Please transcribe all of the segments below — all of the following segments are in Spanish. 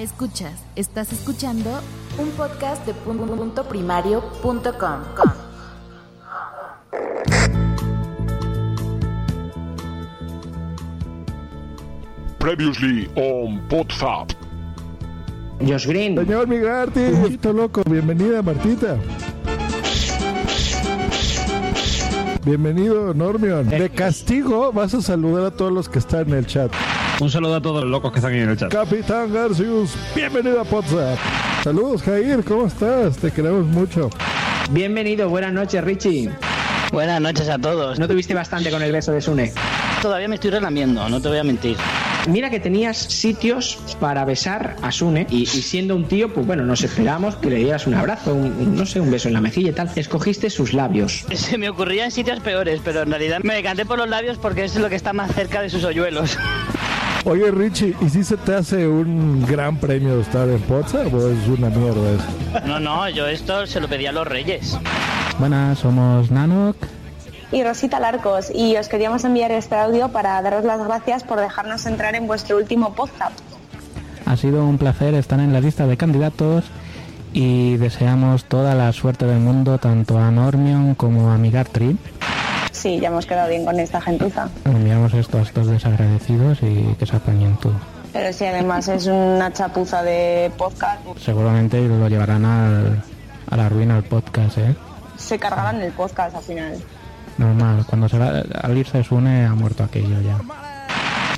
Escuchas, estás escuchando un podcast de punto primario.com. Previously on PodFab. Josh Green. Señor Migrati, Martito loco, bienvenida Martita. Bienvenido Normion. De castigo vas a saludar a todos los que están en el chat. Un saludo a todos los locos que están ahí en el chat. Capitán Garcius, bienvenido a WhatsApp. Saludos Jair, ¿cómo estás? Te queremos mucho. Bienvenido, buenas noches Richie. Buenas noches a todos. ¿No tuviste bastante con el beso de Sune? Todavía me estoy relamiendo, no te voy a mentir. Mira que tenías sitios para besar a Sune y, y siendo un tío, pues bueno, nos esperamos que le dieras un abrazo, un, un- no sé, un beso en la mejilla y tal. Escogiste sus labios. Se me ocurría en sitios peores, pero en realidad me decanté por los labios porque es lo que está más cerca de sus hoyuelos. Oye Richie, ¿y si se te hace un gran premio estar en WhatsApp o es una mierda eso? No, no, yo esto se lo pedí a los reyes. Buenas, somos Nanok. y Rosita Larcos y os queríamos enviar este audio para daros las gracias por dejarnos entrar en vuestro último podcast. Ha sido un placer estar en la lista de candidatos y deseamos toda la suerte del mundo tanto a Normion como a Migartri. Sí, ya hemos quedado bien con esta gentuza. Enviamos esto a estos desagradecidos y que se apañen todo. Pero si además es una chapuza de podcast, Seguramente lo llevarán al- a la ruina el podcast, ¿eh? se cargarán el podcast al final. Normal, cuando se va, al irse Sune ha muerto aquello ya.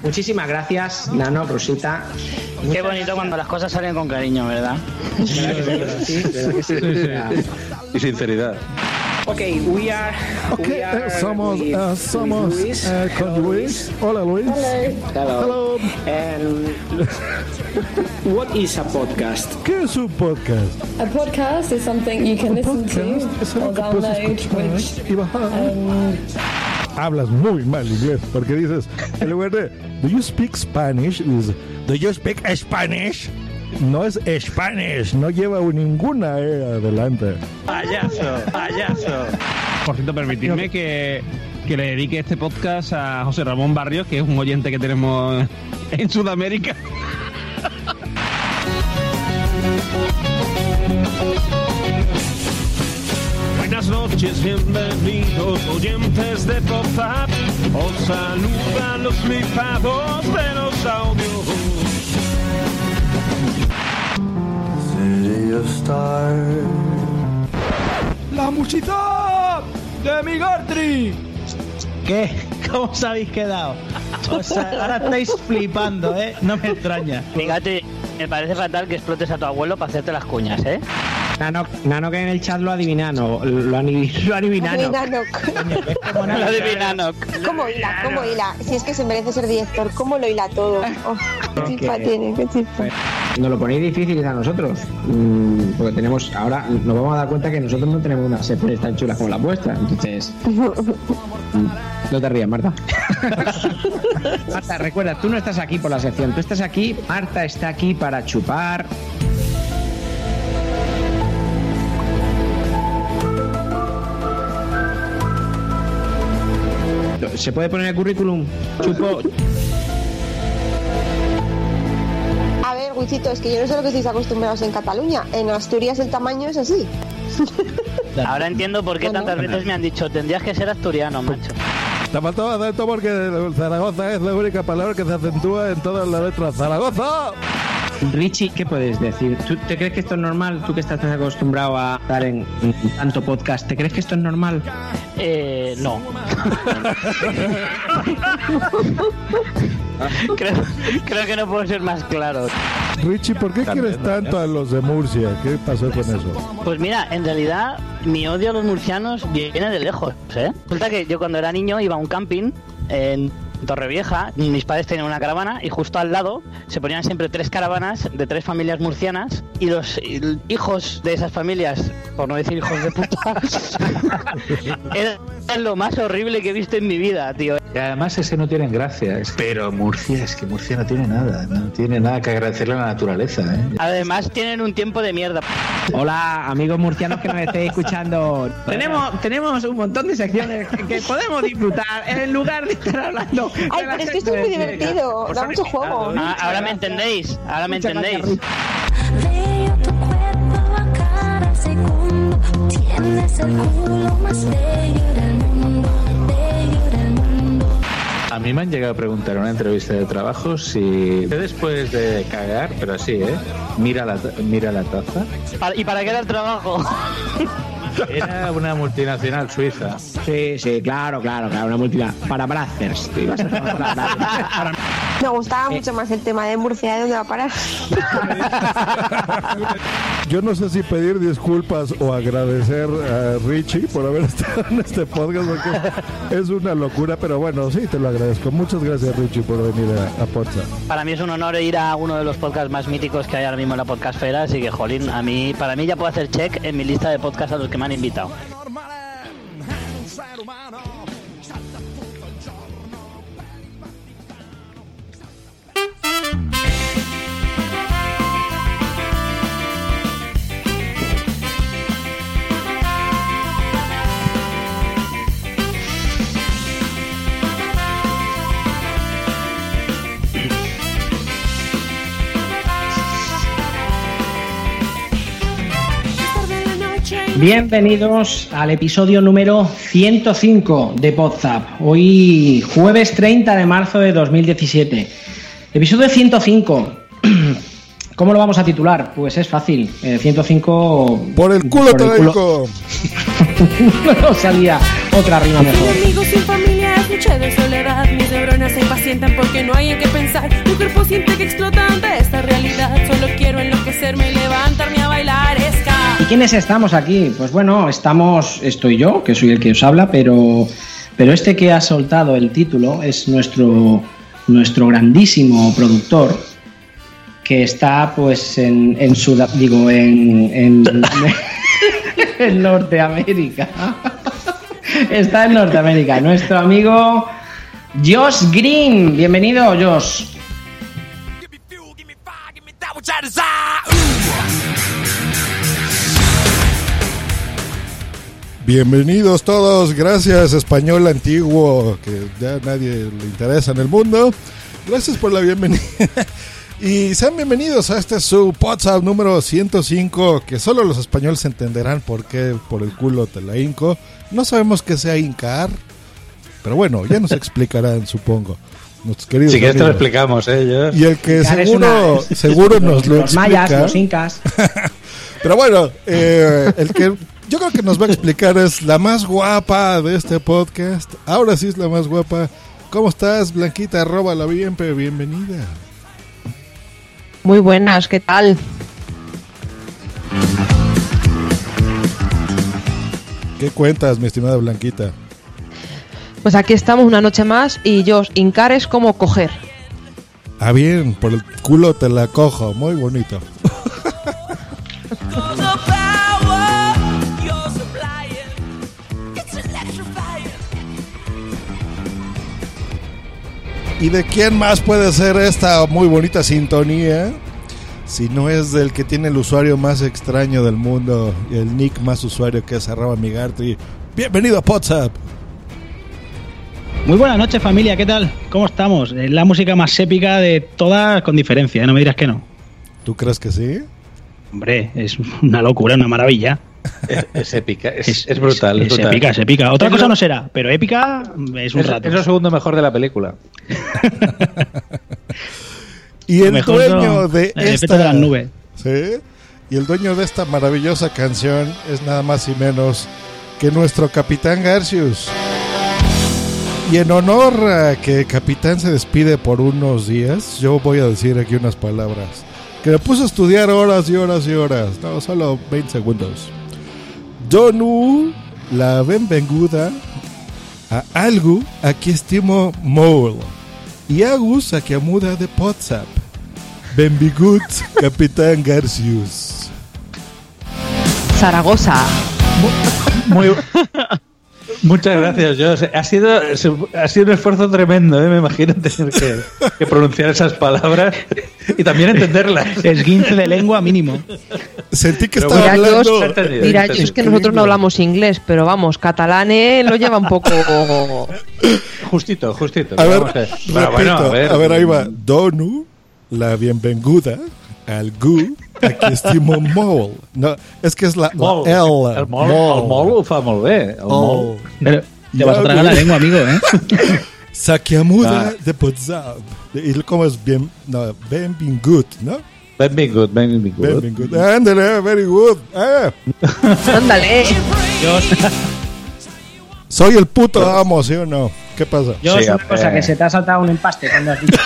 Muchísimas gracias, Nano, Rosita. Qué bonito cuando las cosas salen con cariño, ¿verdad? Sí, ¿verdad que sí? Y sinceridad. Ok, we are. Ok, we are eh, somos, with- eh, somos with Luis. eh, con Luis. Hola Luis. Hello. Hello. And what is a podcast? ¿Qué es un podcast? A podcast is something you can listen to or algo que puedes download, which y bajar. um, Hablas muy mal inglés porque dices, en lugar de Do you speak Spanish? dices Do you speak Spanish? No es Spanish, no lleva ninguna E adelante. Payaso, payaso. Por cierto, permitidme que, que le dedique este podcast a José Ramón Barrios, que es un oyente que tenemos en Sudamérica. Buenas noches, bienvenidos oyentes de PopUp. Os saludan los flipados de los audios. ¡La musita de Migartri! ¿Qué? ¿Cómo os habéis quedado? O sea, ahora estáis flipando, ¿eh? No me extraña. Fíjate, me parece fatal que explotes a tu abuelo para hacerte las cuñas, ¿eh? Nano, Nano que en el chat lo adivinano. Lo, ani- lo adivinano. Lo adivinano. ¿Cómo hila? ¿Cómo hila? Si es que se merece ser director, ¿cómo lo hila todo? Oh, qué chispa tiene, qué chispa. Nos lo ponéis difícil a nosotros. Mm, porque tenemos. Ahora nos vamos a dar cuenta que nosotros no tenemos unas secciones tan chulas como la vuestra. Entonces. mm, No te rías, Marta. Marta, recuerda, tú no estás aquí por la sección, tú estás aquí, Marta está aquí para chupar. ¿Se puede poner el currículum? Chupo. A ver, Guchito, es que yo no sé lo que estáis acostumbrados en Cataluña. En Asturias el tamaño es así. Ahora entiendo por qué tantas veces me han dicho, tendrías que ser asturiano, macho. Te faltó acento porque Zaragoza es la única palabra que se acentúa en todas las letras. ¡Zaragoza! Richie, ¿qué puedes decir? ¿Tú te crees que esto es normal? Tú que estás acostumbrado a estar en, en tanto podcast, ¿te crees que esto es normal? Eh, no. creo, creo que no puedo ser más claro. Richie, ¿por qué quieres tanto a los de Murcia? ¿Qué pasó con eso? Pues mira, en realidad mi odio a los murcianos viene de lejos, ¿eh? Resulta que yo cuando era niño iba a un camping en Torrevieja, mis padres tenían una caravana y justo al lado se ponían siempre tres caravanas de tres familias murcianas y los hijos de esas familias, por no decir hijos de puta, eran lo más horrible que he visto en mi vida, tío. Y además ese no tienen gracia. es- Pero Murcia, es que Murcia no tiene nada. No tiene nada que agradecerle a la naturaleza. ¿eh? Además tienen un tiempo de mierda. Hola, amigos murcianos que nos estéis escuchando. Tenemos, tenemos un montón de secciones que, que podemos disfrutar en lugar de estar hablando. Ay, pero es que esto es muy divertido, da mucho juego. Ah, ahora me entendéis, ahora me Muchas entendéis. Veo tu cuerpo a cada segundo. Tienes el culo más bello del mundo, bello del mundo. A mí me han llegado a preguntar en una entrevista de trabajo si después de cagar, pero así, ¿eh? Mira la, mira la taza. ¿Y para qué era el trabajo? Era una multinacional suiza. Sí, sí, claro, claro, claro, una multinacional. Para Brazzers. Me gustaba mucho más el tema de Murcia, ¿de dónde va a parar? Yo no sé si pedir disculpas o agradecer a Richie por haber estado en este podcast porque es una locura, pero bueno, sí, te lo agradezco. Muchas gracias Richie por venir a, a Potsdam. Para mí es un honor ir a uno de los podcasts más míticos que hay ahora mismo en la podcastfera, así que jolín, a mí, para mí ya puedo hacer check en mi lista de podcasts a los que me han invitado. Bienvenidos al episodio número 105 de Podzap. Hoy jueves 30 de marzo de 2017. Episodio 105. ¿Cómo lo vamos a titular? Pues es fácil. Eh, 105 Por el culo te lo digo. no salía otra rima Sin mejor. amigos, sin familia, es noche de soledad. Mis neuronas se impacientan porque no hay en qué pensar. Mi cuerpo siente que explota ante esta realidad. Solo quiero enloquecerme y levantarme a bailar ska. ¿Y quiénes estamos aquí? Pues bueno, estamos, estoy yo, que soy el que os habla, pero, pero este que ha soltado el título es nuestro, nuestro grandísimo productor, que está pues en, en Sud- digo, en, en, en Norteamérica. Está en Norteamérica, nuestro amigo Josh Green. Bienvenido, Josh. Bienvenidos todos, gracias español antiguo que ya nadie le interesa en el mundo. Gracias por la bienvenida. Y sean bienvenidos a este su WhatsApp número 105, que solo los españoles entenderán por qué por el culo te la hinco. No sabemos qué sea hincar, pero bueno, ya nos explicarán, supongo. Nuestros queridos Sí que esto lo explicamos, ¿eh? Yo- Y el que Hincar seguro, una- seguro los- nos lo Los mayas, explica. los incas. Pero bueno, eh, el que yo creo que nos va a explicar es la más guapa de este podcast. Ahora sí es la más guapa. ¿Cómo estás, Blanquita? Arroba la bien, bienvenida. Muy buenas, ¿qué tal? ¿Qué cuentas, mi estimada Blanquita? Pues aquí estamos una noche más y yo, hincar es como coger. Ah, bien, por el culo te la cojo. Muy bonito. ¿Y de quién más puede ser esta muy bonita sintonía? Si no es del que tiene el usuario más extraño del mundo y el nick más usuario que es arroba migartri. Bienvenido a WhatsApp. Muy buenas noches familia, ¿qué tal? ¿Cómo estamos? Es la música más épica de todas con diferencia, ¿eh? no me dirás que no. ¿Tú crees que sí? Hombre, es una locura, una maravilla. Es, es épica, es, es brutal. Es, Es, brutal. épica, es épica. Otra Es cosa lo- no será, pero épica es un Es, rato. es lo segundo mejor de la película. Y el mejor dueño de el esta de las nubes. Sí. Y el dueño de esta maravillosa canción es nada más y menos que nuestro capitán Garcius. Y en honor a que capitán se despide por unos días, yo voy a decir aquí unas palabras que me puso a estudiar horas y horas y horas. No, solo 20 segundos. Donu la benvenguda a algo a que estimo molt. E Agus a que muda de WhatsApp. Benvingut, Capitán Garcius. Zaragoza. Muy, muchas gracias, Josh. Ha sido, ha sido un esfuerzo tremendo, ¿eh? me imagino tener que, que pronunciar esas palabras y también entenderlas. Esguince de lengua mínimo. Sentí que Pero estaba Mira, hablando... Jos, entendido, mira. Jos, que nosotros no hablamos inglés, pero vamos, catalán eh, lo lleva un poco. Justito, justito. A ver, Vamos repito, Bueno, bueno, a ver, ahí va. Donu, la bienvenida al Gu, a que estimo molt. No, és que és la, la Molt. L. El molt, el molt ho fa molt bé. El molt. Pero te vas a tragar la lengua, amigo, ¿eh? Sakiamuda Ah. de WhatsApp. Y cómo es bien, no, benvingut, ¿no? Benvingut, benvingut. Benvingut. Ándale, very good. Eh, Ándale. soy el puto amo, ¿sí o no? ¿Qué pasa? Yo Sí, es una cosa que se te ha saltado un empaste cuando has dicho.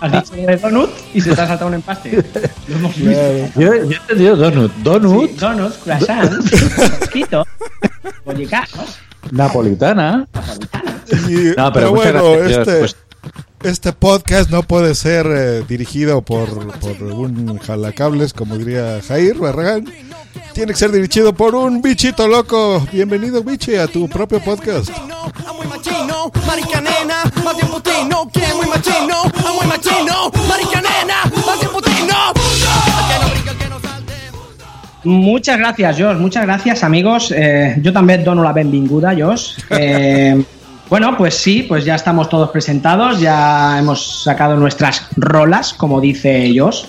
Has dicho donut y se te ha saltado un empaste. Lo hemos visto. Yo, yo he entendido donut. Donut, Sí, donuts, croissants, mosquitos, bollicaos, napolitana. Y- No, pero muchas bueno, gracias, este, pues- este podcast no puede ser eh, dirigido por, por un jalacables, como diría Jair Barragán. Tiene que ser dirigido por un bichito loco. Bienvenido, bichi, a tu propio podcast. Muchas gracias, Josh. Muchas gracias, amigos. Eh, yo también dono la benvinguda, Josh. Eh, bueno, pues sí, pues ya estamos todos presentados, ya hemos sacado nuestras rolas, como dice Josh.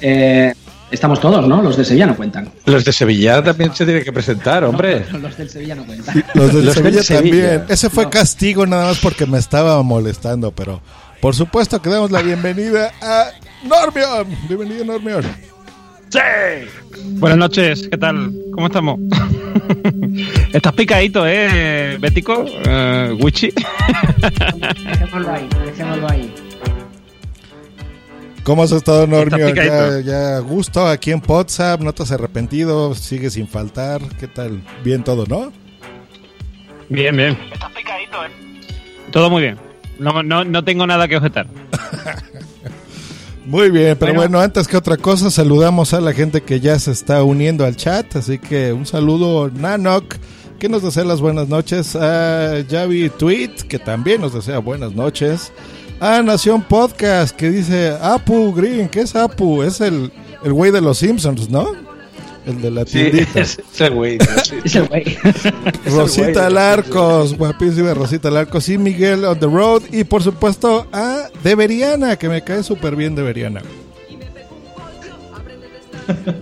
Eh, estamos todos, ¿no? Los de Sevilla no cuentan. Los de Sevilla también se tienen que presentar, hombre. No, los del Sevilla no cuentan. Los del Sevilla Sevilla. también. Ese fue castigo nada más porque me estaba molestando, pero por supuesto que damos la bienvenida a Normion. Bienvenido, Normion. Buenas noches, ¿qué tal? ¿Cómo estamos? Estás picadito, ¿eh, Bético? Eh, Wichi. Dejémoslo ahí, dejémoslo ahí. ¿Cómo has estado, Normion? Ya, picadito. ya a gusto aquí en WhatsApp, no te has arrepentido, sigue sin faltar. ¿Qué tal? Bien todo, ¿no? Bien, bien. Estás picadito, ¿eh? Todo muy bien. No, no, no tengo nada que objetar. Muy bien, pero Bueno. bueno, antes que otra cosa, saludamos a la gente que ya se está uniendo al chat. Así que un saludo, Nanok, que nos desea las buenas noches. A Javi Tweet, que también nos desea buenas noches. A Nación Podcast, que dice Apu Green. ¿Qué es Apu? Es el, el güey de los Simpsons, ¿no? El de la Sí, tiendita. es, es el güey. sí. Es el güey. Rosita Larcos, guapísima Rosita Larcos y Miguel on the road. Y por supuesto a Deberiana, que me cae súper bien Deberiana.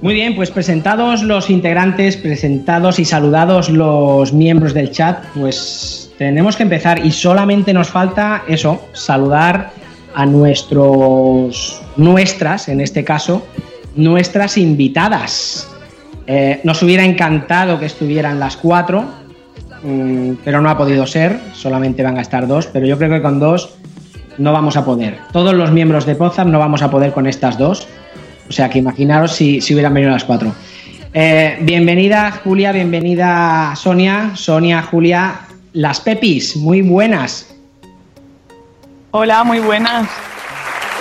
Muy bien, pues presentados los integrantes, presentados y saludados los miembros del chat, pues tenemos que empezar y solamente nos falta eso, saludar a nuestros, nuestras, en este caso, nuestras invitadas. Eh, nos hubiera encantado que estuvieran las cuatro, mm, pero no ha podido ser, solamente van a estar dos, pero yo creo que con dos no vamos a poder. Todos los miembros de Pozap no vamos a poder con estas dos. O sea que imaginaros si, si hubieran venido las cuatro. Eh, bienvenida Julia, bienvenida Sonia. Sonia, Julia, las Pepis, muy buenas. Hola, muy buenas.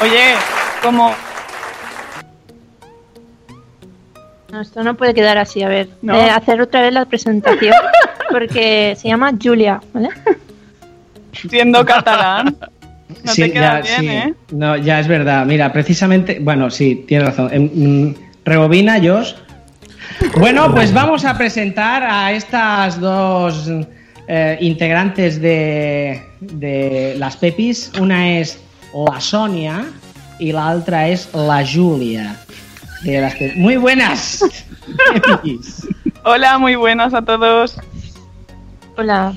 Oye, como No, esto no puede quedar así. A ver, No. eh, hacer otra vez la presentación porque se llama Julia, ¿vale? siendo catalán, no Sí, te queda ya, bien, sí. ¿eh? No, ya es verdad. Mira, precisamente, bueno, sí, tienes razón. Mm, rebobina, Josh. Bueno, pues vamos a presentar a estas dos eh, integrantes de, de las Pepis. Una es la Sonia y la otra es la Julia. De las Pepis. Muy buenas. Hola, muy buenas a todos. Hola.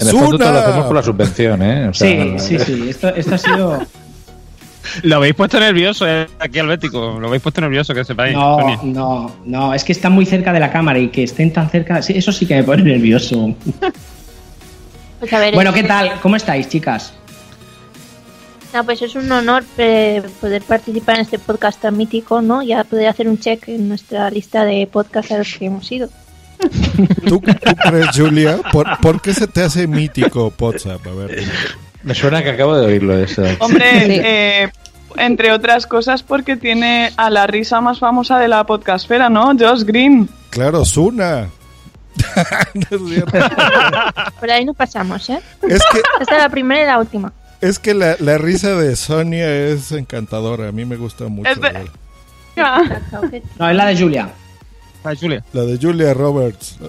En el fondo te lo hacemos por la subvención, ¿eh? O sea, Sí, sí, sí. Esto, esto ha sido. Lo habéis puesto nervioso eh, aquí al Bético. Lo habéis puesto nervioso, que sepáis. No, Sonia. no, no, es que están muy cerca de la cámara y que estén tan cerca, sí, eso sí que me pone nervioso. Pues a ver, Bueno, ¿qué tal? ¿Cómo estáis, chicas? No, pues es un honor eh, poder participar en este podcast tan mítico, ¿no? Ya poder hacer un check en nuestra lista de podcasts a los que hemos ido. ¿Tú, tú crees, Julia? ¿Por, por qué se te hace mítico WhatsApp? A ver. Me suena que acabo de oírlo eso. Hombre, eh, entre otras cosas porque tiene a la risa más famosa de la podcastfera, ¿no? Josh Green. Claro, Zuna. No es cierto. Por ahí nos pasamos, ¿eh? Es que, Esta es la primera y la última. Es que la, la risa de Sonia es encantadora. A mí me gusta mucho. Es de-. No, es la de Julia. La de Julia. La de Julia Roberts.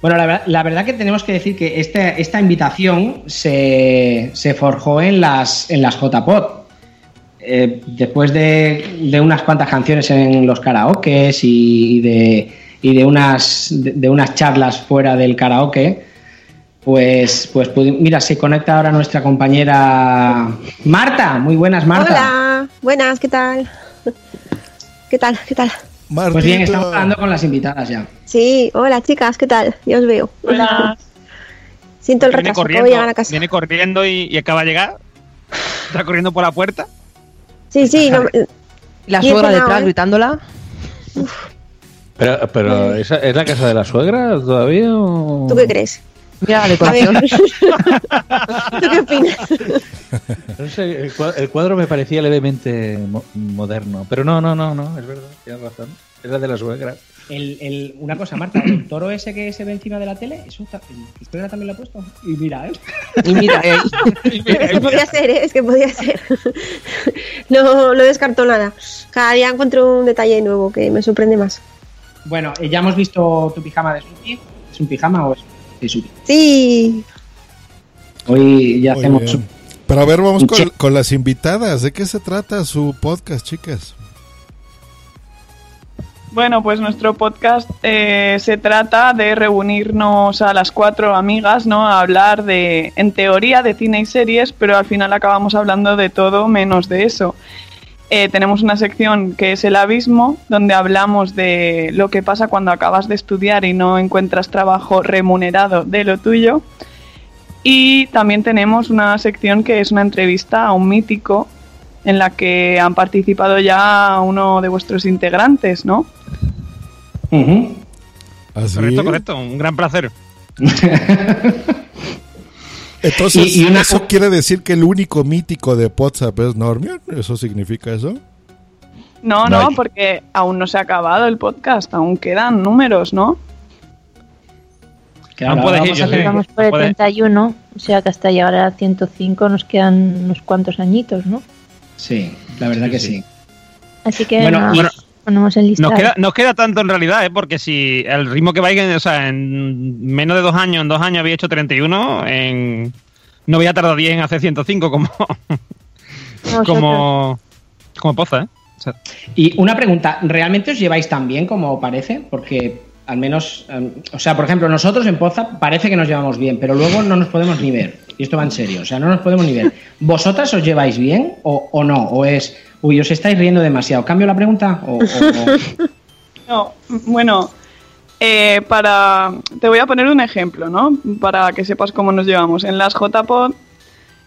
Bueno, la, ver- la verdad que tenemos que decir que esta invitación se, se forjó en las, en las. Eh, después de, de unas cuantas canciones en los karaokes y de, y de, unas, de, de unas charlas fuera del karaoke, pues, pues mira, se conecta ahora nuestra compañera Marta. Muy buenas, Marta. Hola, buenas, ¿qué tal? ¿Qué tal? ¿Qué tal? Pues bien, estamos hablando con las invitadas ya. Sí, hola chicas, ¿qué tal? Ya os veo. Hola. Siento el Viene retraso, de corriendo, llegar a casa. viene corriendo y, y acaba de llegar. Está corriendo por la puerta. Sí, sí, no, La y he suegra detrás ¿eh? gritándola. Pero, pero ¿esa ¿es la casa de la suegra todavía? O... ¿Tú qué crees? Mira la decoración. ver. ¿Tú qué opinas? No sé, el cua- el cuadro me parecía levemente mo- moderno. Pero no, no, no, no, es verdad, tienes razón. Es la de la suegra. El, el- una cosa, Marta, el toro ese que se ve encima de la tele, ¿eso ¿tu suegra también lo ha puesto? Y mira, ¿eh? Y mira, eh, Es que podía ser, ¿eh? Es que podía ser. No, no descarto nada. Cada día encuentro un detalle nuevo que me sorprende más. Bueno, eh, ya hemos visto tu pijama de Suki. ¿Es un pijama o es de Sí, Hoy ya Muy hacemos. bien. Pero a ver, vamos con, con las invitadas. ¿De qué se trata su podcast, chicas? Bueno, pues nuestro podcast eh, se trata de reunirnos a las cuatro amigas, ¿no? A hablar de, en teoría, de cine y series, pero al final acabamos hablando de todo menos de eso. Eh, tenemos una sección que es el abismo, donde hablamos de lo que pasa cuando acabas de estudiar y no encuentras trabajo remunerado de lo tuyo. Y también tenemos una sección que es una entrevista a un mítico en la que han participado ya uno de vuestros integrantes, ¿no? Así. Correcto, correcto. Un gran placer. Entonces, Y- y una- ¿eso quiere decir que el único mítico de WhatsApp es Normion? ¿Eso significa eso? No, No no, porque aún no se ha acabado el podcast, aún quedan números, ¿no? Claro, Aún puedes ir, vamos por el Puede. 31, o sea que hasta llegar a 105 nos quedan unos cuantos añitos, ¿no? Sí, la verdad que sí. Así que Bueno, nada, y- ponemos el listado. Nos queda, nos queda tanto en realidad, ¿eh? porque si el ritmo que vais, o sea, en menos de dos años, en dos años había hecho 31, en... no voy a tardar 10 en hacer 105 como, como, como Poza, ¿eh? O sea, Y una pregunta, ¿realmente os lleváis tan bien como parece? Porque al menos, em, o sea, por ejemplo, nosotros en Poza parece que nos llevamos bien, pero luego no nos podemos ni ver. Y esto va en serio, o sea, no nos podemos ni ver. ¿Vosotras os lleváis bien o, o no? ¿O es, uy, os estáis riendo demasiado? ¿Cambio la pregunta? No, bueno, eh, para. Te voy a poner un ejemplo, ¿no? Para que sepas cómo nos llevamos. En las JPod,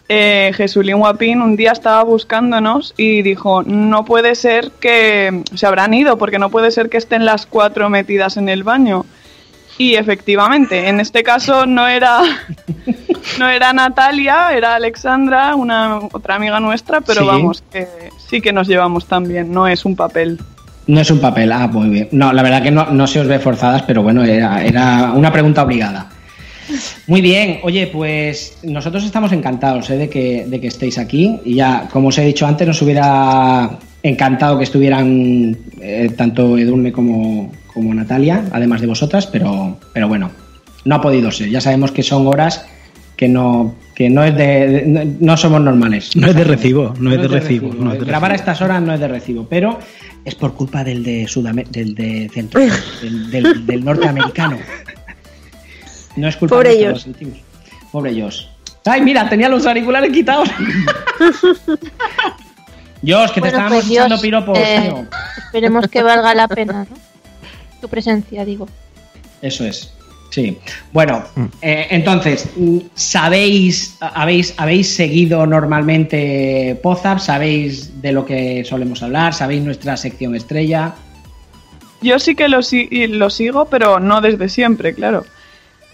eh, Jesulín Guapín un día estaba buscándonos y dijo: No puede ser que. Se habrán ido, porque no puede ser que estén las cuatro metidas en el baño. Y efectivamente, en este caso no era no era Natalia, era Alexandra, una otra amiga nuestra, pero Sí. vamos, que sí que nos llevamos tan bien, no es un papel. No es un papel, ah, muy bien. No, la verdad que no, no se os ve forzadas, pero bueno, era, era una pregunta obligada. Muy bien, oye, pues nosotros estamos encantados ¿eh? de, que, de que estéis aquí. Y ya, como os he dicho antes, nos hubiera encantado que estuvieran eh, tanto Edurne como, como Natalia, además de vosotras, pero, pero bueno, no ha podido ser. Ya sabemos que son horas que no, que no es de, de- no, no somos normales. No es de recibo, no es de recibo. no es de Grabar a estas horas no es de recibo, pero es por culpa del de Sudam del de centro, del, del- del norteamericano. No es culpa Pobre nuestra, ellos. lo sentimos. Pobre ellos. Ay, mira, tenía los auriculares quitados. Dios, que te Bueno, estábamos pues, echando piropos, eh, tío. Esperemos que valga la pena, ¿no? Tu presencia, digo. Eso es. Sí. Bueno, eh, entonces, mm, ¿sabéis, habéis, habéis seguido normalmente Pozap? ¿Sabéis de lo que solemos hablar? ¿Sabéis nuestra sección estrella? Yo sí que lo, si- lo sigo, pero no desde siempre, claro.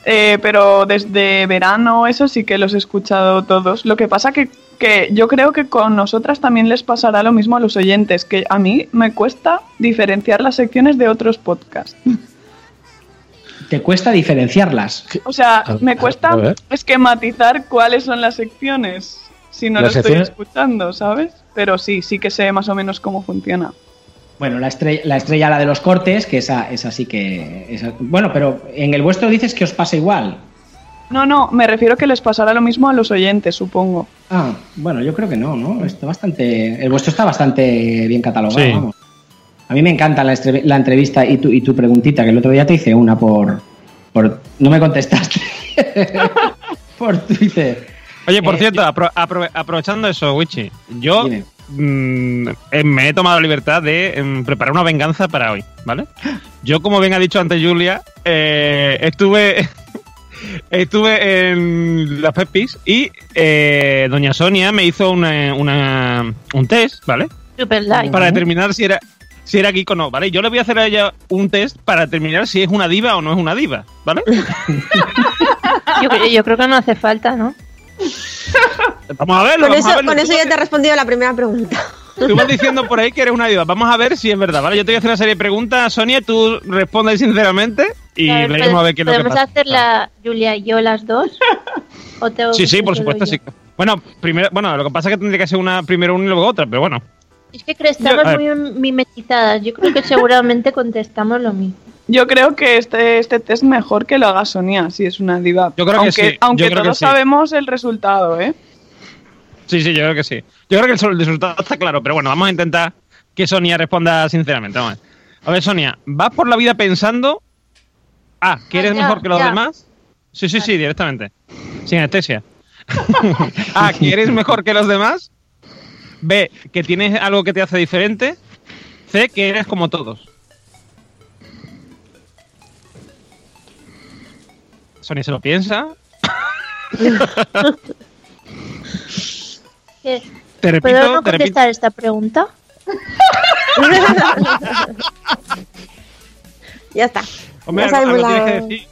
Eh, pero desde verano, eso sí que los he escuchado todos. Lo que pasa que, que yo creo que con nosotras también les pasará lo mismo a los oyentes, que a mí me cuesta diferenciar las secciones de otros podcasts. ¿Te cuesta diferenciarlas? O sea, me cuesta esquematizar cuáles son las secciones si no Las lo estoy escuchando, ¿sabes? Pero sí, sí que sé más o menos cómo funciona. Bueno, la estrella, la estrella, la de los cortes, que esa, esa sí que. esa- bueno, pero en el vuestro dices que os pasa igual. No, no, me refiero que les pasará lo mismo a los oyentes, supongo. Ah, bueno, yo creo que no, ¿no? Está bastante. El vuestro está bastante bien catalogado, Sí. vamos. A mí me encanta la, entrevista y tu, y tu preguntita, que el otro día te hice una por. por no me contestaste. por Twitter. Oye, por Eh, cierto, apro- aprove- aprovechando eso, Wichi, yo mm, eh, me he tomado la libertad de mm, preparar una venganza para hoy, ¿vale? Yo, como bien ha dicho antes Julia, eh, estuve estuve en las Pepis y eh, doña Sonia me hizo una, una- un test, ¿vale? Super light. Para determinar si era si era geek o no, ¿vale? Yo le voy a hacer a ella un test para determinar si es una diva o no es una diva, ¿vale? Yo, cre- yo creo que no hace falta, ¿no? Vamos a verlo, Con vamos eso, a verlo. con eso ya te he respondido a la primera pregunta. Tú vas diciendo por ahí que eres una diva. Vamos a ver si es verdad, ¿vale? Yo te voy a hacer una serie de preguntas, Sonia, tú respondes sinceramente y A ver, veremos a ver qué es lo que ¿Podemos pasa. hacerla Julia y yo las dos? ¿O tengo Sí, que sí, por supuesto, yo? sí. Bueno, primero, bueno, lo que pasa es que tendría que ser una primero una y luego otra, pero bueno. Es que creo que estamos Yo- muy mimetizadas. Yo creo que seguramente contestamos lo mismo. Yo creo que este, este test mejor que lo haga Sonia, si es una diva. Yo creo que aunque, sí, yo Aunque creo que todos sí. sabemos el resultado, ¿eh? Sí, sí, yo creo que sí. Yo creo que el resultado está claro, pero bueno, vamos a intentar que Sonia responda sinceramente. Vamos a ver, a ver Sonia, ¿vas por la vida pensando A, que eres Ah, ya, mejor que los ya. demás? Sí, sí, sí, directamente. Sin anestesia. A, que eres mejor que los demás. B, que tienes algo que te hace diferente. C, que eres como todos. Sonia se lo piensa. Te repito, ¿Puedo no te repito. contestar esta pregunta? ya está. Hombre, Ya algo, sabemos algo la- tienes que decir.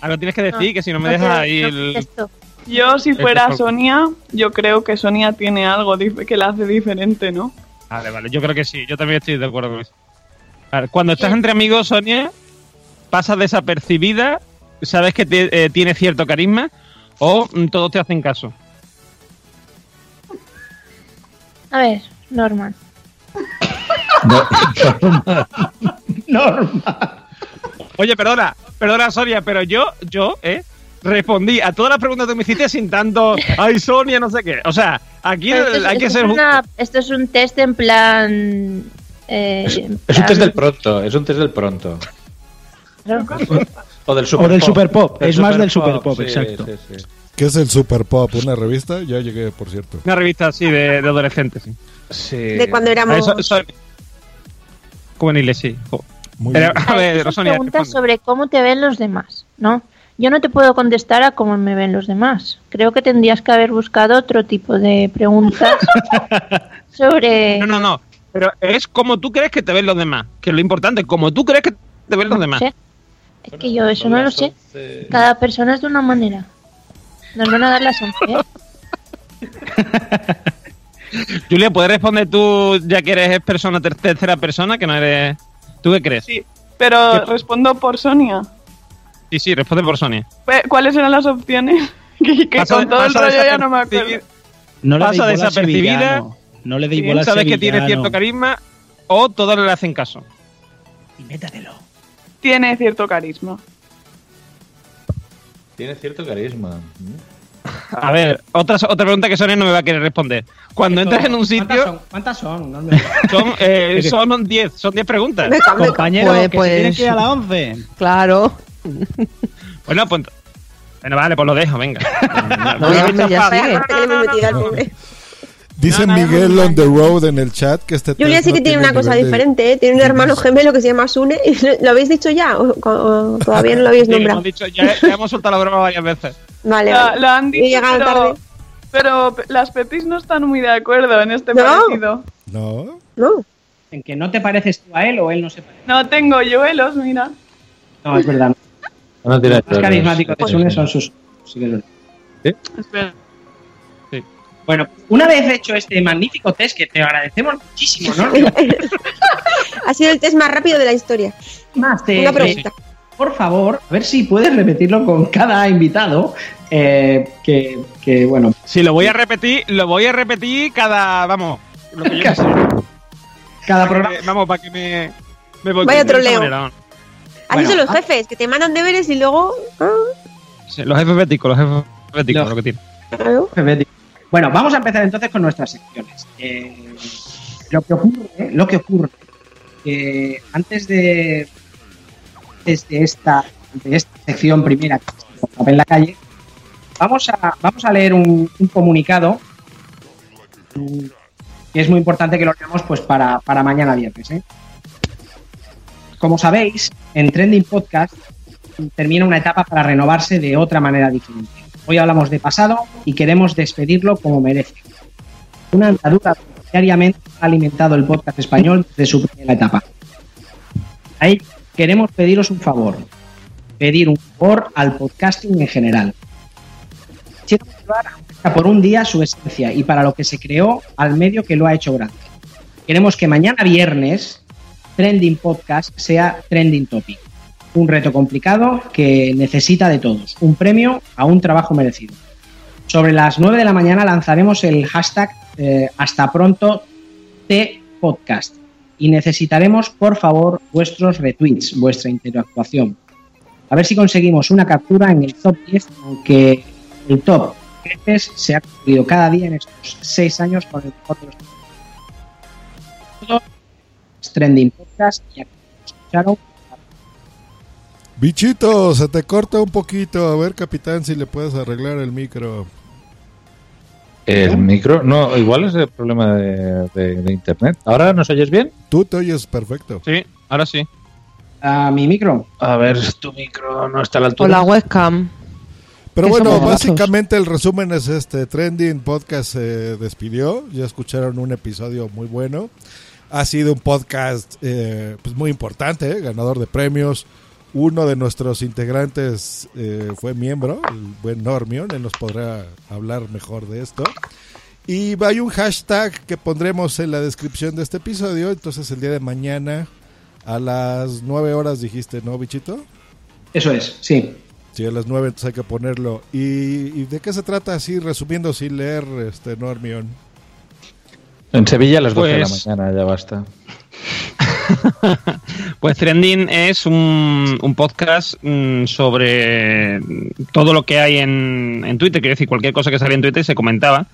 Algo tienes que decir, que si no me no dejas ahí no el... contesto. Yo, si Este fuera Sonia, yo creo que Sonia tiene algo que la hace diferente, ¿no? Vale, vale, yo creo que sí, yo también estoy de acuerdo con eso. Ver, cuando estás entre amigos, Sonia, pasas desapercibida, sabes que te- eh, tiene cierto carisma o mm, todos te hacen caso. A ver, Norman. Norma. Oye, perdona, perdona, Sonia, pero yo, yo, ¿eh? Respondí a todas las preguntas que me hiciste sin tanto, ay, Sonia, no sé qué. O sea, aquí esto, es- hay que esto ser... es una- esto es un test en plan... eh, Es, en es un test del pronto, es un test del pronto. O del super O del pop. super pop, Del es más del super super pop, sí, exacto. sí, sí. ¿Qué es el Super Pop? ¿Una revista? Ya llegué, por cierto. Una revista así de, de adolescentes, sí. Sí. De cuando A éramos. eso- eso- Juveniles, sí. Jo- Muy Pero, bien. a ver, preguntas responde. sobre cómo te ven los demás, ¿no? Yo no te puedo contestar a cómo me ven los demás. Creo que tendrías que haber buscado otro tipo de preguntas sobre... No, no, no. Pero es como tú crees que te ven los demás. Que es lo importante, como tú crees que te ven los demás. Sí. Es que yo eso no lo sé. Cada persona es de una manera. Nos van a dar las 11, ¿eh? Julia, ¿puedes responder tú, ya que eres persona ter- tercera persona, que no eres... ¿Tú qué crees? Sí, pero respondo por Sonia. Sí, sí, responde por Sonia. ¿Cuáles eran las opciones? que que Pasa- con todo el rollo ya no me acuerdo. No le Pasa desapercibida. No le deis bola Sabes que tiene cierto carisma o todos le hacen caso. Invéntatelo. Tiene cierto carisma. Tiene cierto carisma. A ver, otra, otra pregunta que Sonia no me va a querer responder. Cuando entras en un sitio... ¿Cuántas son? No me- Son, eh, son 10, son 10 preguntas. Compañero, Pues- que se tiene pues- que ir a la 11. Claro. Bueno, pues... Bueno, vale, pues lo dejo, venga. No, ya me- ya al pobre. Dice Miguel on the road en el chat que este Julia sí no que tiene una cosa de- diferente, ¿eh? Tiene un hermano gemelo que se llama Sune. y ¿Lo lo habéis dicho ya? ¿O, o- o todavía no lo habéis Sí, lo hemos nombrado? dicho, ya, ya hemos soltado la broma varias veces. Vale, La, vale. la han dicho, pero, tarde. pero pe- las Pepis no están muy de acuerdo en este No. parecido. No. No. ¿En que no te pareces tú a él o él no se parece? No tengo yuelos, mira. No, es verdad. No tiene Los más carismáticos de Sune son sus. sí que es verdad. Espera. Bueno, una vez hecho este magnífico test, que te agradecemos muchísimo, ¿no? ha sido el test más rápido de la historia. Más te- Una pregunta. Por favor, a ver si puedes repetirlo con cada invitado. eh, que, que, bueno. Si lo voy a repetir, lo voy a repetir cada, vamos, lo que yo sé. Cada programa. que Vamos, para que me... me voy Vaya troleo. manera, ¿no? Así Bueno, son los ah. jefes, que te mandan deberes y luego. ah, Sí, los jefes béticos, los jefes béticos, lo que tiene. claro. Bueno, vamos a empezar entonces con nuestras secciones. Eh, lo que ocurre, lo que ocurre, antes de, esta, de esta sección primera que se en la calle, vamos a, vamos a leer un, un comunicado que es muy importante que lo leamos pues para, para mañana viernes. ¿eh? Como sabéis, en Trending Podcast termina una etapa para renovarse de otra manera diferente. Hoy hablamos de pasado y queremos despedirlo como merece. Una andadura que diariamente ha alimentado el podcast español desde su primera etapa. Ahí queremos pediros un favor. Pedir un favor al podcasting en general. Quiero llevar por un día su esencia y para lo que se creó al medio que lo ha hecho grande. Queremos que mañana viernes Trending Podcast sea Trending Topic. Un reto complicado que necesita de todos. Un premio a un trabajo merecido. Sobre las 9 de la mañana lanzaremos el hashtag eh, hasta pronto T Podcast y necesitaremos por favor vuestros retweets, vuestra interactuación. A ver si conseguimos una captura en el top 10, aunque el top se ha cumplido cada día en estos 6 años con el mejor de los Trending Podcast y aquí Bichito, se te corta un poquito. A ver, capitán, si le puedes arreglar el micro. El micro, no, igual es el problema de, de- de internet. ¿Ahora nos oyes bien? Tú te oyes perfecto. Sí, ahora sí. a mi micro. A ver, tu micro no está a la O altura. la webcam. Pero bueno, básicamente el resumen es este. Trending Podcast se despidió. Ya escucharon un episodio muy bueno. Ha sido un podcast eh, pues muy importante, eh, ganador de premios. Uno de nuestros integrantes eh, fue miembro, el buen Normion. Él nos podrá hablar mejor de esto. Y hay un hashtag que pondremos en la descripción de este episodio. Entonces el día de mañana a las 9 horas dijiste, ¿no, bichito? Eso es, sí. Sí, a las 9 entonces hay que ponerlo. ¿Y, y de qué se trata así, resumiendo sin leer, este Normion? En Sevilla a las 12 Pues- de la mañana, ya basta. Pues Trending es un, podcast mm, sobre todo lo que hay en, en Twitter, quiero decir, cualquier cosa que sale en Twitter se comentaba.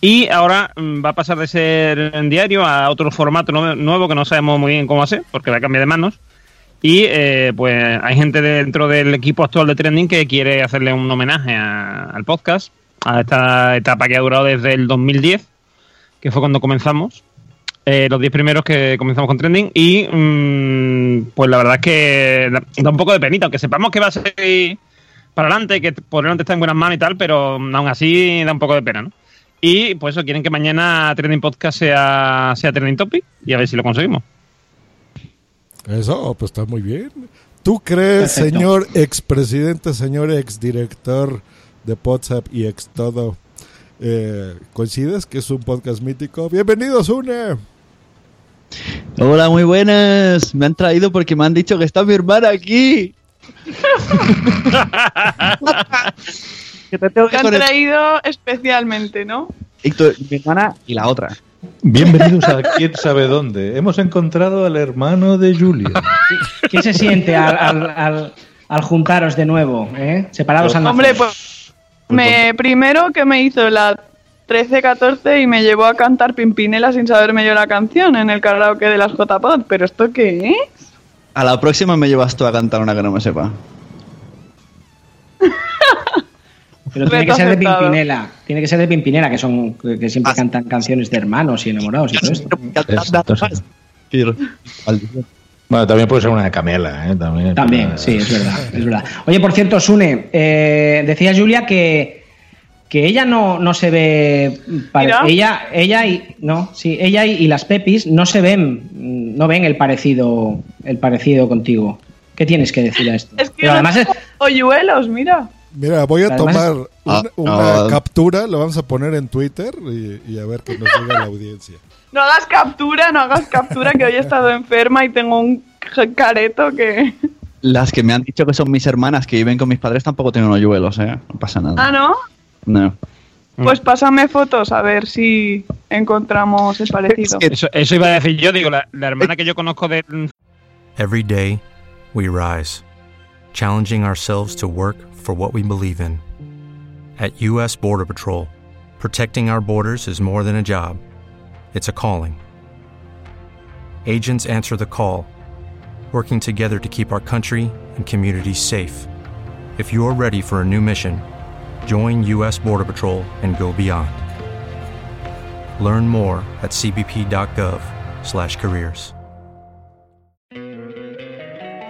Y ahora mm, va a pasar de ser en diario a otro formato nue- nuevo que no sabemos muy bien cómo hacer, porque va a cambiar de manos. Y eh, pues hay gente dentro del equipo actual de Trending que quiere hacerle un homenaje al podcast, a esta etapa que ha durado desde el 2010, que fue cuando comenzamos eh, los 10 primeros que comenzamos con Trending y mm, pues la verdad es que da, un poco de penita, aunque sepamos que va a ser para adelante, que por delante está en buenas manos y tal, pero mm, aún así da un poco de pena, ¿no? Y pues eso, quieren que mañana Trending Podcast sea, sea Trending Topic y a ver si lo conseguimos. Eso, pues está muy bien. ¿Tú crees, Perfecto. señor expresidente, señor exdirector de WhatsApp y ex todo, eh, coincides que es un podcast mítico? Bienvenidos, UNE. Hola, muy buenas. Me han traído porque me han dicho que está mi hermana aquí. que te tengo Te que han traído especialmente, ¿no? Y tu- mi hermana y la otra. Bienvenidos a quién sabe dónde. Hemos encontrado al hermano de Julia. ¿Qué se siente al, al- al- al juntaros de nuevo? eh? Separados al Hombre, pues me, primero que me hizo la 13-14 y me llevó a cantar Pimpinela sin saberme yo la canción en el karaoke de las JPod. ¿Pero esto qué es? A la próxima me llevas tú a cantar una que no me sepa. Pero tiene que ser de. Pimpinela. Tiene que ser de Pimpinela, que son que siempre cantan canciones de hermanos y enamorados y todo esto. Bueno, también puede ser una de Camela, ¿eh? También, También, sí, es verdad, es verdad. Oye, por cierto, Sune, eh, decía Julia que, que ella no, no se ve. Mira. ella, ella y. No, sí, ella y, y las Pepis no se ven, mm, no ven el parecido, el parecido contigo. ¿Qué tienes que decir a esto? Es que Pero además es, Hoyuelos, mira. Mira, voy a Además- tomar una, Ah, una no. captura, lo vamos a poner en Twitter y, y a ver qué nos diga la audiencia. No hagas captura, no hagas captura, que hoy he estado enferma y tengo un careto que. Las que me han dicho que son mis hermanas que viven con mis padres tampoco tienen hoyuelos, ¿eh? No pasa nada. Ah, ¿no? No. Pues pásame fotos a ver si encontramos el parecido. Eso, eso iba a decir yo, digo, la, la hermana que yo conozco de... Every day, we rise, challenging ourselves to work for what we believe in. At U.S. Border Patrol, protecting our borders is more than a job, it's a calling. Agents answer the call, working together to keep our country and communities safe. If you're ready for a new mission, join U.S. Border Patrol and go beyond. Learn more at cbp.gov/careers.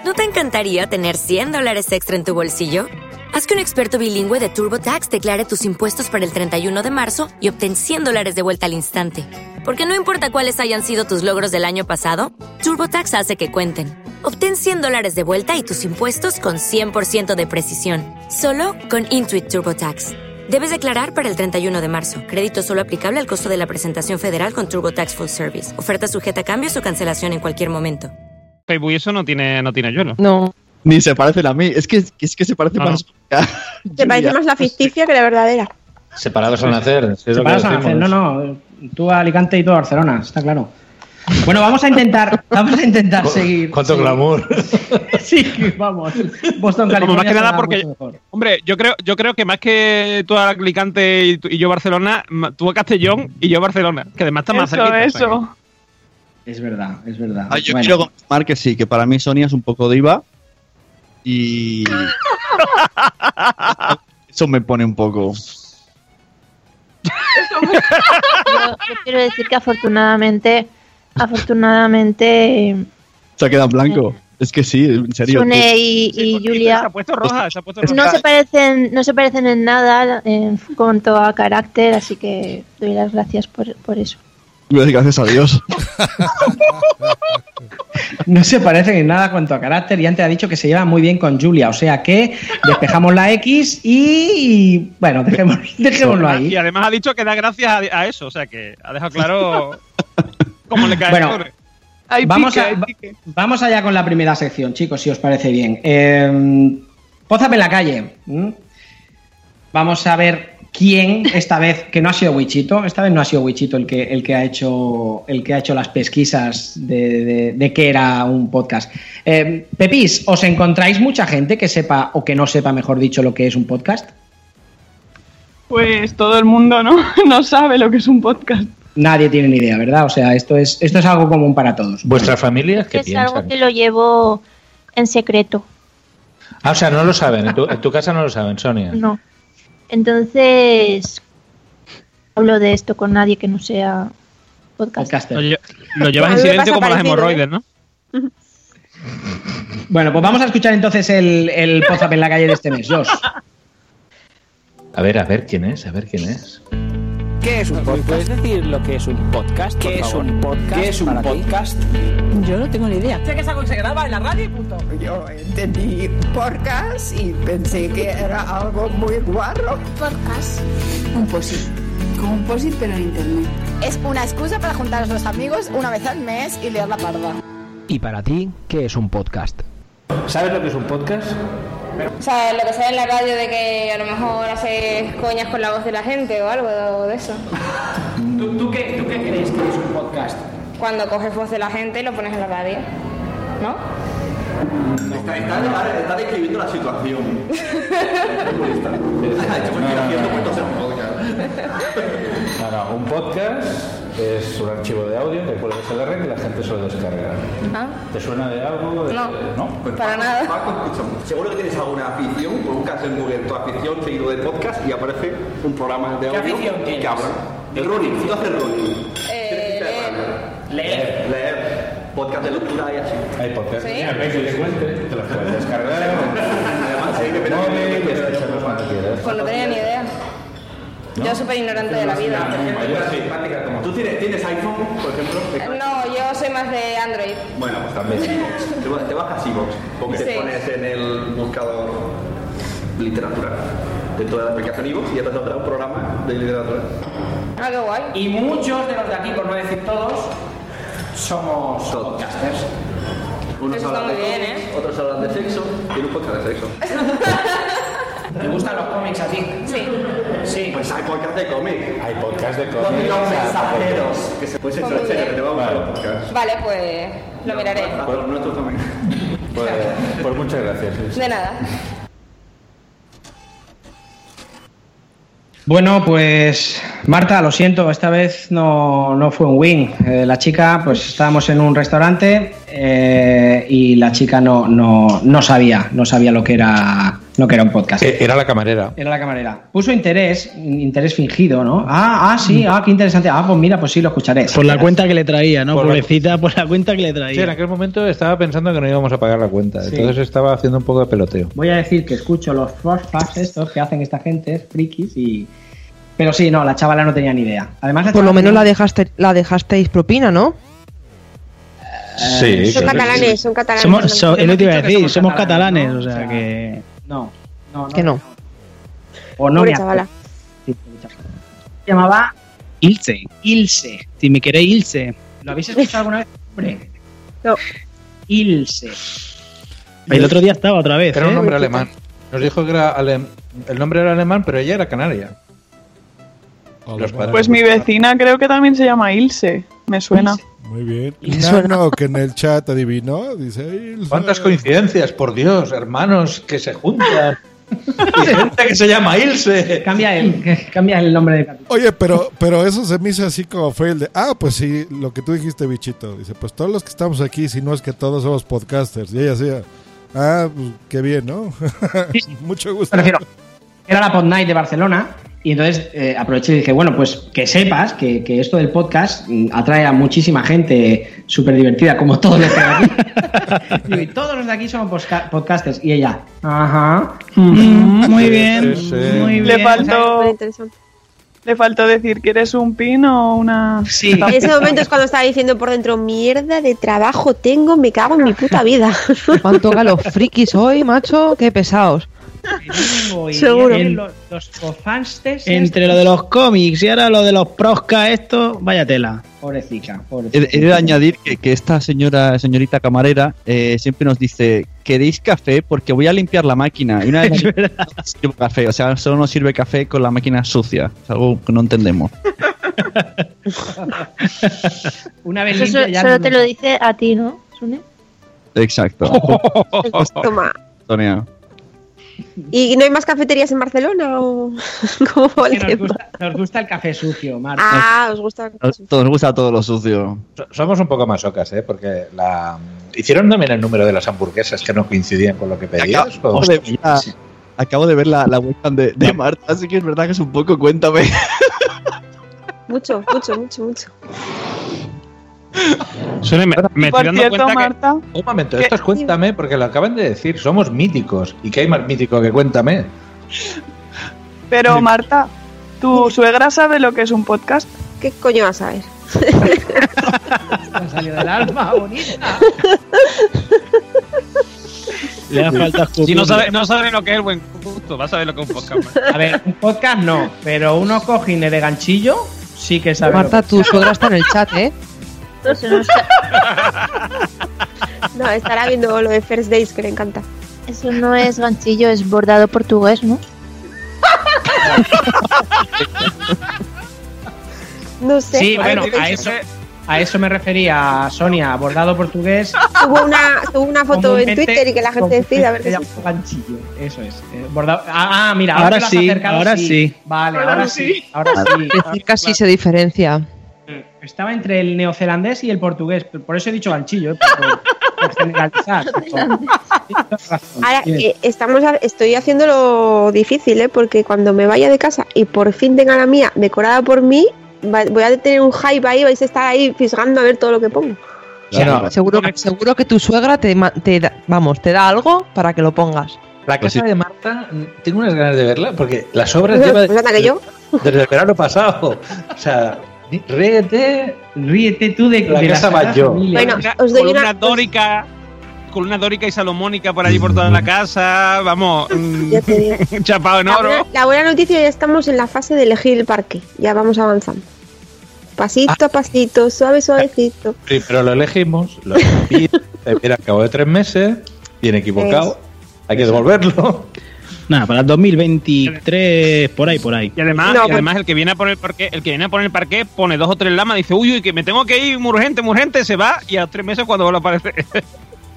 ¿No te encantaría tener 100 dólares extra en tu bolsillo? Haz que un experto bilingüe de TurboTax declare tus impuestos para el 31 de marzo y obtén 100 dólares de vuelta al instante. Porque no importa cuáles hayan sido tus logros del año pasado, TurboTax hace que cuenten. Obtén 100 dólares de vuelta y tus impuestos con 100% de precisión. Solo con Intuit TurboTax. Debes declarar para el 31 de marzo. Crédito solo aplicable al costo de la presentación federal con TurboTax Full Service. Oferta sujeta a cambios o cancelación en cualquier momento. Facebook eso no tiene, no tiene hielo. No. Ni se parecen a mí. Es que, es que se parece No, no. más. Te parece más la ficticia que la verdadera. Separados al nacer. es separados al nacer. No, no, tú a Alicante y tú a Barcelona, está claro. Bueno, vamos a intentar, vamos a intentar seguir. Cuánto sí. glamour. Sí, vamos. Boston, Como California. más que nada porque, hombre, yo creo, yo creo que más que tú a Alicante y, y yo Barcelona, tú a Castellón y yo Barcelona, que además está más Eso, cerquita. eso. Es verdad, es verdad. Ah, yo Bueno. quiero confirmar que sí, que para mí Sonia es un poco diva. Y. Eso me pone un poco. Yo, yo quiero decir que afortunadamente, afortunadamente, eh, Se ha quedado en blanco. Es que sí, en serio. Sune y, y Se Julia ha puesto roja, se ha puesto roja. no se parecen, no se parecen en nada en cuanto a carácter, así que doy las gracias por, por eso. Gracias a Dios. No se parecen en nada cuanto a carácter y antes ha dicho que se lleva muy bien con Julia, o sea que despejamos la X y bueno, dejémoslo Y ahí. además ha dicho que da gracias a, a eso, o sea que ha dejado claro cómo le cae Bueno, Vamos, pique, a- vamos allá con la primera sección, chicos, si os parece bien. Eh, Pózame en la calle. Vamos a ver quién esta vez, que no ha sido Wichito, esta vez no ha sido Wichito el que, el que, ha, hecho, el que ha hecho las pesquisas de, de, de qué era un podcast. Eh, Pepis, ¿os encontráis mucha gente que sepa o que no sepa, mejor dicho, lo que es un podcast? Pues todo el mundo, ¿no? No sabe lo que es un podcast. Nadie tiene ni idea, ¿verdad? O sea, esto es, esto es algo común para todos. ¿Vuestra familia qué Es algo piensan? que lo llevo en secreto, Ah, o sea, no lo saben. En tu, en tu casa no lo saben, Sonia. no. Entonces, hablo de esto con nadie que no sea podcast. Podcaster. Lo, lle- lo llevas en silencio como las hemorroides, ¿no? Bueno, pues vamos a escuchar entonces el, el Pózame en la calle de este mes, Josh. A ver, a ver quién es, a ver quién es. ¿Qué es un podcast? ¿Puedes decir lo que es un podcast? ¿Qué es un podcast? ¿Qué es un podcast? Yo no tengo ni idea. Sé que es algo que se graba en la radio y punto. Yo entendí podcast y pensé que era algo muy guarro. Podcast. Un posit. Como un posit pero en internet. Es una excusa para juntar a los amigos una vez al mes y leer la parda. ¿Y para ti, qué es un podcast? ¿Sabes lo que es un podcast? O sea, lo que sale en la radio de que a lo mejor haces coñas con la voz de la gente o algo de eso. ¿Tú, tú qué, ¿Tú qué crees que es un podcast? Cuando coges voz de la gente y lo pones en la radio. ¿No? Está, está, está describiendo la situación. Pues, a. No, no, un podcast es un archivo de audio que cuelgas en la red y la gente suele descargar. ¿Ah? ¿Te suena de algo? De- No. ¿No? Para nada. Paco, seguro que tienes alguna afición, pues buscas en Google tu afición seguido de podcast y aparece un programa de ¿Qué audio afición que habla. De running, tú haces running. Eh, Leer. Leer. Podcast de lectura y así. Hay podcast. ¿Sí? Ves que te cuente, te los puedes descargar. Además, hay que ver móvil, y escucharlos cuando quieras. Pues no tenía ni idea. Yo súper ignorante de la vida. Sí. ¿Tú tienes, tienes iPhone, por ejemplo? Eh, No, yo soy más de Android. Bueno, pues también. Te bajas iVoox, porque Sí. te pones en el buscador literatura dentro de la aplicación iVoox y ya te saldrá un programa de literatura. Ah, qué guay. Y muchos de los de aquí, por no decir todos, somos podcasters. Unos Eso hablan de muy bien, cómics, ¿eh? otros hablan de sexo y un podcast de sexo. ¿Te gustan los cómics a ti? Sí. Sí. Pues hay podcast de cómics. Hay podcast de Los cómics. los o sea, mensajeros. Que se puede Pues serio, que bien. te va a gustar. Vale, pues lo miraré. Los nuestros también. Pues, pues muchas gracias. De nada. Bueno, pues Marta, lo siento, esta vez no, no fue un win. Eh, la chica, pues estábamos en un restaurante eh, y la chica no, no, no sabía, no sabía lo que era, lo que era un podcast. Eh, Era la camarera. Era la camarera. Puso interés, interés fingido, ¿no? Ah, ah, sí, ah, qué interesante. Ah, pues mira, pues sí, lo escucharé. Por la cuenta que le traía, ¿no? Por la- Pobrecita, por la cuenta que le Sí, en traía. aquel momento estaba pensando que no íbamos a pagar la cuenta. Sí. Entonces estaba haciendo un poco de peloteo. Voy a decir que escucho los podcasts estos que hacen esta gente, frikis, y... Pero sí, no, la chavala no tenía ni idea. Además, la Por lo menos tenía- la dejaste, la dejasteis propina, ¿no? Sí, Son catalanes, son catalanes. Somos, so- es lo que te iba a decir, somos catalanes, catalanes, ¿no? o sea O sea, que. No, no, no. Que no. O no Pobre me chavala. acuerdo. Sí, pobre chavala. Se llamaba Ilse. Ilse. Si me queréis, Ilse. ¿Lo habéis escuchado alguna vez? Hombre. No. Ilse. El otro día estaba otra vez. Era un ¿eh? nombre alemán. Nos dijo que era alem- el nombre era alemán, pero ella era canaria. Los padres Pues mi vecina creo que también se llama Ilse. Me suena. Muy bien. Suena. Nano, que en el chat adivinó, dice. ¿Cuántas coincidencias? Por Dios, hermanos que se juntan. Y gente que se llama Ilse. Cambia el, cambia el nombre de capítulo. Oye, pero, pero eso se me hizo así como fail de, ah, pues sí, lo que tú dijiste, bichito. Dice, pues todos los que estamos aquí, si no es que todos somos podcasters. Y ella decía, ah, pues qué bien, ¿no? Mucho gusto. Me refiero, era la Pod Night de Barcelona y entonces eh, aproveché y dije, bueno, pues que sepas que, que esto del podcast mm, atrae a muchísima gente súper divertida, como todos los que hay aquí. Y todos los de aquí somos podcasters. Y ella, ajá. Mm, muy bien, Sí, sí. muy Le bien. faltó, Súper interesante. le faltó decir que eres un pin o una. Sí. En ese momento es cuando estaba diciendo por dentro, mierda de trabajo tengo, me cago en mi puta vida. ¿Cuánto los frikis hoy, macho? Qué pesados. Seguro. Los, los Entre lo de los cómics y ahora lo de los prosca, esto, vaya tela. Pobrecita, He, pobrecita. he de añadir que, que esta señora, señorita camarera, eh, siempre nos dice, ¿queréis café? Porque voy a limpiar la máquina. Y una vez Es verdad. no sirve café, o sea, solo nos sirve café con la máquina sucia. Es algo que no entendemos. Una vez limpia ya solo no- te lo dice a ti, ¿no, Sune? Exacto. Toma. Antonia. ¿Y no hay más cafeterías en Barcelona? ¿O cómo va el que nos, gusta, nos gusta el café sucio, Marta. Ah, os gusta. Nos, nos gusta todo lo sucio. So- Somos un poco masocas, ¿eh? Porque la... hicieron también el número de las hamburguesas que no coincidían con lo que pedías. Acabo, ¿o? de, mira, acabo de ver la, la webcam de, de Marta, así que es verdad que es un poco, cuéntame. Mucho, mucho, mucho, mucho. Sune, me, me Por estoy dando cierto, cuenta que. Marta, Un momento, esto es Cuéntame, porque lo acaban de decir, somos míticos. ¿Y qué hay más mítico que Cuéntame? pero Marta, ¿Tu suegra sabe lo que es un podcast? ¿Qué coño vas a ver? Me salió del alma, bonita. Le da falta Si no sabe, no sabe lo que es el buen gusto, va a saber lo que es un podcast. A ver, un podcast no, pero unos cojines de ganchillo sí que sabe. Marta, tu suegra está en el chat, ¿eh? No estará viendo lo de First Days que le encanta. Eso no es ganchillo, es bordado portugués, ¿no? No sé. Sí, bueno, ¿qué a eso, a eso me refería, Sonia, bordado portugués. Subo una, subo una foto en Twitter y que la gente decida a ver se qué llama ganchillo, eso es. eh, bordado. Ah, ah, mira, Ahora sí, acercado, ahora sí. Vale, Ahora ahora, sí. sí. Ahora sí. Casi se diferencia. Estaba entre el neozelandés y el portugués, por eso he dicho ganchillo, ¿eh? por, por generalizar. Ahora, eh, estamos a- estoy haciéndolo difícil, ¿eh? Porque cuando me vaya de casa y por fin tenga la mía decorada por mí, voy a tener un hype ahí, vais a estar ahí fisgando a ver todo lo que pongo. Claro. Seguro, seguro que tu suegra te, ma- te da, vamos, te da algo para que lo pongas. La Pues casa sí. de Marta, tengo unas ganas de verla porque las obras Pues lleva anda que yo. desde el verano pasado. O sea, ríete. Ríete tú de, La de casa. Familia. Bueno, os doy columna una- dórica, columna dórica y salomónica por allí por toda la casa, vamos, mm, Ya te digo. chapado en La buena, oro. la buena noticia ya estamos en la fase de elegir el parque. Ya vamos avanzando. Pasito a pasito, suave, suavecito. Sí, pero lo elegimos, lo mira, al cabo de tres meses, viene equivocado, hay que devolverlo. Nada, para el 2023, por ahí, por ahí. Y además, No, y pues- además el que viene a poner el parque, el que viene a poner el parque pone dos o tres lamas, dice, uy, uy, que me tengo que ir muy urgente, muy urgente, se va y a los tres meses cuando vuelve a aparecer.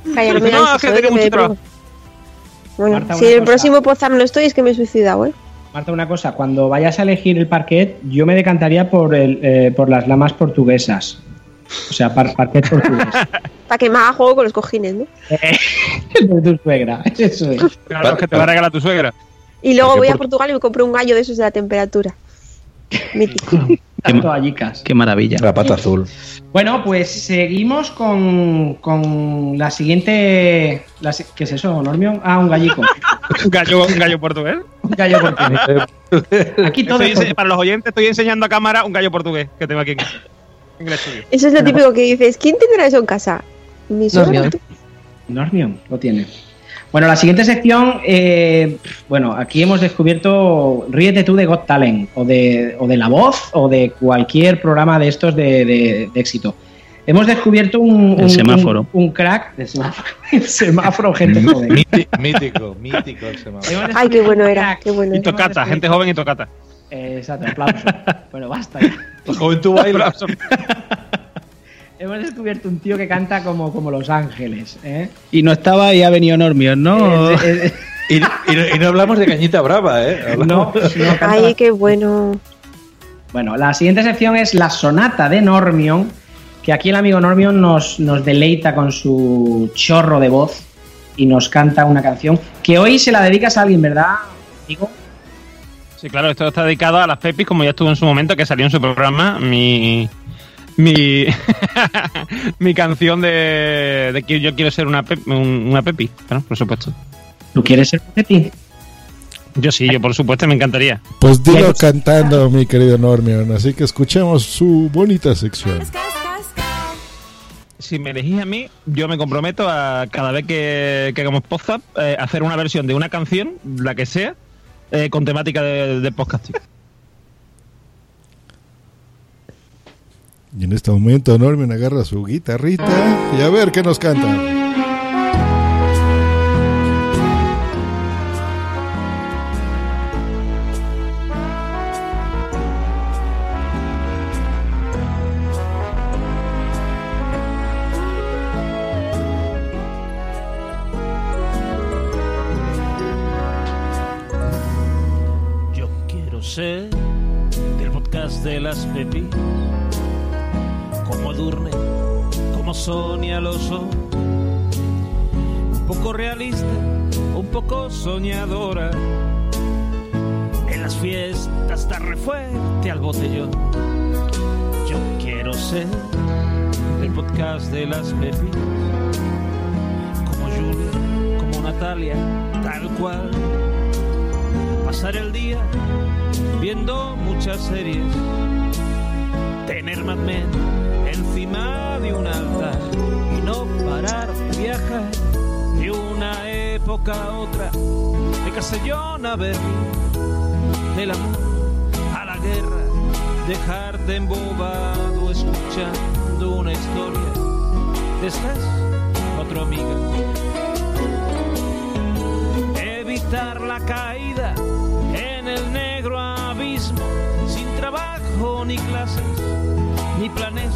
No, que mucho trabajo. Bueno, Marta, si el cosa. próximo Pozar no estoy, es que me he suicidado, ¿eh? Marta, una cosa, cuando vayas a elegir el parquet, yo me decantaría por, el, eh, por las lamas portuguesas. O sea, par- parquet portugués. Para que me haga juego con los cojines, ¿no? de tu suegra, eso es. Claro, es que te va a regalar tu suegra. Y luego voy a por- Portugal y me compro un gallo de esos de la temperatura. Mítico. Toallicas. Qué maravilla. La pata azul. Bueno, pues seguimos con, con la siguiente. la ¿Qué es eso, Normion? Ah, un gallico. Un gallo, un gallo portugués. Un gallo portugués. Aquí todo Estoy es ense- para los oyentes estoy enseñando a cámara un gallo portugués que tengo aquí Eso es lo típico que dices. ¿Quién tendrá eso en casa? Mi. Normion. Normion lo tiene. Bueno, la siguiente sección, eh, bueno, aquí hemos descubierto Ríete tú de Got Talent, o de, o de La Voz, o de cualquier programa de estos de, de- de éxito. Hemos descubierto un, semáforo. un, un crack del semáforo. El semáforo, gente joven. Míti- mítico, mítico el semáforo. Ay, qué bueno era. crack. Qué bueno Y tocata, gente joven y tocata. Eh, exacto, aplauso. bueno, basta. ya. La juventud baila. Hemos descubierto un tío que canta como, como Los Ángeles. ¿eh? Y no estaba y ha venido Normion, ¿no? Eh, eh, Y, y no, y no hablamos de cañita brava, ¿eh? eh, no, no canta Ay, qué bueno. Bueno, la siguiente sección es la sonata de Normion, que aquí el amigo Normion nos, nos deleita con su chorro de voz y nos canta una canción que hoy se la dedicas a alguien, ¿verdad, amigo? Sí, claro, esto está dedicado a las Pepis, como ya estuvo en su momento, que salió en su programa, mi. Mi, mi canción de, de que yo quiero ser una, Pep- un- una Pepi, claro, por supuesto. ¿Tú quieres ser Pepi? Yo sí, yo por supuesto me encantaría. Pues dilo cantando, mi querido Normion. Así que escuchemos su bonita sección. Si me elegís a mí, yo me comprometo a cada vez que, que hagamos podcast eh, hacer una versión de una canción, la que sea, eh, con temática de, de. Y en este momento Normion agarra su guitarrita y a ver qué nos canta. Soñadora. En las fiestas dar fuerte al botellón. Yo quiero ser del podcast de las Pepi. Como Julia, como Natalia, tal cual Pasar el día viendo muchas series. Tener Mad Men encima de un altar y no parar de viajar de una época a otra. De Castellón a Berlín, del amor a la guerra, dejarte embobado escuchando una historia de estas cuatro amigas. Evitar la caída en el negro abismo, sin trabajo ni clases, ni planes,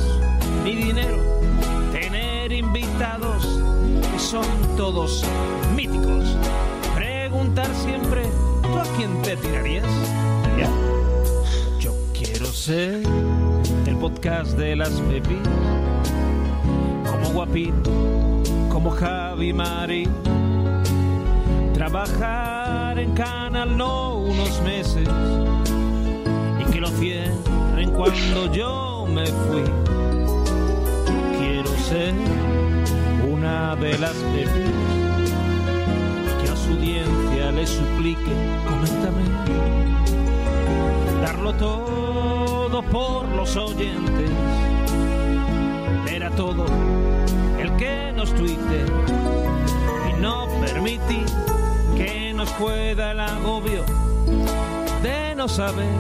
ni dinero. Tener invitados son todos míticos. Preguntar siempre, ¿tú a quién te tirarías? Ya. Yo quiero ser el podcast de las Pepi, como Guapito, como Javi Marín. Trabajar en Canal no unos meses y que lo cierren cuando yo me fui. Quiero ser de las Pepis que a su audiencia le suplique, coméntame, darlo todo por los oyentes, ver a todo el que nos tuite. Y no permitir que nos pueda el agobio de no saber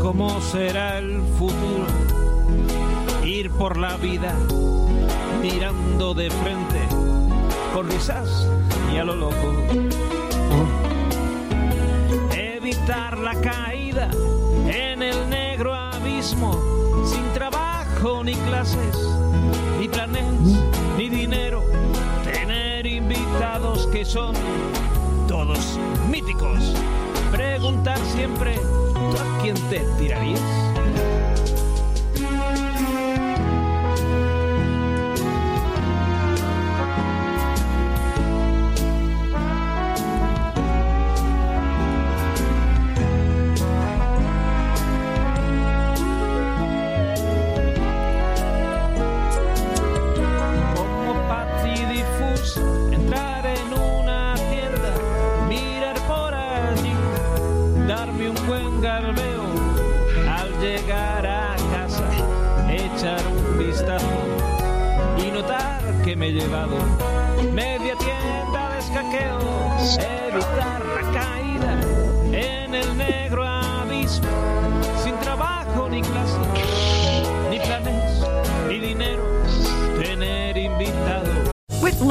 cómo será el futuro. Ir por la vida mirando de frente, con risas y a lo loco. Evitar la caída en el negro abismo, sin trabajo ni clases, ni planes, ni dinero. Tener invitados que son todos míticos. Preguntar siempre, ¿tú a quién te tirarías?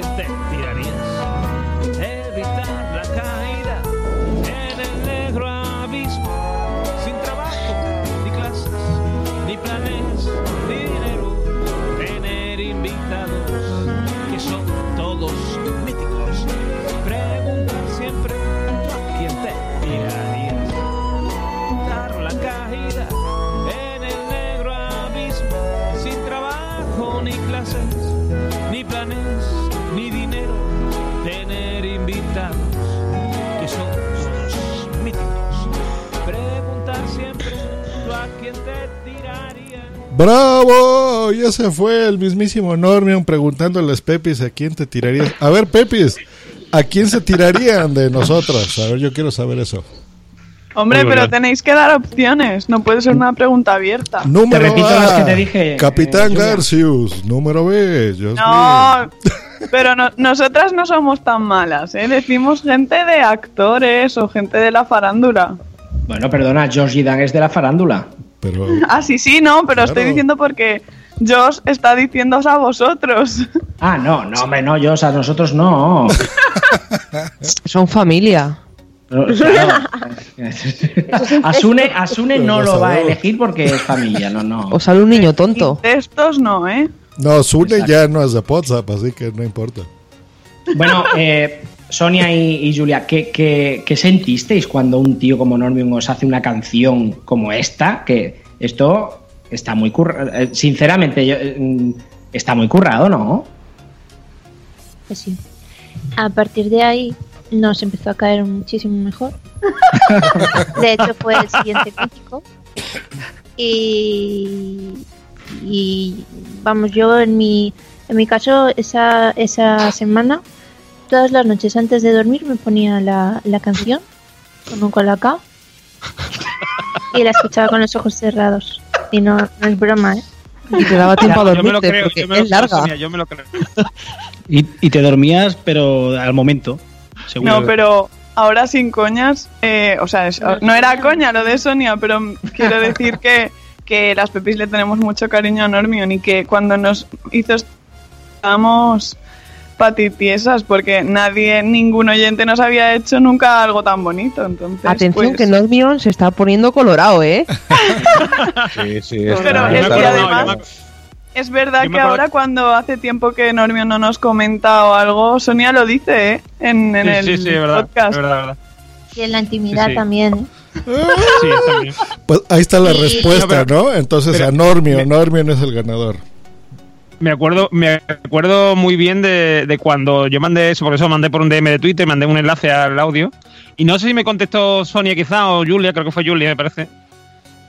¿tú a ¡Bravo! Ya se fue el mismísimo Normion preguntando a las Pepis a quién te tirarías. A ver, Pepis, ¿a quién se tirarían de nosotras? A ver, yo quiero saber eso. Hombre, pero tenéis que dar opciones. No puede ser una pregunta abierta. Número repito A, las que te dije, Capitán eh, Julia. Garcius. Número B, No, pero no- nosotras no somos tan malas, ¿eh? Decimos gente de actores o gente de la farándula. Bueno, perdona, Josh Dan es de la farándula. Pero Ah, sí, sí, no, pero estoy diciendo porque Josh está diciéndoos a vosotros. Ah, no, no, hombre, no, Josh, a nosotros no. Son familia. No, claro. Asune, Asune no lo va a elegir porque es familia, no, no. O sale un niño tonto. De estos no, ¿eh? No, Sune ya no es de WhatsApp, así que no importa. Bueno, eh, Sonia y, y Julia, ¿qué, qué, qué sentisteis cuando un tío como Normion os hace una canción como esta? Que esto está muy currado. Sinceramente, yo, eh, mm, está muy currado, ¿no? Pues sí. A partir de ahí nos empezó a caer muchísimo mejor. De hecho, fue el siguiente crítico. Y, y vamos, yo en mi, en mi caso, esa, esa semana, todas las noches antes de dormir me ponía la, la canción con un colacao y la escuchaba con los ojos cerrados. Y no, no es broma, ¿eh? Y te daba tiempo a Yo me lo dormirte creo, porque yo me lo es creo, larga. Sonia, yo me lo creo. Y, y te dormías, pero al momento. seguro. No, pero ahora sin coñas, eh, o sea, es- no era coña lo de Sonia, pero quiero decir que, que las Pepis le tenemos mucho cariño a Normion y que cuando nos hizo estábamos patitiesas porque nadie, ningún oyente nos había hecho nunca algo tan bonito. Entonces, Atención pues, que Normion se está poniendo colorado, ¿eh? Sí, sí. Pero es que además- Es verdad que ahora cuando hace tiempo que Normion no nos comenta o algo, Sonia lo dice ¿eh? en, en Sí, el sí, sí, es verdad, podcast. verdad, verdad. Y en la intimidad Sí, sí. también, ¿eh? Sí, también. Pues ahí está la respuesta, ¿no? Entonces pero- a Normion, Normion es el ganador. Me acuerdo, me acuerdo muy bien de, de cuando yo mandé eso, por eso mandé por un DM de Twitter, mandé un enlace al audio. Y no sé si me contestó Sonia quizá o Julia, creo que fue Julia, me parece.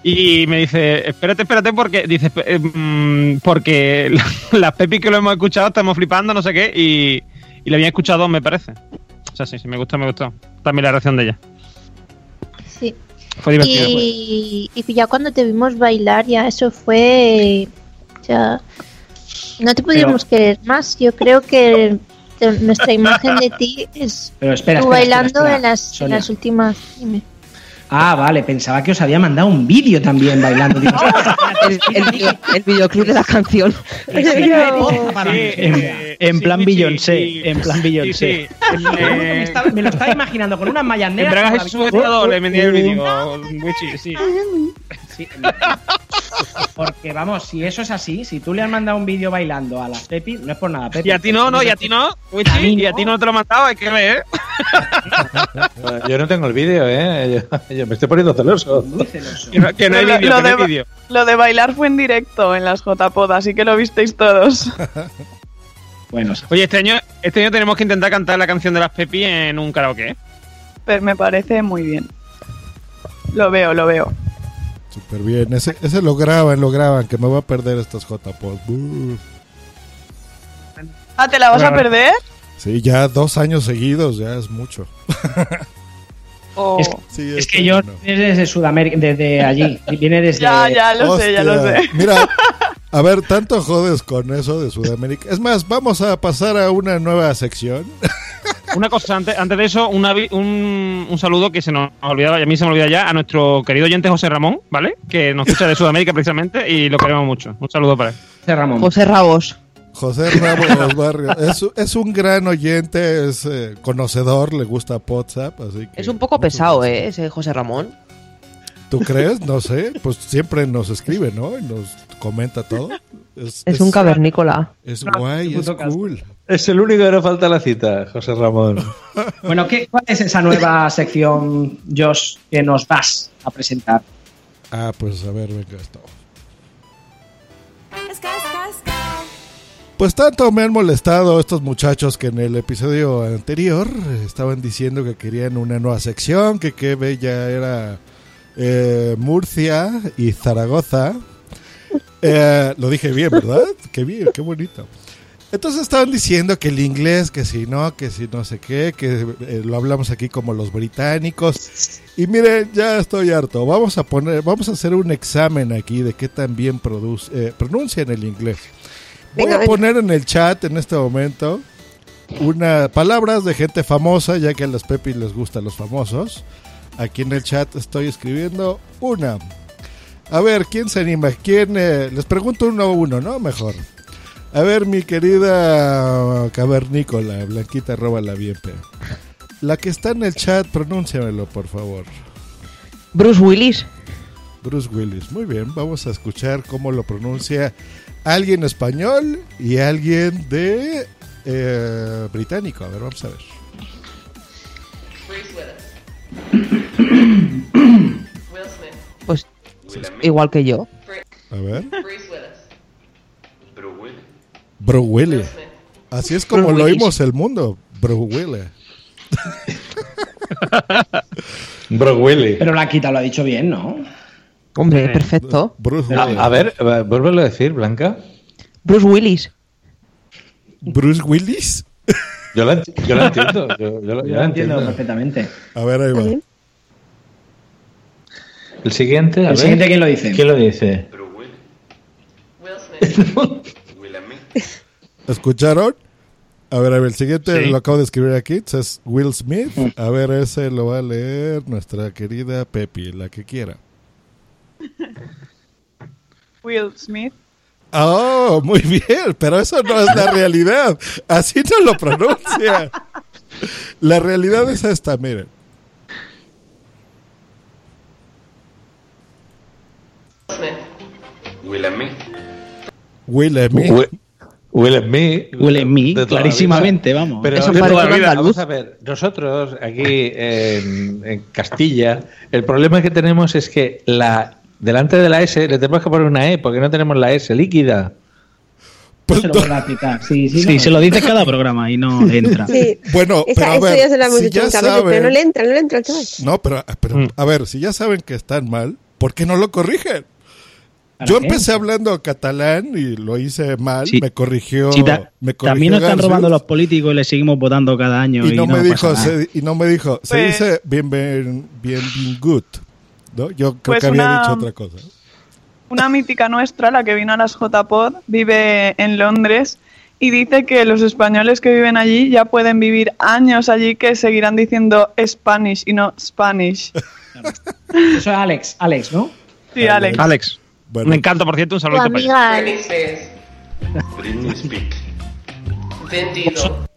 Y me dice, espérate, espérate, porque dice, "Espe- eh, mm, porque las Pepi que lo hemos escuchado estamos flipando, no sé qué, y, y la habían escuchado, me parece. O sea, sí, sí, me gustó, me gustó. También la reacción de ella. Sí. Fue divertido. Y, y ya cuando te vimos bailar, ya eso fue. O no te pudimos querer más. Yo creo que te- nuestra imagen de ti es Pero espera, tú espera, bailando espera, espera. En, las, en las últimas. dime. Ah, vale, pensaba que os había mandado un vídeo también bailando. Digo, El, el- el videoclip de la canción. En, en plan Beyoncé, en plan Beyoncé. me, lo estaba imaginando con unas mallas En negras. Bragas con es la- sujetador, le vendí el vídeo. Sí. Porque vamos, si eso es así, si tú le has mandado un vídeo bailando a las Pepi, no es por nada, Pepi. Y a ti no, no, y a ti no. A y a ti no te lo he mandado, hay que ver. Yo no tengo el vídeo, ¿eh? Yo, yo me estoy poniendo celoso. Que no, que no hay vídeo, lo no vídeo. Lo de bailar fue en directo en las JPod, así que lo visteis todos. Bueno, Oye, este año, este año tenemos que intentar cantar la canción de las Pepi en un karaoke. ¿eh? Pero me parece muy bien. Lo veo, lo veo. Súper bien. Ese, ese lo graban, lo graban, que me voy a perder estos JPod. Ah, ¿te la vas a perder? Sí, ya dos años seguidos, ya es mucho. Es, Sí, es que yo viene desde Sudamérica, desde allí, viene desde... Ya, ya lo sé, ya lo sé. Mira, a ver, tanto jodes con eso de Sudamérica. Es más, vamos a pasar a una nueva sección. Una cosa, antes, antes de eso, un, avi- un, un saludo que se nos olvidaba, y a mí se me olvida ya, a nuestro querido oyente José Ramón, ¿vale? Que nos escucha de Sudamérica precisamente y lo queremos mucho. Un saludo para él. José Ramón. José Rabos. José Ramos Barrio. Es, es un gran oyente, es eh, conocedor, le gusta WhatsApp, así que... Es un poco pesado, ¿eh? Ese José Ramón. ¿Tú crees? No sé. Pues siempre nos escribe, ¿no? Y nos comenta todo. Es, un cavernícola. Es guay, es cool. Es el único que no falta a la cita, José Ramón. Bueno, ¿qué, ¿cuál es esa nueva sección, Josh, que nos vas a presentar? Ah, pues a ver, venga esto. Pues tanto me han molestado estos muchachos que en el episodio anterior estaban diciendo que querían una nueva sección, que qué bella era eh, Murcia y Zaragoza. Eh, lo dije bien, ¿verdad? Qué bien, qué bonito. Entonces estaban diciendo que el inglés, que si no, que si no sé qué, que eh, lo hablamos aquí como los británicos. Y miren, ya estoy harto. Vamos a poner, vamos a hacer un examen aquí de qué tan bien produce, eh, pronuncian el inglés. Voy a poner en el chat en este momento una palabras de gente famosa, ya que a los Pepi les gustan los famosos. Aquí en el chat estoy escribiendo una. A ver, ¿quién se anima? ¿Quién? eh, les pregunto uno a uno, ¿no? Mejor. A ver, mi querida cavernícola, Blanquita, róbala bien, pero. La que está en el chat, pronúnciamelo, por favor. Bruce Willis. Bruce Willis. Muy bien, vamos a escuchar cómo lo pronuncia alguien español y alguien de eh, británico. A ver, vamos a ver. Pues igual que yo. A ver. Bruce Willis. Así es como lo oímos el mundo. Bro Willy. Pero Blanquita lo ha dicho bien, ¿no? Hombre, perfecto. Bruce A, Willis. a ver, eh, vuélvelo a decir, Blanca. Bruce Willis. Bruce Willis. Yo la, ent- yo la entiendo. Yo, yo la- yo Yo la lo entiendo entiendo. perfectamente. A ver, ahí va. El siguiente, a ¿El ver. siguiente quién lo dice? ¿Quién lo dice? Will Smith. ¿Escucharon? A ver, a ver, el siguiente Sí. lo acabo de escribir aquí. Es Will Smith. A ver, ese lo va a leer nuestra querida Pepi, la que quiera. Will Smith. Oh, muy bien, pero eso no es la realidad. Así no lo pronuncia. La realidad es esta, miren. Will Smith. Will Smith. Will, Will Smith. Huele en mí, de toda la clarísimamente, vamos. Pero Eso parece vida, vamos a ver, nosotros aquí en, en Castilla, el problema que tenemos es que la delante de la S le tenemos que poner una E porque no tenemos la S líquida. Se lo vuelve a aplicar. Sí, sí, Sí, no. se lo dices cada programa y no entra. Sí. Bueno, Esa- pero a eso ver, ya se lo hemos si dicho ya saben- pero no le entra, no le entra al chaval. No, pero, pero Mm. a ver, si ya saben que están mal, ¿por qué no lo corrigen? ¿Para Yo qué? empecé hablando catalán y lo hice mal, Sí. me corrigió. Sí, ta- me corrigió también nos están Garfield, robando los políticos y le seguimos votando cada año. y no, me pasa dijo, se- y no me dijo, se Pues- dice bien, bien, bien, bien good. ¿No? Yo creo Pues que había una- dicho otra cosa. Una mítica nuestra, la que vino a las JPod, vive en Londres y dice que los españoles que viven allí ya pueden vivir años allí que seguirán diciendo Spanish y no Spanish. Eso es Alex, Alex, ¿no? Sí, Alex. Alex. Bueno. Me encanta, por cierto, un saludo para Diesel.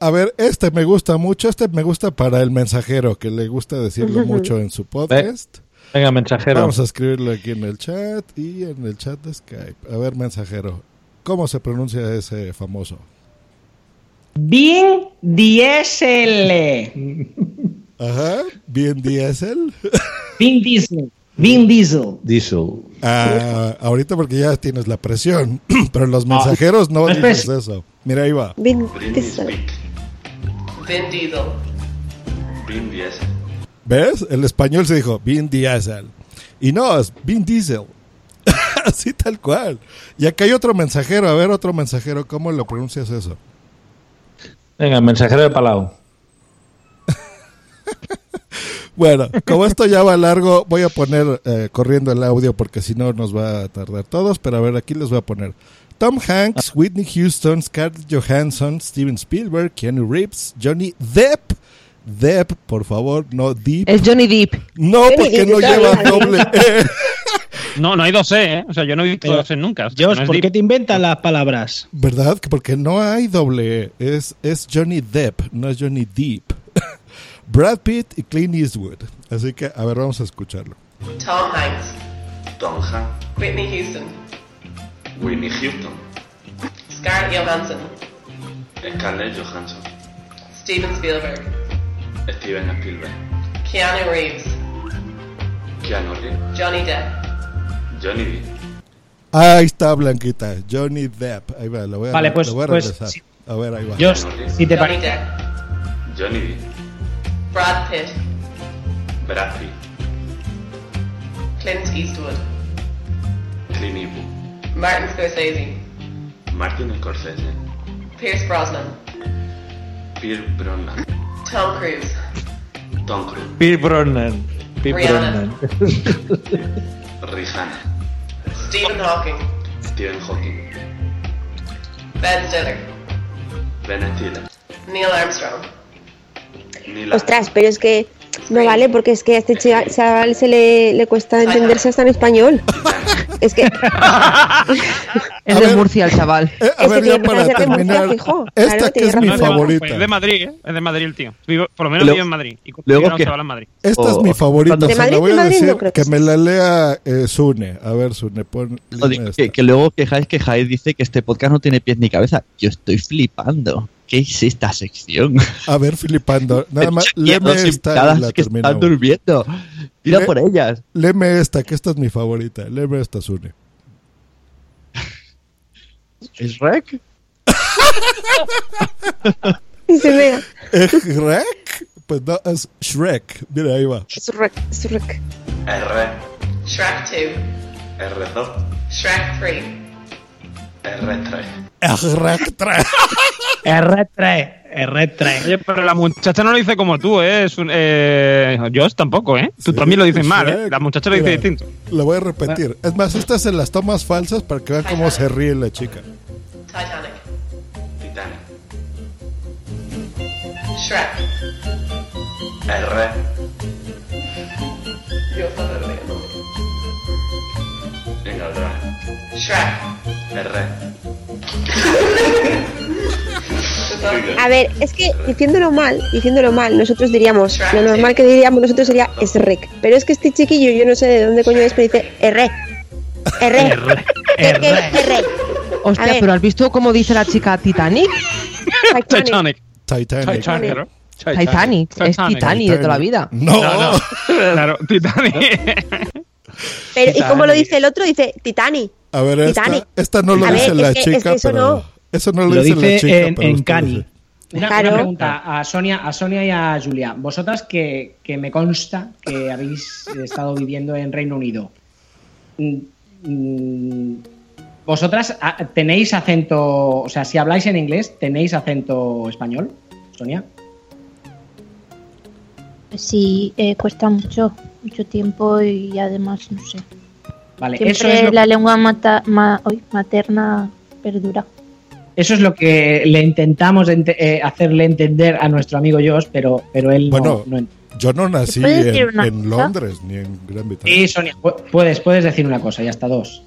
A ver, este me gusta mucho, este me gusta para el mensajero, que le gusta decirlo mucho en su podcast. Venga, mensajero. Vamos a escribirlo aquí en el chat y en el chat de Skype. A ver, mensajero, ¿cómo se pronuncia ese famoso? Vin Diesel. Ajá, bien diésel. Vin Diesel. Vin Diesel. Diesel. Ah, ahorita porque ya tienes la presión, pero los mensajeros no no es dices eso. Mira, ahí va. Vin Diesel. Speak. Vin Diesel. Vin Diesel. ¿Ves? El español se dijo Vin Diesel. Y no, es Vin Diesel. Así tal cual. Y acá hay otro mensajero. A ver, otro mensajero, ¿cómo lo pronuncias eso? Venga, mensajero de Palau. Bueno, como esto ya va largo, voy a poner eh, corriendo el audio porque si no nos va a tardar todos. Pero a ver, aquí les voy a poner Tom Hanks, Whitney Houston, Scarlett Johansson, Steven Spielberg, Keanu Reeves, Johnny Depp. Depp, por favor, no Deep. Es Johnny Depp. No, porque no lleva doble E. No, no hay dos E, ¿eh? O sea, yo no he visto dos E nunca. O sea, Josh, no ¿por deep. qué te inventas las palabras? ¿Verdad? Que Porque no hay doble E. Es, es Johnny Depp, no es Johnny Deep. Brad Pitt y Clint Eastwood. Así que, a ver, vamos a escucharlo. Tom Hanks. Tom Hanks. Whitney Houston. Whitney Houston. Scarlett Johansson. Scarlett Johansson. Steven Spielberg. Steven Spielberg. Keanu Reeves. Keanu Reeves. Johnny Depp. Johnny Depp. Ahí está, Blanquita. Johnny Depp. Ahí va, lo voy a, Vale, pues- lo voy a pues, regresar. sí. A ver, ahí va. Josh, si te Johnny parece. Depp. Johnny Depp. Brad Pitt. Brad Pitt. Clint Eastwood. Clint Eastwood. Martin Scorsese. Martin Scorsese. Pierce Brosnan. Pierre Brosnan. Tom Cruise. Tom Cruise. Pierre Brosnan. Pierre Rihanna. Rihanna. Stephen Hawking. Stephen Hawking. Ben Stiller. Ben Stiller. Neil Armstrong. Neil Ostras, pero es que no vale porque es que a este chaval se le, le cuesta entenderse hasta en español. Es que Es de Murcia el chaval. Eh, a Es ver, que ya tiene para Murcia, terminar, fijo. esta Claro, que es mi razón. favorita. Es de Madrid, ¿eh? Es de Madrid el tío. Vive- por lo menos Luego- vive en Madrid. Y luego que- en Madrid. Esta O- es mi favorita. ¿De se Madrid, la voy de a decir No creo que, que me la lea eh, Sune. A ver, Sune, pon. Que, que luego quejáis que Jaez dice que este podcast no tiene pies ni cabeza. Yo estoy flipando. ¿Qué es esta sección? A ver, flipando. Nada más, léeme esta y la que están terminamos. durmiendo. Mira Le- por ellas. Léeme esta, que esta es mi favorita. Léeme esta, Sune. ¿Es Rec? Y se vea. ¿Es Shrek? Pues no, es Shrek. Mira, ahí va. Es rec, es rec. R. Shrek 2. R2. Shrek 3. R3. Shrek 3. R3, R3. Oye, pero la muchacha no lo dice como tú, ¿eh? Es un, eh Josh tampoco, ¿eh? Tú Sí, también lo dices mal, ¿eh? La muchacha lo dice Mira, distinto. Lo voy a repetir. Es más, estas en las tomas falsas para que vean cómo se ríe la chica. Titanic. Titanic. Shrek. R. Dios, no me río, Venga. Shrek. R. A ver, es que diciéndolo mal, diciéndolo mal, nosotros diríamos, lo normal que diríamos nosotros sería es rec. Pero es que este chiquillo, yo no sé de dónde coño es, pero dice erre. Erre. ¿Qué- qué es erre? A Hostia, pero ¿has visto cómo dice la chica Titanic? Titanic. Titanic. Titanic. Titanic. Es Titanic de toda la vida. No. No, no. Claro, Titanic. Pero, ¿y cómo lo dice el otro? Dice Titanic. A ver, esta, no lo A ver, dice es la que- es chica, que eso pero. no. Eso no lo, Lo dice, la chica. en, pero en Cani. Una, Claro. una pregunta a Sonia, a Sonia y a Julia. Vosotras que, que me consta que habéis estado viviendo en Reino Unido. mm, mm, ¿Vosotras ah, tenéis acento, o sea, si habláis en inglés, tenéis acento español, Sonia? Sí, eh, cuesta mucho, mucho tiempo y además, no sé. Vale, Siempre eso es, lo, la lengua mata- ma- uy, materna perdura. eso es lo que le intentamos ente- eh, hacerle entender a nuestro amigo Josh, pero, pero él no- Bueno, no, ent- yo no nací en? Londres ni en Gran Bretaña. Sí, Sonia, pu- puedes, puedes decir una cosa, y hasta dos.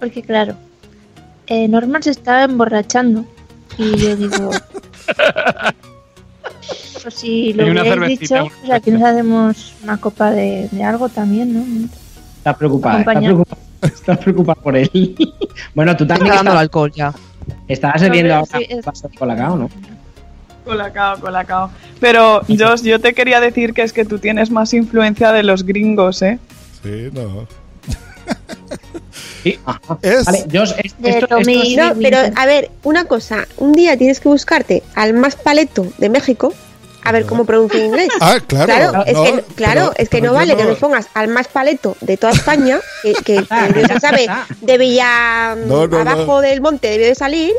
Porque claro, eh, Norman se estaba emborrachando y yo digo, pues si lo hubierais dicho, pues aquí nos hacemos una copa de, de algo también, ¿no? Está preocupada, está Acompañar. preocupada, está preocupada por él. bueno, tú también dando el estás, alcohol ya. estabas bebiendo No, ahora pero sí, es- colacao, ¿no? Colacao, colacao. Pero, Josh, yo te quería decir que es que tú tienes más influencia de los gringos, ¿eh? Sí, no. Sí, ajá. Es- Vale, Josh, esto, Tommy esto es- No, Lee pero a ver, una cosa. Un día tienes que buscarte al más paleto de México a ver cómo pronuncia en inglés. Ah, claro. Claro, es no, que, claro, pero- es que no vale que nos pongas al más paleto de toda España, que, que, Ah, que ya se sabe está. de Villa No, no, abajo no. del monte debió de salir,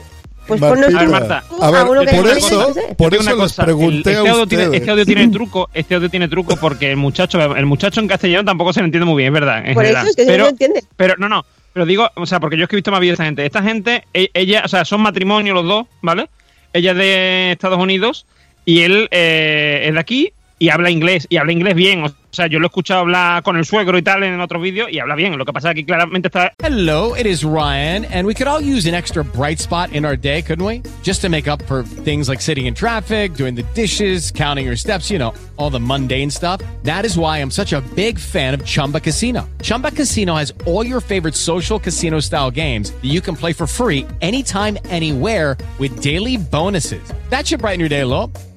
pues ponnos A ver, Marta. a ver, uno que por eso, por eso una les cosa, pregunté el- a este audio tiene, este audio tiene truco, este audio tiene truco porque el muchacho, el muchacho en castellano tampoco se le entiende muy bien, es verdad. Por eso es que pero, no lo entiendes. pero no, no, pero digo, o sea, porque yo es que he visto más vídeos de esta gente. Esta gente, e- ella, o sea, son matrimonio los dos, ¿vale? Ella es de Estados Unidos y él eh, es de aquí y habla inglés, y habla inglés bien. O sea, yo lo he escuchado hablar con el suegro y tal en otros vídeos y habla bien. Lo que pasa es que claramente está Hello, it is Ryan, and we could all use an extra bright spot in our day, couldn't we? Just to make up for things like sitting in traffic, doing the dishes, counting your steps, you know, all the mundane stuff. That is why I'm such a big fan of Chumba Casino. Chumba Casino has all your favorite social casino style games that you can play for free anytime, anywhere with daily bonuses. That should brighten your day a.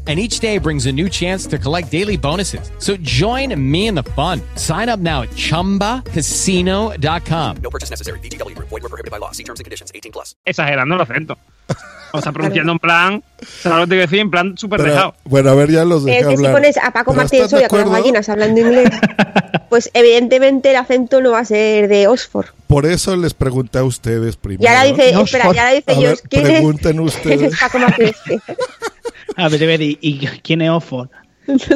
and each day brings a new chance to collect daily bonuses. So join me in the fun. Sign up now at ChumbaCasino.com. No purchase necessary. VGW Group. Void were prohibited by law. See terms and conditions. 18 plus. Exagerando el acento. O sea, pronunciando en plan, ¿sabes lo que decir? En plan súper dejado. bueno, a ver, ya los dejé Es que si hablar. pones a Paco Martínez ¿estás de Soria con las gallinas hablando inglés, pues evidentemente el acento no va a ser de Oxford. Por eso les pregunté a ustedes primero. Y ahora dice, espera, y ahora dice A ver, ¿quién es, ustedes. ¿quién es Paco Martínez? A ver, a ver, ¿y, y quién es Oxford?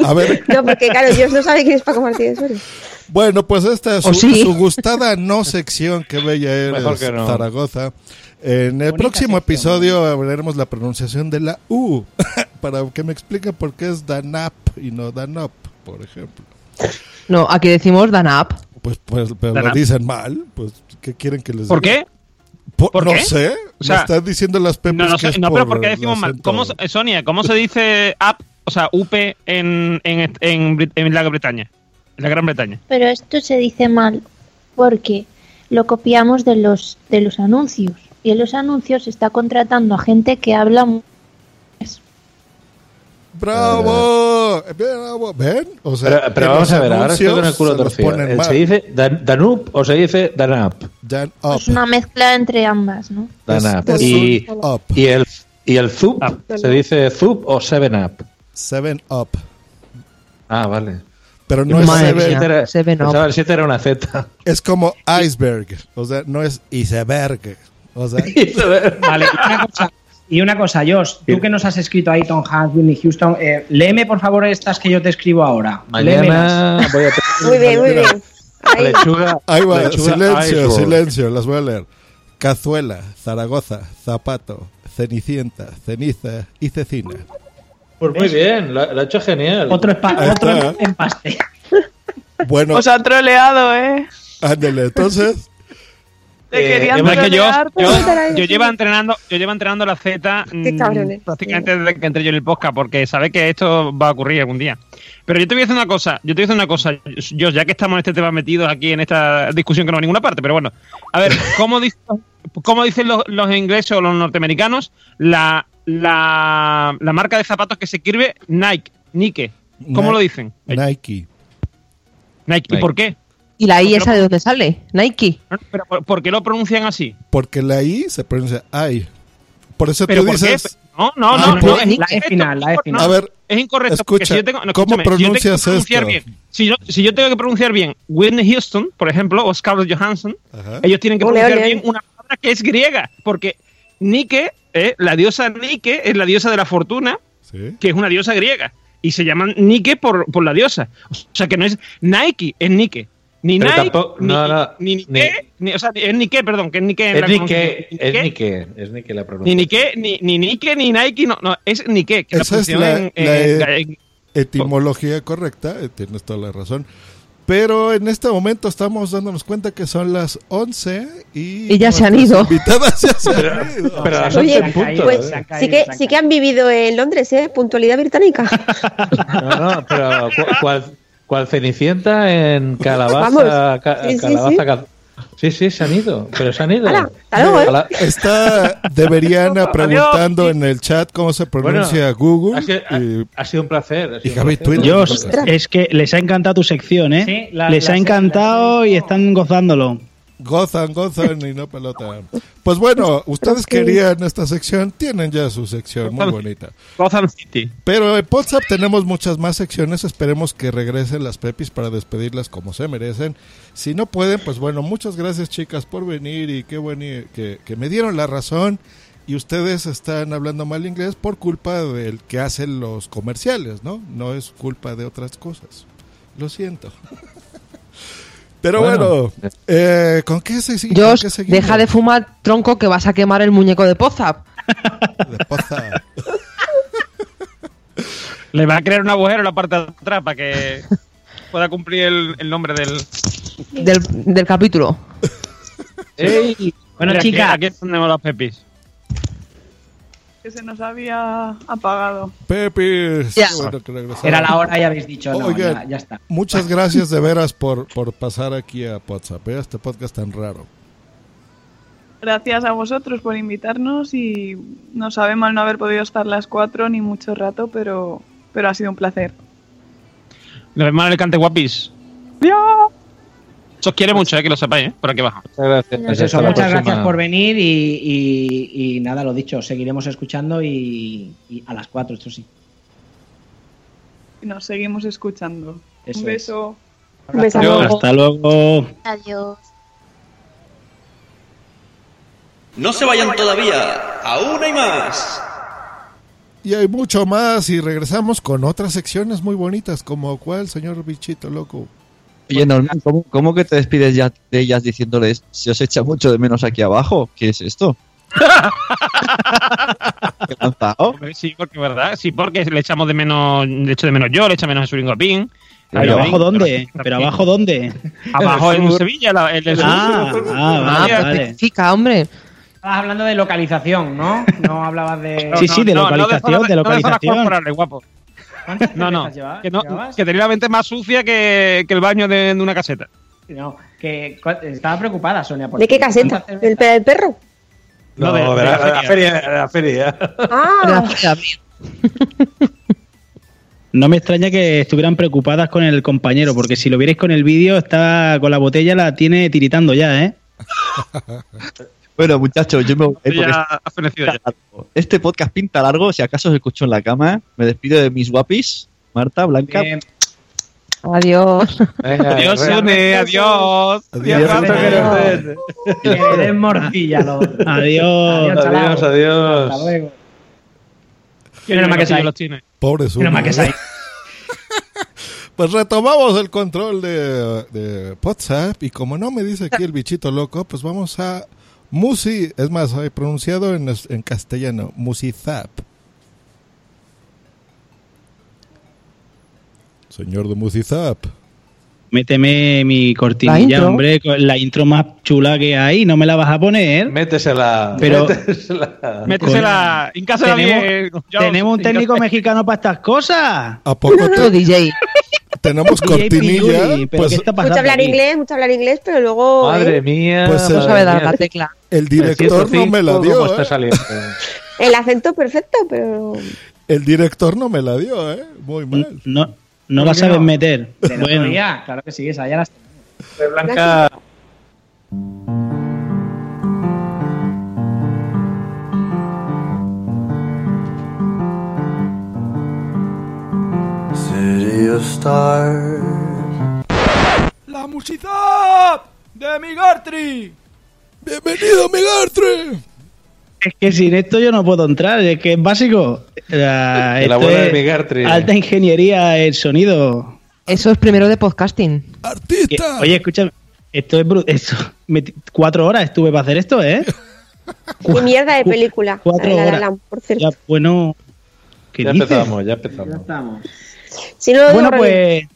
A ver, No, porque claro, Dios no sabe quién es Paco Martínez Soria. Bueno, pues esta es su, ¿O sí? su gustada no sección, que bella eres, que no. Zaragoza. En el próximo episodio hablaremos la pronunciación de la U, para que me expliquen por qué es Danap y no Danop, por ejemplo. No, aquí decimos Danap. Pues, pues pero Danap. lo dicen mal, pues, ¿qué quieren que les ¿Por diga? qué? Po- ¿Por no qué? sé, O sea, me están diciendo las pepes No, no, que sé, es no pero por ¿por qué decimos mal? acento. ¿Cómo, se- Sonia, ¿cómo se dice app, o sea, UP en, en, en, en la Gran Bretaña? En la Gran Bretaña. Pero esto se dice mal porque lo copiamos de los, de los anuncios. Y en los anuncios se está contratando a gente que habla ¡Bravo! ¡Bravo! ¿Ven? O sea, Pero, vamos a ver, ahora estoy con el culo se torcido. ¿Se mal. dice Dan- Danub o se dice Danap? Dan Es una mezcla entre ambas, ¿no? Danap. Y, up. y el, y el Zup, ¿se dice Zup o Seven Up? Seven Up. Ah, vale. Pero no es Seven, era- Seven Up. el 7 era una Z. es como iceberg. O sea, no es iceberg. O sea, Vale, una cosa, y una cosa, Josh, tú que nos has escrito ahí, Tom Hanks, Whitney Houston, eh, léeme por favor estas que yo te escribo ahora. Mañana voy a Muy bien, muy bien. Ahí. Lechuga, ahí va, lechuga silencio, silencio, las voy a leer. Cazuela, Zaragoza, zapato, cenicienta, ceniza y cecina. Pues muy bien, lo, lo ha hecho genial. Otro, empaste. Bueno, Os ha troleado, ¿eh? ándale, entonces, Te Eh, querían Es que yo, yo, llevo entrenando, yo llevo entrenando la Z mm, prácticamente desde que entré yo en el podcast, porque sabe que esto va a ocurrir algún día. Pero yo te voy a decir una cosa, yo te voy a decir una cosa, yo ya que estamos en este tema metidos aquí en esta discusión que no va a ninguna parte, pero bueno, a ver, ¿cómo, dice- cómo dicen los, los ingleses o los norteamericanos la, la, la marca de zapatos que se escribe Nike, Nike? ¿Cómo lo dicen? Nike. Nike. ¿Y Nike. por qué? ¿Y la I esa lo- de dónde sale? Nike. ¿Pero por, por qué lo pronuncian así? Porque la I se pronuncia I. Por eso ¿Pero tú por qué? dices. No, no, Ah, no, no, pues- es La E final, la E no, final. A ver, Es incorrecto, porque Escucha, si yo tengo, no, ¿cómo escúchame, si yo tengo que pronuncias pronunciar esto? bien, si yo, si yo tengo que pronunciar bien Whitney Houston, por ejemplo, o Scarlett Johansson, Ajá. ellos tienen que Ole, pronunciar ole. bien una palabra que es griega, porque Nike, eh, la diosa Nike, es la diosa de la fortuna, Sí. que es una diosa griega, y se llaman Nike por, por la diosa. O sea que no es Nike, es Nike. Ni Nike, tampoco- ni, no, no, ni Nike, ni- o sea, es Nike, perdón, que es Nike Es la Nike, es Nike, es Nike la Ni pronunciación. Nike, ni, ni Nike, ni Nike, no, no, es Nike. Que Esa es pronunciación la- en- la- en- en- Etimología correcta, eh, tienes toda la razón. Pero en este momento estamos dándonos cuenta que son las 11 y. Y ya se han ido. invitadas ya se han ido. Pero las Oye, 11 en punto, Pues ¿eh? sí que, sí que han vivido en Londres, ¿eh? Puntualidad británica. No, no, pero cu- cual, cual Cenicienta en Calabaza. Vamos. ca- Sí, sí, calabaza sí. ca- sí, sí, se han ido, pero se han ido. Luego, ¿eh? La- Está Deberiana preguntando en el chat cómo se pronuncia Google. ha, sido, ha- y- ha sido un placer. ha y sido un Javi. Twitter. Josh, es que les ha encantado tu sección, ¿eh? Sí, la- les la ha encantado y están gozándolo. Gozan, gozan y no pelotan. Pues bueno, ustedes querían esta sección, tienen ya su sección, muy bonita. Gotham City. Pero en WhatsApp tenemos muchas más secciones. Esperemos que regresen las Pepis para despedirlas como se merecen. Si no pueden, pues bueno, muchas gracias chicas por venir y qué bueno que, que me dieron la razón. Y ustedes están hablando mal inglés por culpa del que hace los comerciales, ¿no? No es culpa de otras cosas. Lo siento. Pero bueno, Bueno. eh, ¿con qué se sigue? Josh, ¿Con qué seguimos? deja de fumar tronco que vas a quemar el muñeco de Pozap. De poza. Le va a crear un agujero en la parte de atrás para que pueda cumplir el, el nombre del. del, del capítulo. Bueno, Mira, chica. Aquí, aquí tenemos los pepis. Que se nos había apagado. Pepis. Ya. regresaron. Era la hora y habéis dicho, no, Oigan, ya, ya está. Muchas gracias de veras por, por pasar aquí a WhatsApp, ¿eh? este podcast tan raro. Gracias a vosotros por invitarnos y nos sabe mal no haber podido estar las cuatro ni mucho rato, pero, pero ha sido un placer. Nos vemos en el cante guapis. Se os quiere mucho, eh, que lo sepáis, ¿eh? Por aquí abajo. Muchas gracias. Pues eso, muchas gracias por venir y, y- y nada, lo dicho, seguiremos escuchando y, y a las 4, esto sí. Nos seguimos escuchando. Eso un es. beso. Un beso. Luego. Hasta luego. Adiós. No se vayan todavía, aún hay más. Y hay mucho más y regresamos con otras secciones muy bonitas, como cuál, señor bichito loco. Oye, Norman, ¿cómo, cómo que te despides ya de ellas diciéndoles se os echa mucho de menos aquí abajo? ¿Qué es esto? ¿Qué Sí, porque verdad, sí, porque le echamos de menos, le echo de menos yo, le echa menos a Suringo Pin. ¿Pero abajo dónde? ¿Pero abajo dónde? Abajo en Sevilla, la- el del Ah, sur. ah, vale, Ah, vale. Especifica, hombre. Estabas hablando de localización, ¿no? No hablabas de... Sí, sí, de no, no localización, zonas- de no zonas localización. corporales, guapo. No, no, que, no llevabas? que tenía la mente más sucia que, que el baño de, de una caseta. No, que estaba preocupada Sonia. por ¿De qué caseta? ¿Del, pe- del perro? No, No, de- de, de la, la la feria. de la feria. Ah, No me extraña que estuvieran preocupadas con el compañero, porque si lo vierais con el vídeo, está con la botella, la tiene tiritando ya, ¿eh? Bueno, muchachos, yo me voy. porque Ya ha fenecido ya. Este podcast pinta largo, si acaso os escucho en la cama. Me despido de mis guapis, Marta, Blanca. Bien. Adiós. Venga, Adiós. Sune, adiós. Adiós. Adiós, Adiós. Que le den morcilla. Adiós. Adiós. Adiós, adiós. Hasta luego. Menos mal que Menos los tiene. Pobre Sune. que sai. Pues retomamos el control de, de WhatsApp y como no me dice aquí el bichito loco, pues vamos a Musi, es más, he pronunciado en, en castellano, Musizap. Señor de Musizap. Méteme mi ¿La cortinilla, hombre, con la intro más chula que hay, ¿no me la vas a poner? Métesela. Pero- métesela. Métesela, incásela Tenemos- bien. ¿Tenemos un técnico mexicano para estas cosas? ¿A poco te- DJ. Tenemos cortinilla? ¿pero Pues qué está pasando mucho hablar aquí? inglés, mucho hablar inglés, pero luego. Madre ¿eh? mía. Pues, madre eh, No sabe dar la tecla. el director no me la 105, dio. ¿cómo está ¿eh? El acento perfecto, pero. El director no me la dio, ¿eh? Muy mal. No, no ¿Por la sabes no? meter. La Bueno, teoría, claro que sí, esa ya las Blanca. City of stars. ¡La Musizap! ¡De Migartri! ¡Bienvenido, Migartre! es que sin esto yo no puedo entrar, es que es básico. La, la abuela de Migartri. Alta ingeniería, el sonido. Eso es primero de podcasting. Que- ¡Artista! oye, escúchame, esto es bru- esto, me- cuatro horas estuve para hacer esto, ¿eh? Qué mierda de película. Cuatro La de La La horas. Por cierto. Ya, bueno, ¿qué Ya dices? empezamos, ya empezamos. Si no Bueno, pues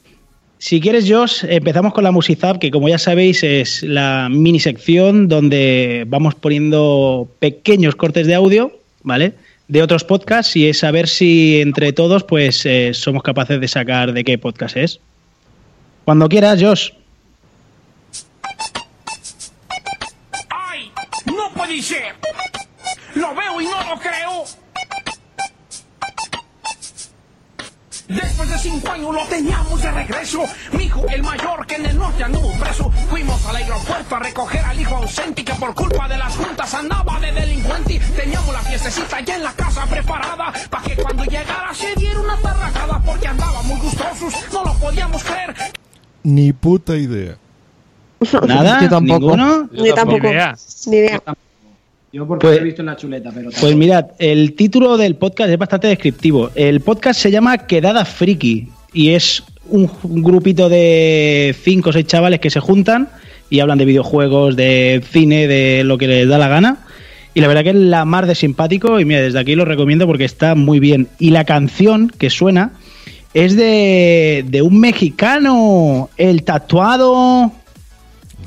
si quieres, Josh, empezamos con la Musizap, que como ya sabéis es la mini sección donde vamos poniendo pequeños cortes de audio, ¿vale? De otros podcasts y es a ver si entre todos pues eh, somos capaces de sacar de qué podcast es. Cuando quieras, Josh. ¡Ay! ¡No puede ser! ¡Lo veo y no lo creo! Después de cinco años lo teníamos de regreso. Mi hijo, el mayor, que en el norte anduvo preso. Fuimos al aeropuerto a recoger al hijo ausente que por culpa de las juntas andaba de delincuente. Teníamos la fiestecita ya en la casa preparada. para que cuando llegara se diera una tarragada. Porque andaba muy gustosos, no lo podíamos creer. Ni puta idea. ¿Nada? Yo tampoco. ¿Ninguno? Yo tampoco. Ni idea. Ni idea. Yo porque Pues- lo he visto en la chuleta, pero Pues mirad, el título del podcast es bastante descriptivo. El podcast se llama Quedada Friki y es un, un grupito de cinco o seis chavales que se juntan y hablan de videojuegos, de cine, de lo que les da la gana. Y la verdad que es la mar de simpático y mira, desde aquí lo recomiendo porque está muy bien. Y la canción que suena es de, de un mexicano, el tatuado...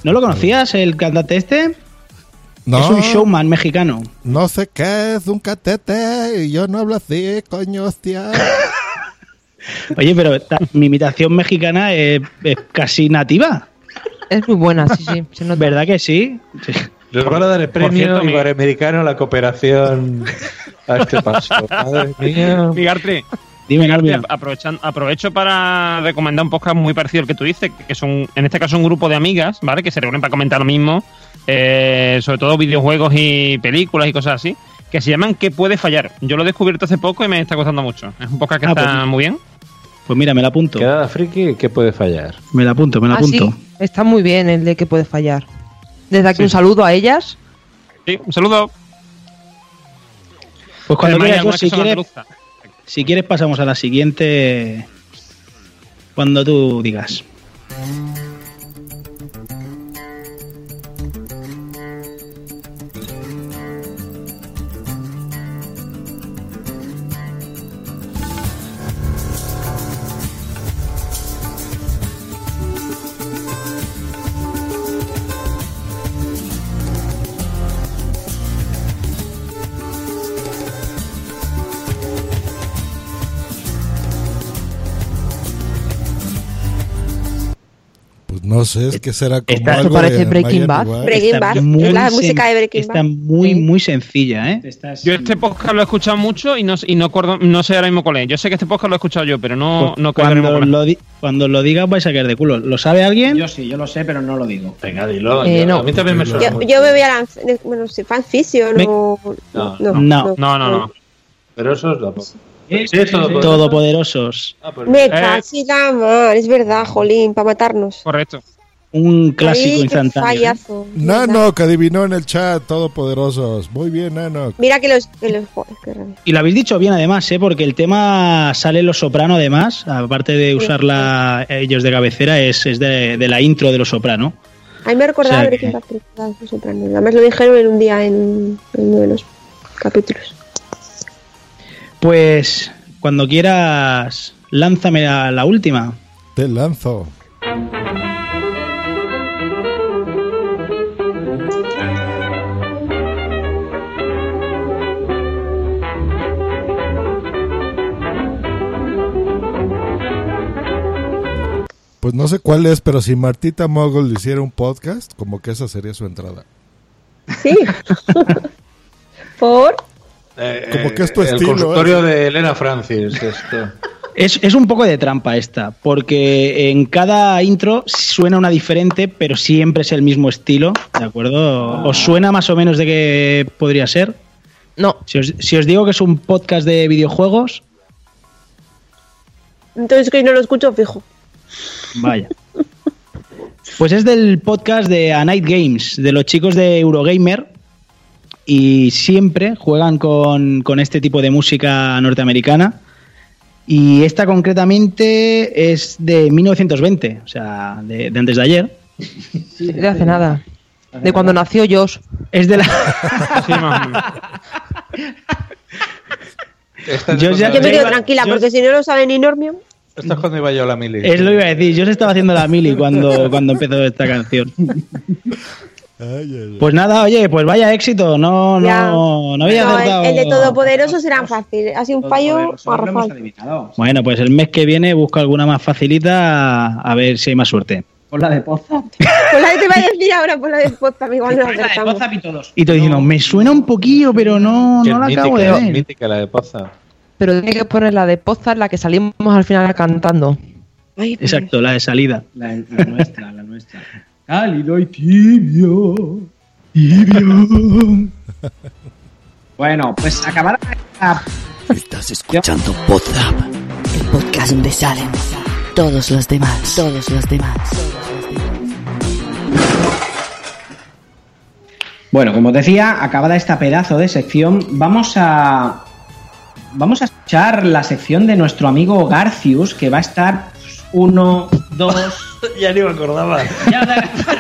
¿No lo conocías, el cantante este? No. Es un showman mexicano. No sé qué es un catete y yo no hablo así, coño, hostia. Oye, pero ta- mi imitación mexicana es, es casi nativa. Es muy buena, sí, sí. se nota. ¿Verdad que sí? Sí. Les van a dar el Por premio cierto, mi- Iberoamericano a la cooperación a este paso. Madre mía. Dime, aprovechan- aprovecho para recomendar un podcast muy parecido al que tú dices, que son, en este caso, un grupo de amigas, ¿vale? Que se reúnen para comentar lo mismo, eh, sobre todo videojuegos y películas y cosas así, que se llaman ¿Qué puede fallar? Yo lo he descubierto hace poco y me está costando mucho. Es un podcast que Ah, está pues- muy bien. Pues mira, me la apunto. Quedada friki, ¿qué puede fallar? Me la apunto, me la Ah, apunto. sí, está muy bien el de que puede fallar. Desde aquí un saludo a ellas. Sí, un saludo. Pues cuando hay quieras, si que son quieres, andaluzas. Si quieres pasamos a la siguiente cuando tú digas. Pues no sé, es que será como Esta- algo Esto parece de Breaking Bad. Breaking Bad, la música de Breaking está Bad. muy, muy sencilla, ¿eh? Yo este podcast lo he escuchado mucho y no, y no, acuerdo- no sé ahora mismo cuál es. Yo sé que este podcast lo he escuchado yo, pero no, Pues no cuando, lo di- cuando lo digas vais a caer de culo. ¿Lo sabe alguien? Yo sí, yo lo sé, pero no lo digo. Venga, dilo. Eh, yo- no. A mí también me suena Yo, me voy a la. Bueno, sí, fanficio, Me- no. No. No. No. No, no, no. Pero eso es la Sí, Sí, todo- Todopoderosos. Ah, pues- Me Eh. casi la mar, es verdad, Jolín, para matarnos. Correcto. Un clásico Ay, instantáneo. ¿eh? fallazo. Nano, que adivinó en el chat, todopoderosos. Muy bien, Nano. Mira que los. Que los. Y lo habéis dicho bien además, ¿eh? porque el tema sale en Los Soprano además, aparte de usarla ellos de cabecera, es, es de, de la intro de Los Soprano. A mí me recordaba O sea Breaking que- Los Sopranos. Además lo dijeron en un día en, en uno de los capítulos. Pues cuando quieras, lánzame la, la última. Te lanzo. Pues no sé cuál es, pero si Martita Mogul hiciera un podcast, como que esa sería su entrada. Sí. Por. Eh, Como que es tu el estilo, consultorio ¿eh? de Elena Francis. Esto. Es, es un poco de trampa esta, porque en cada intro suena una diferente, pero siempre es el mismo estilo, ¿de acuerdo? ¿Os suena más o menos de qué podría ser? No. Si os, si os digo que es un podcast de videojuegos, Entonces que no lo escucho fijo. Vaya. Pues es del podcast de A Night Games, de los chicos de Eurogamer, y siempre juegan con, con este tipo de música norteamericana. Y esta concretamente es de 1920, o sea, de, de antes de ayer. De hace nada. De cuando nació Josh. Es de la. Sí, Yo cuando- ya- Yo me quedo tranquila, porque si no lo sabe ni Normio. Esto es cuando iba yo a la mili. Es lo que iba a decir, yo se estaba haciendo la mili cuando, cuando empezó esta canción. Ay, ay, ay. Pues nada, oye, pues vaya éxito, no, Ya. no, no había No, el, acertado. el de Todopoderoso será fácil. Ha sido un fallo. Bueno, pues el mes que viene busco alguna más facilita a ver si hay más suerte. Pon la de Poza. Pues la que te iba a decir ahora, pues la de Poza, igual no la acertamos. y todos. Y te diciendo, me suena un poquillo, pero no, no la mítica, acabo de ver. mítica la de Poza. Pero tiene que poner la de Pozar, la que salimos al final cantando. Ay, Exacto, la de salida. La, la nuestra, la nuestra. Cálido y tibio. Tibio. bueno, pues acabará esta Estás escuchando Podzap, el podcast donde salen todos los demás, todos los demás. Bueno, como os decía, acabada esta pedazo de sección, vamos a vamos a escuchar la sección de nuestro amigo Garcius, que va a estar uno, dos. ya ni me acordaba.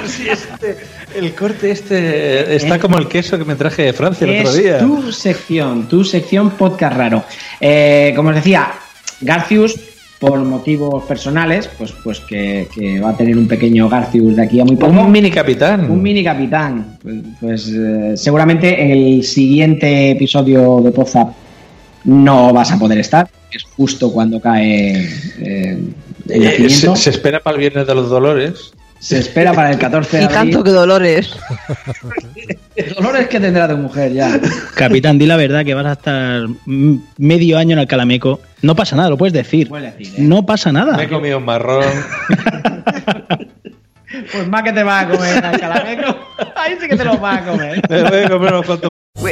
Sí, este, el corte este está Eh, como el queso que me traje de Francia el es otro día. tu sección, tu sección podcast raro. Eh, como os decía, Garcius por motivos personales, pues, pues que, que va a tener un pequeño Garcius de aquí a muy poco. Un mini capitán. Un mini capitán. Pues, pues, eh, seguramente en el siguiente episodio de Pozap no vas a poder estar. Es justo cuando cae eh, el Eh, nacimiento. se, se espera para el viernes de los dolores. Se espera para el 14 de Y abril. tanto que dolores. Dolores que tendrá de mujer ya. Capitán, di la verdad que vas a estar medio año en el Calameco. No pasa nada, lo puedes decir. Puedes decir, ¿eh? No pasa nada. Me he comido un marrón. Pues más que te vas a comer al calameco. Ahí sí que te lo vas a comer. Me voy a comer unos cuantos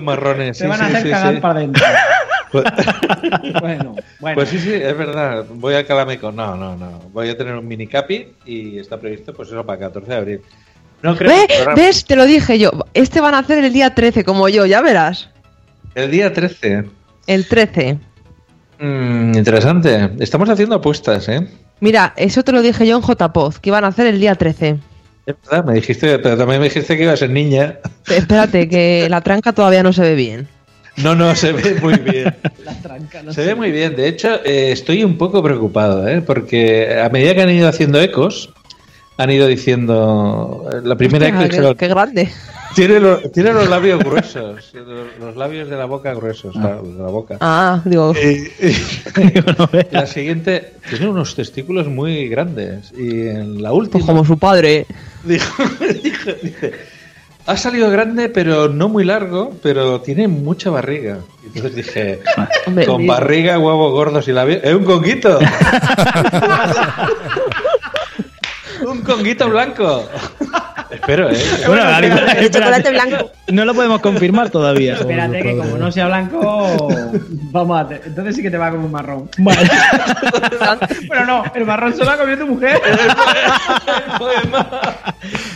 Marrones. Te sí, van a hacer sí, cagar sí. para adentro. Pues, bueno, bueno. pues sí, sí, es verdad. Voy al Calameco. No, no, no. Voy a tener un mini capi y está previsto, pues eso, para el 14 de abril. No creo ¿Ve? que ¿Ves? Te lo dije yo. Este van a hacer el día 13, como yo, ya verás. El día 13. El 13. Mm, interesante. Estamos haciendo apuestas, ¿eh? Mira, eso te lo dije yo en JPOZ, que iban a hacer el día 13. Es verdad, me dijiste, pero también me dijiste que iba a ser niña. Espérate, que la tranca todavía no se ve bien. No, no, se ve muy bien. La tranca, no Se sé. ve muy bien. De hecho, eh, estoy un poco preocupado, ¿eh? Porque a medida que han ido haciendo ecos, han ido diciendo. eh, La primera eco Hostia, dijeron, qué, qué grande. tiene, los, tiene los labios gruesos. Los, los labios de la boca gruesos, claro, los de la boca. Ah, digo. La siguiente, tiene unos testículos muy grandes. Y en la última. Pues como su padre. Dijo, dijo, dice, ha salido grande, pero no muy largo, pero tiene mucha barriga. Entonces dije, con barriga, huevos gordos y labios. ¡Es un conguito! ¡Un conguito blanco! Espero, ¿eh? Bueno, espérate, El chocolate blanco. No lo podemos confirmar todavía. Espérate que como no sea blanco, vamos a... Entonces sí que te va con un marrón. Vale. Pero no, el marrón se lo ha comido tu mujer.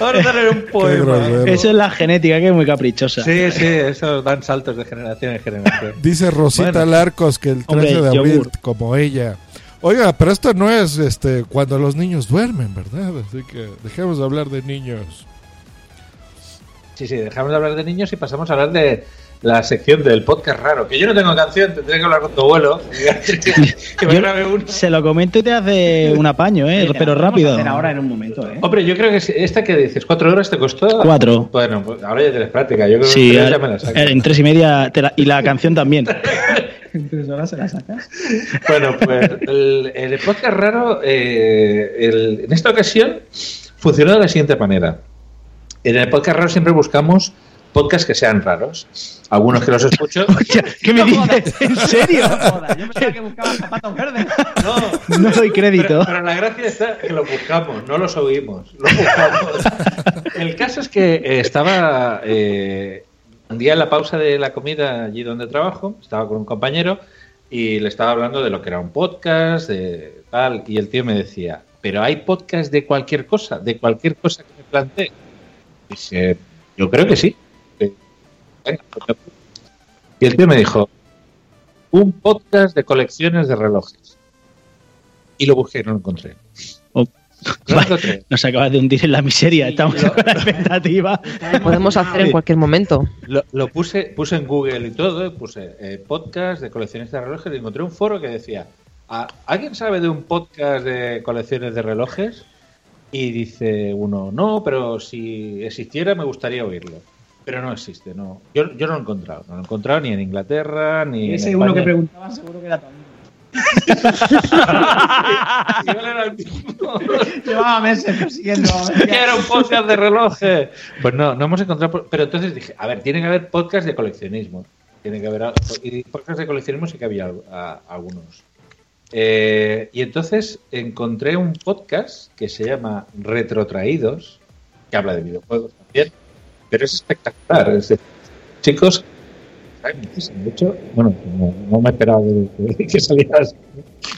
Ahora daré un poema. Eso es la genética, que es muy caprichosa. Sí, sí, eso dan saltos de generación en generación. Dice Rosita Bueno. Larcos que el 13 Hombre, de abril, como ella. Oiga, pero esto no es este cuando los niños duermen, ¿verdad? Así que dejemos de hablar de niños. Sí, sí, dejamos de hablar de niños y pasamos a hablar de la sección del podcast raro. Que yo no tengo canción, tendré que hablar con tu abuelo. que me Yo grabe uno. se lo comento y te hace un apaño, ¿eh? Pero rápido. hacer ahora en un momento, ¿eh? Hombre, yo creo que si- esta que dices, ¿cuatro horas te costó? Cuatro. Bueno, pues ahora ya tienes práctica. Yo creo que Sí, en tres al- ya me la saco. en tres y media te la- y la canción también. En tres horas se la sacas. Bueno, pues el, el podcast raro, eh, el- en esta ocasión, funcionó de la siguiente manera. En el podcast raro siempre buscamos podcasts que sean raros. Algunos que los escucho. ¿Qué me dices? ¿En serio? Yo pensaba que buscaba zapatos verdes. No, No doy crédito. Pero, pero la gracia está que lo buscamos, no los oímos. Lo buscamos. El caso es que eh, estaba eh, un día en la pausa de la comida allí donde trabajo, estaba con un compañero y le estaba hablando de lo que era un podcast, de tal, y el tío me decía, pero hay podcast de cualquier cosa, de cualquier cosa que me plantee. Dice, yo creo que sí. Eh, pues, Y el tío me dijo, un podcast de colecciones de relojes. Y lo busqué y no lo encontré. Nos acabas de hundir en la miseria. Estamos con la expectativa. Podemos hacer en cualquier momento. Lo, lo puse, puse en Google y todo, y puse eh, podcast de colecciones de relojes y encontré un foro que decía, "¿A- ¿alguien sabe de un podcast de colecciones de relojes? Y dice uno, no, pero si existiera me gustaría oírlo. Pero no existe, no. Yo, yo no lo he encontrado. No lo he encontrado ni en Inglaterra, ni en Ese España. uno que preguntaba seguro que era tu Llevaba meses persiguiendo. que era un podcast de relojes. Pues no, no hemos encontrado. Pero entonces dije, a ver, tiene que haber podcast de coleccionismo. Tiene que haber. Y podcast de coleccionismo sí que había algunos. Eh, y entonces encontré un podcast que se llama Retrotraídos, que habla de videojuegos también, pero es espectacular. Es de chicos De hecho, bueno, no, no me esperaba que, que, salieras.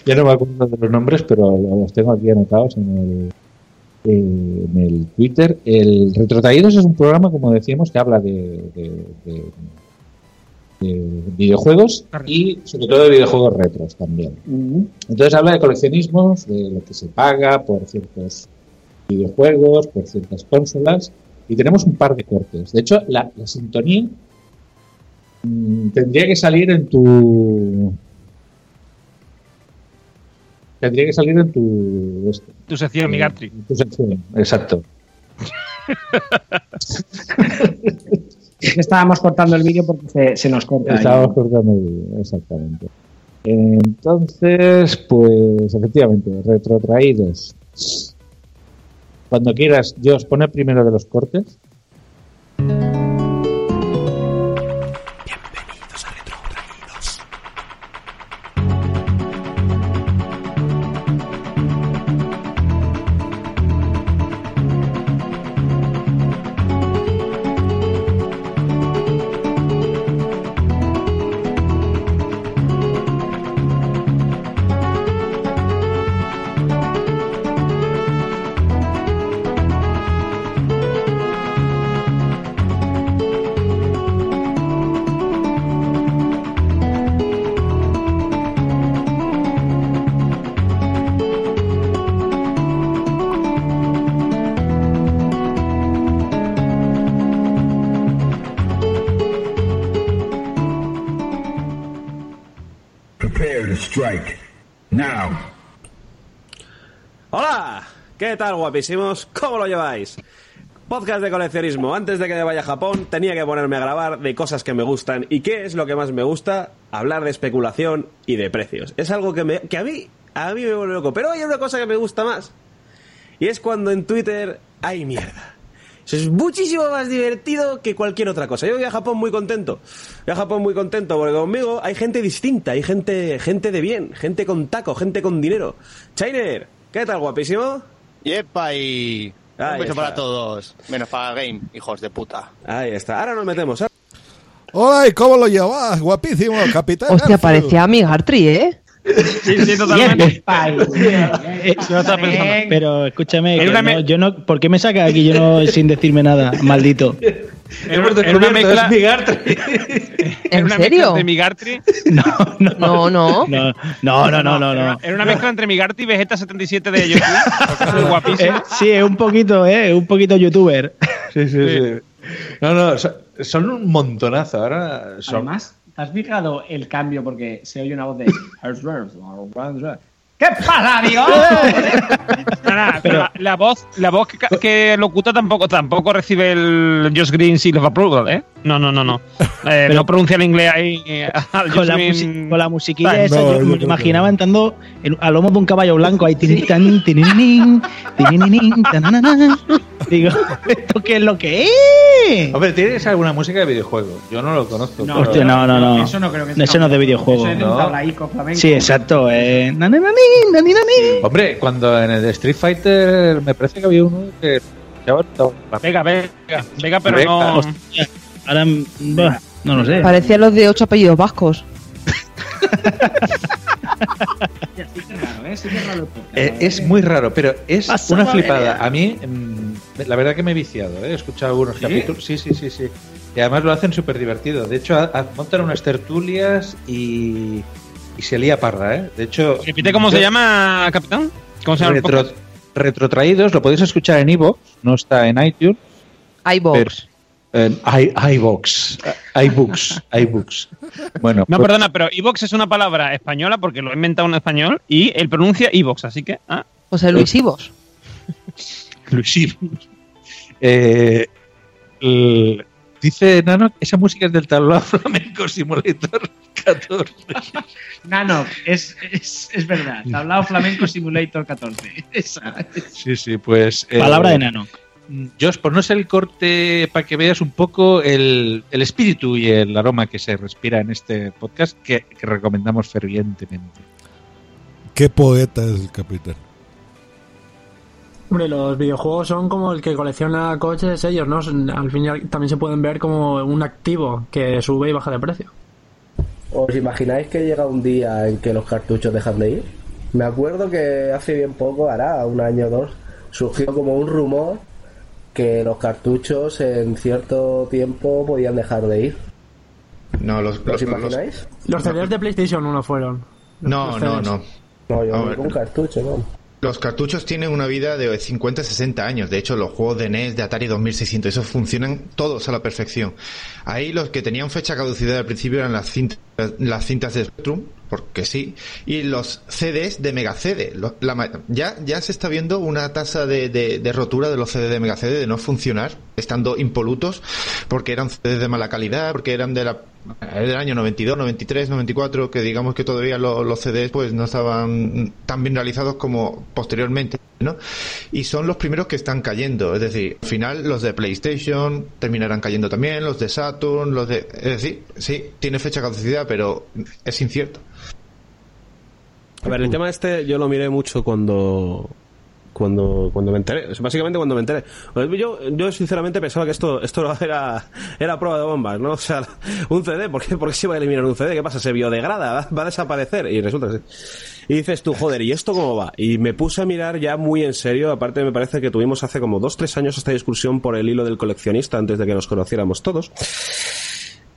Ya no me acuerdo de los nombres, pero los tengo aquí anotados en el, en el Twitter. El Retrotraídos es un programa, como decíamos, que habla de, de- de- de videojuegos y sobre todo de videojuegos retros también. Entonces habla de coleccionismos, de lo que se paga por ciertos videojuegos, por ciertas consolas, y tenemos un par de cortes. De hecho, la, la sintonía tendría que salir en tu... Tendría que salir en tu... este, Tu sección, mi tu sección, exacto. Es que estábamos cortando el vídeo porque se, se nos corta. ahí. Estábamos cortando el vídeo, exactamente. Entonces, pues efectivamente, retrotraídos. Cuando quieras, Dios, pone primero de los cortes. Guapísimos? ¿Cómo lo lleváis? Podcast de coleccionismo. Antes de que me vaya a Japón tenía que ponerme a grabar de cosas que me gustan. ¿Y qué es lo que más me gusta? Hablar de especulación y de precios. Es algo que, me, que a mí a mí me vuelve loco. Pero hay una cosa que me gusta más. Y es cuando en Twitter hay mierda. Eso es muchísimo más divertido que cualquier otra cosa. Yo voy a Japón muy contento. Voy a Japón muy contento porque conmigo hay gente distinta, hay gente, gente de bien, gente con taco, gente con dinero. Chainer, ¿qué tal, guapísimo? Yepa y... Un Ahí beso está. para todos. Menos para Game, hijos de puta. Ahí está. Ahora nos metemos. ¿eh? Hola, ¿y cómo lo llevas? Guapísimo, capitán. Hostia, Garfield. parecía a mi Gartry, ¿eh? Sí, sí, totalmente. Eh, Pero escúchame, Era que una no- me- yo no, ¿por qué me sacas aquí yo no sin decirme nada, maldito? Era, era una mezcla. ¿En una serio? mezcla entre mi Gartry. No, no. No, no, no, no, no. no. Era una mezcla entre mi Gartry y Vegeta 77 de YouTube. porque soy guapísimo. Eh, sí, es un poquito, eh, un poquito youtuber. Sí, sí, sí. No, no, so- son un montonazo. Ahora son. ¿te has fijado el cambio? Porque se oye una voz de... ¿Qué pasa, amigo? Nada, pero la, la voz, la voz que, que locuta tampoco, tampoco recibe el Josh Green Seal of Approval, ¿eh? No, no, no, no. Eh, no pronuncia el inglés ahí. eh, al Con la, con la musiquilla esa, yo yo me imaginaba entrando en- a lomo de un caballo blanco ahí. tinin, tan, tinininín, tinininín, tananana. Digo, ¿esto qué es lo que es? Hombre, ¿tienes alguna música de videojuego? Yo no lo conozco. No, Hostia, no, no, no. Eso no creo que Eso sea no es de videojuego. Eso es de un ¿no? tablaico flamenco. Sí, exacto. Eh. Hombre, cuando en el Street Fighter me parece que había uno que. Vega, Vega, Vega, pero Vega. no. Hostia, ahora, bah, no lo sé. Parecían los de ocho apellidos vascos. Sí ¿eh? Sí es podcast. Eh, es muy raro, pero es Pasaba una flipada. A mí, mm, la verdad que me he viciado, ¿eh? he escuchado algunos capítulos. Sí, sí, sí, sí. Y además lo hacen súper divertido. De hecho, montan unas tertulias y, y se lía parda, ¿eh? De hecho, Repite cómo yo- se llama, capitán. ¿Cómo se llama Retro- retrotraídos, lo podéis escuchar en iVoox, no está en iTunes. iVoox. En i- iVoox, iBooks, iBooks. Bueno, No, pues- perdona, pero Evox es una palabra española porque lo ha inventado un español y él pronuncia Evox, así que. Ah. José Luis Ivos. exclusivo. Eh, el- dice Nano esa música es del tablao flamenco Simulator 14. Nano, es, es, es verdad. Tablao Flamenco Simulator 14. Esa. Sí, sí, pues. eh, Palabra de nano. Jos, por no ser el corte para que veas un poco el, el espíritu y el aroma que se respira en este podcast que, que recomendamos fervientemente. Qué poeta es el capitán. Hombre, los videojuegos son como el que colecciona coches ellos, ¿no? Al fin y al- también se pueden ver como un activo que sube y baja de precio. ¿Os imagináis que llega un día en que los cartuchos dejan de ir? Me acuerdo que hace bien poco, hará un año o dos, surgió como un rumor que los cartuchos en cierto tiempo podían dejar de ir. No, los, ¿Os los- imagináis? Los CDs de PlayStation 1 fueron. No, no, no. No, yo ver. un cartucho, ¿no? Los cartuchos tienen una vida de 50-60 años. De hecho, los juegos de NES, de Atari 2600, esos funcionan todos a la perfección. Ahí los que tenían fecha caducidad al principio eran las cintas, las cintas de Spectrum, porque sí, y los CDs de Mega CD. Lo- la ya, ya se está viendo una tasa de, de- rotura de los CDs de Mega CD, de no funcionar, estando impolutos, porque eran CDs de mala calidad, porque eran de la del año 92, 93, 94, que digamos que todavía lo- los CDs pues no estaban tan bien realizados como posteriormente, ¿no? Y son los primeros que están cayendo, es decir, al final los de PlayStation terminarán cayendo también, los de Saturn, los de... Es decir, sí, tiene fecha de caducidad, pero es incierto. A ver, el tema este yo lo miré mucho cuando cuando cuando me enteré, básicamente cuando me enteré. Pues Yo, yo sinceramente pensaba que esto esto era era prueba de bombas, ¿no? O sea, un CD, ¿por qué, se va a eliminar un CD? ¿Qué pasa? ¿Se biodegrada? ¿Va, va a desaparecer? Y resulta que sí. Y dices tú, joder, ¿y esto cómo va? Y me puse a mirar ya muy en serio, aparte me parece que tuvimos hace como dos, tres años esta discusión por el hilo del coleccionista antes de que nos conociéramos todos.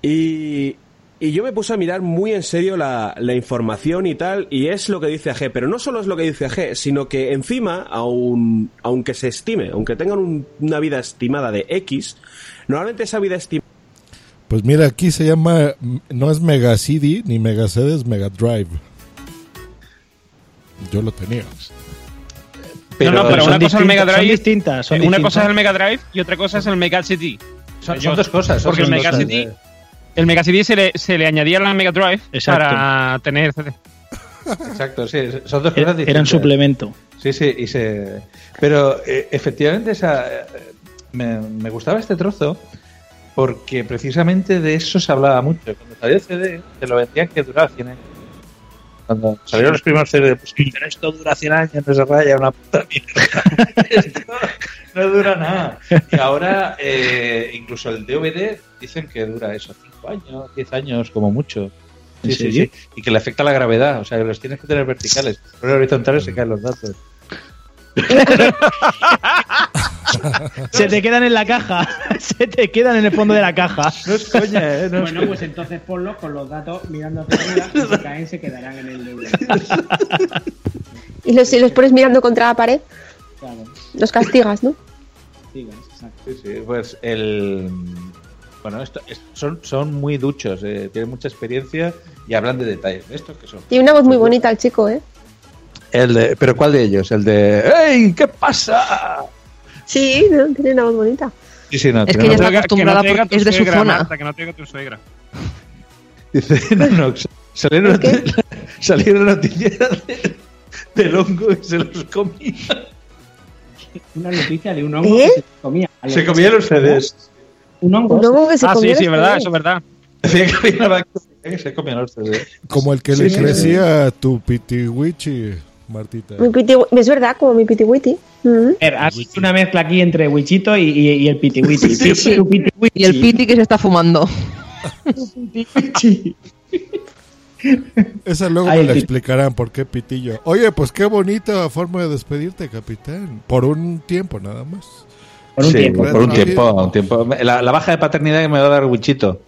Y, y yo me puse a mirar muy en serio la, la información y tal, y es lo que dice AG, pero no solo es lo que dice AG, sino que encima, aun, aunque se estime, aunque tengan un- una vida estimada de X, normalmente esa vida estimada Pues mira, aquí se llama, no es Mega CD ni Mega CD, es Mega Drive. Yo lo tenía. no, no, pero son una cosa es el Mega distintas, son Drive. distintas, son una distintas. cosa es el Mega Drive y otra cosa es el Mega CD. Son- son dos cosas, son Porque el Mega cosas, CD, eh. El Mega CD se le, se le añadía a la Mega Drive Exacto. para tener CD. Exacto, sí, son dos cosas Era distintas. un suplemento. Sí, sí, y se... Pero eh, efectivamente esa, eh, me, me gustaba este trozo porque precisamente de eso se hablaba mucho. Cuando salió el CD, te lo vendían que duraba 100 años. Cuando salieron los primeros CD, pues pero esto dura 100 años, no se raya una puta mierda. Esto no dura nada. Y ahora, eh, incluso el DVD dicen que dura eso, 5 años, 10 años como mucho. ¿En Sí, sí, serio? sí. Y que le afecta la gravedad, o sea, que los tienes que tener verticales. Pero horizontales se caen los datos. Se te quedan en la caja. Se te quedan en el fondo de la caja. No es coña, ¿eh? No es Bueno, pues entonces ponlos con los datos mirando hacia arriba y si caen se quedarán en el DVD. Y los, si los pones mirando contra la pared, Claro, los castigas, ¿no? sigas, exacto. Sí, sí, pues el. Bueno, esto, es- son, son muy duchos, eh, tienen mucha experiencia y hablan de detalles. ¿Estos que son? Tiene una voz muy bonita el chico, ¿eh? El de, ¿Pero cuál de ellos? El de. ¡Ey! ¿Qué pasa? Sí, ¿no? tiene una voz bonita. Sí, sí, no, Es que ya una- está acostumbrada porque es de su suegra, zona. Marta, que no te diga tu suegra. Dice, no, no, salieron, salieron noticias de- del hongo y se los comía. Una noticia de un hongo ¿Eh? que se comía. Se comía los CDs. Un hongo. Un hongo que se Ah, sí, sí, verdad, eso es verdad. Como el que Sí, le sí, crecía a tu pitiwichi, Martita. Mi piti, es verdad, como mi piti witi. Mm. Has hecho una mezcla aquí entre Wichito y, y- y el Pitiwiti. Y el piti que se está fumando. Esa luego Ay, me la explicarán por qué pitillo. Oye, pues qué bonita forma de despedirte, capitán. Por un tiempo nada más. Por un Sí, tiempo. por un tiempo, un tiempo. La, la baja de paternidad que me va a dar Wichito.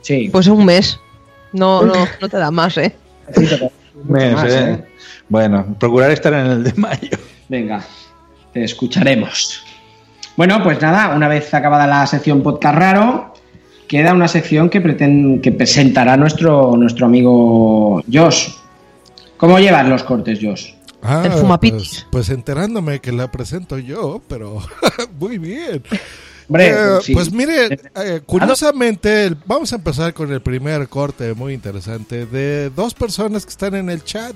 Sí. Pues un mes. No, no, no te da más, ¿eh? Un mes, más, ¿eh? ¿eh? Bueno, procurar estar en el de mayo. Venga, te escucharemos. Bueno, pues nada, una vez acabada la sección podcast raro, queda una sección que, preten- que presentará nuestro, nuestro amigo Josh. ¿Cómo llevas los cortes, Josh? Ah, El fumapitis. Pues, pues enterándome que la presento yo, pero muy bien. Hombre, Eh, pues sí. Pues mire, eh, curiosamente, el- vamos a empezar con el primer corte muy interesante de dos personas que están en el chat,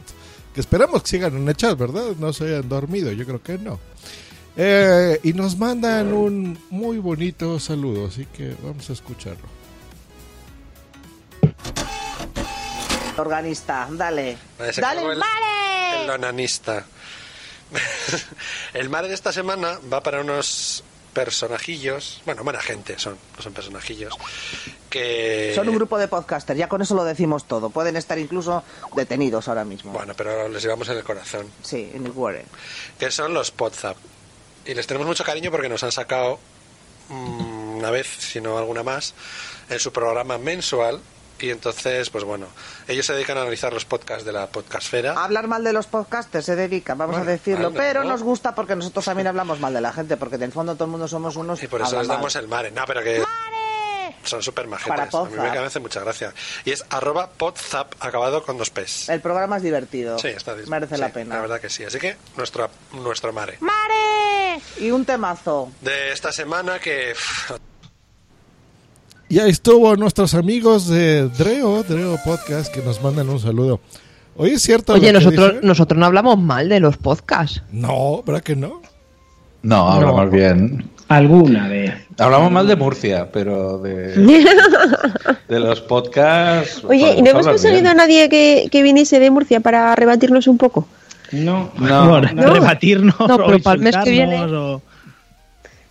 que esperamos que sigan en el chat, ¿verdad? No se hayan dormido, yo creo que no. Eh, y nos mandan un muy bonito saludo, así que vamos a escucharlo. Organista, dale. Ese Dale, el- vale. El mare de esta semana va para unos personajillos, bueno, buena gente son, no son personajillos, que... Son un grupo de podcasters, ya con eso lo decimos todo. Pueden estar incluso detenidos ahora mismo. Bueno, pero les llevamos en el corazón. Sí, en el cuore. Que son los Podzap. Y les tenemos mucho cariño porque nos han sacado mm, una vez, si no alguna más, en su programa mensual. Y entonces, pues bueno, ellos se dedican a analizar los podcasts de la podcastfera. A hablar mal de los podcasters se dedican, vamos Bueno, a decirlo. pero ¿no? nos gusta porque nosotros también hablamos mal de la gente, porque en el fondo todo el mundo somos unos. Y por eso les mal. damos el mare. No, pero que son súper majetes. A mí me hace mucha gracia. Y es arroba podzap acabado con dos P's. El programa es divertido. Sí, está bien. Merece Sí, la pena. La verdad que sí. Así que nuestro, nuestro mare. ¡Mare! Y un temazo. De esta semana que... Y ahí estuvo nuestros amigos de Dreo, Dreo Podcast, que nos mandan un saludo. Oye, ¿es cierto Oye, nosotros, dice? nosotros no hablamos mal de los podcasts. No, ¿verdad que no? No, hablamos bien. Alguna vez. Hablamos mal de Murcia, pero de, de los podcasts. Oye, ¿y no hemos conseguido a nadie que, que viniese de Murcia para rebatirnos un poco? No, No. no, rebatirnos. No, pero para el mes que viene- o-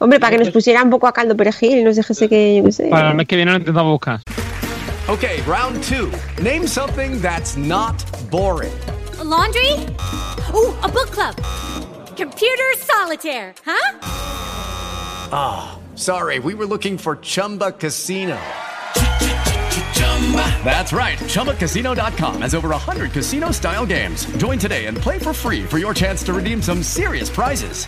Hombre, para que nos pusiera un poco a caldo perejil y nos dejese que, yo qué sé. Para el mes que viene lo intentamos buscar. Okay, round two. Name something that's not boring. A laundry? Ooh, a book club. Computer solitaire, huh? Ah, sorry, we were looking for Chumba Casino. That's right. ChumbaCasino.com has over 100 casino style games. Join today and play for free for your chance to redeem some serious prizes.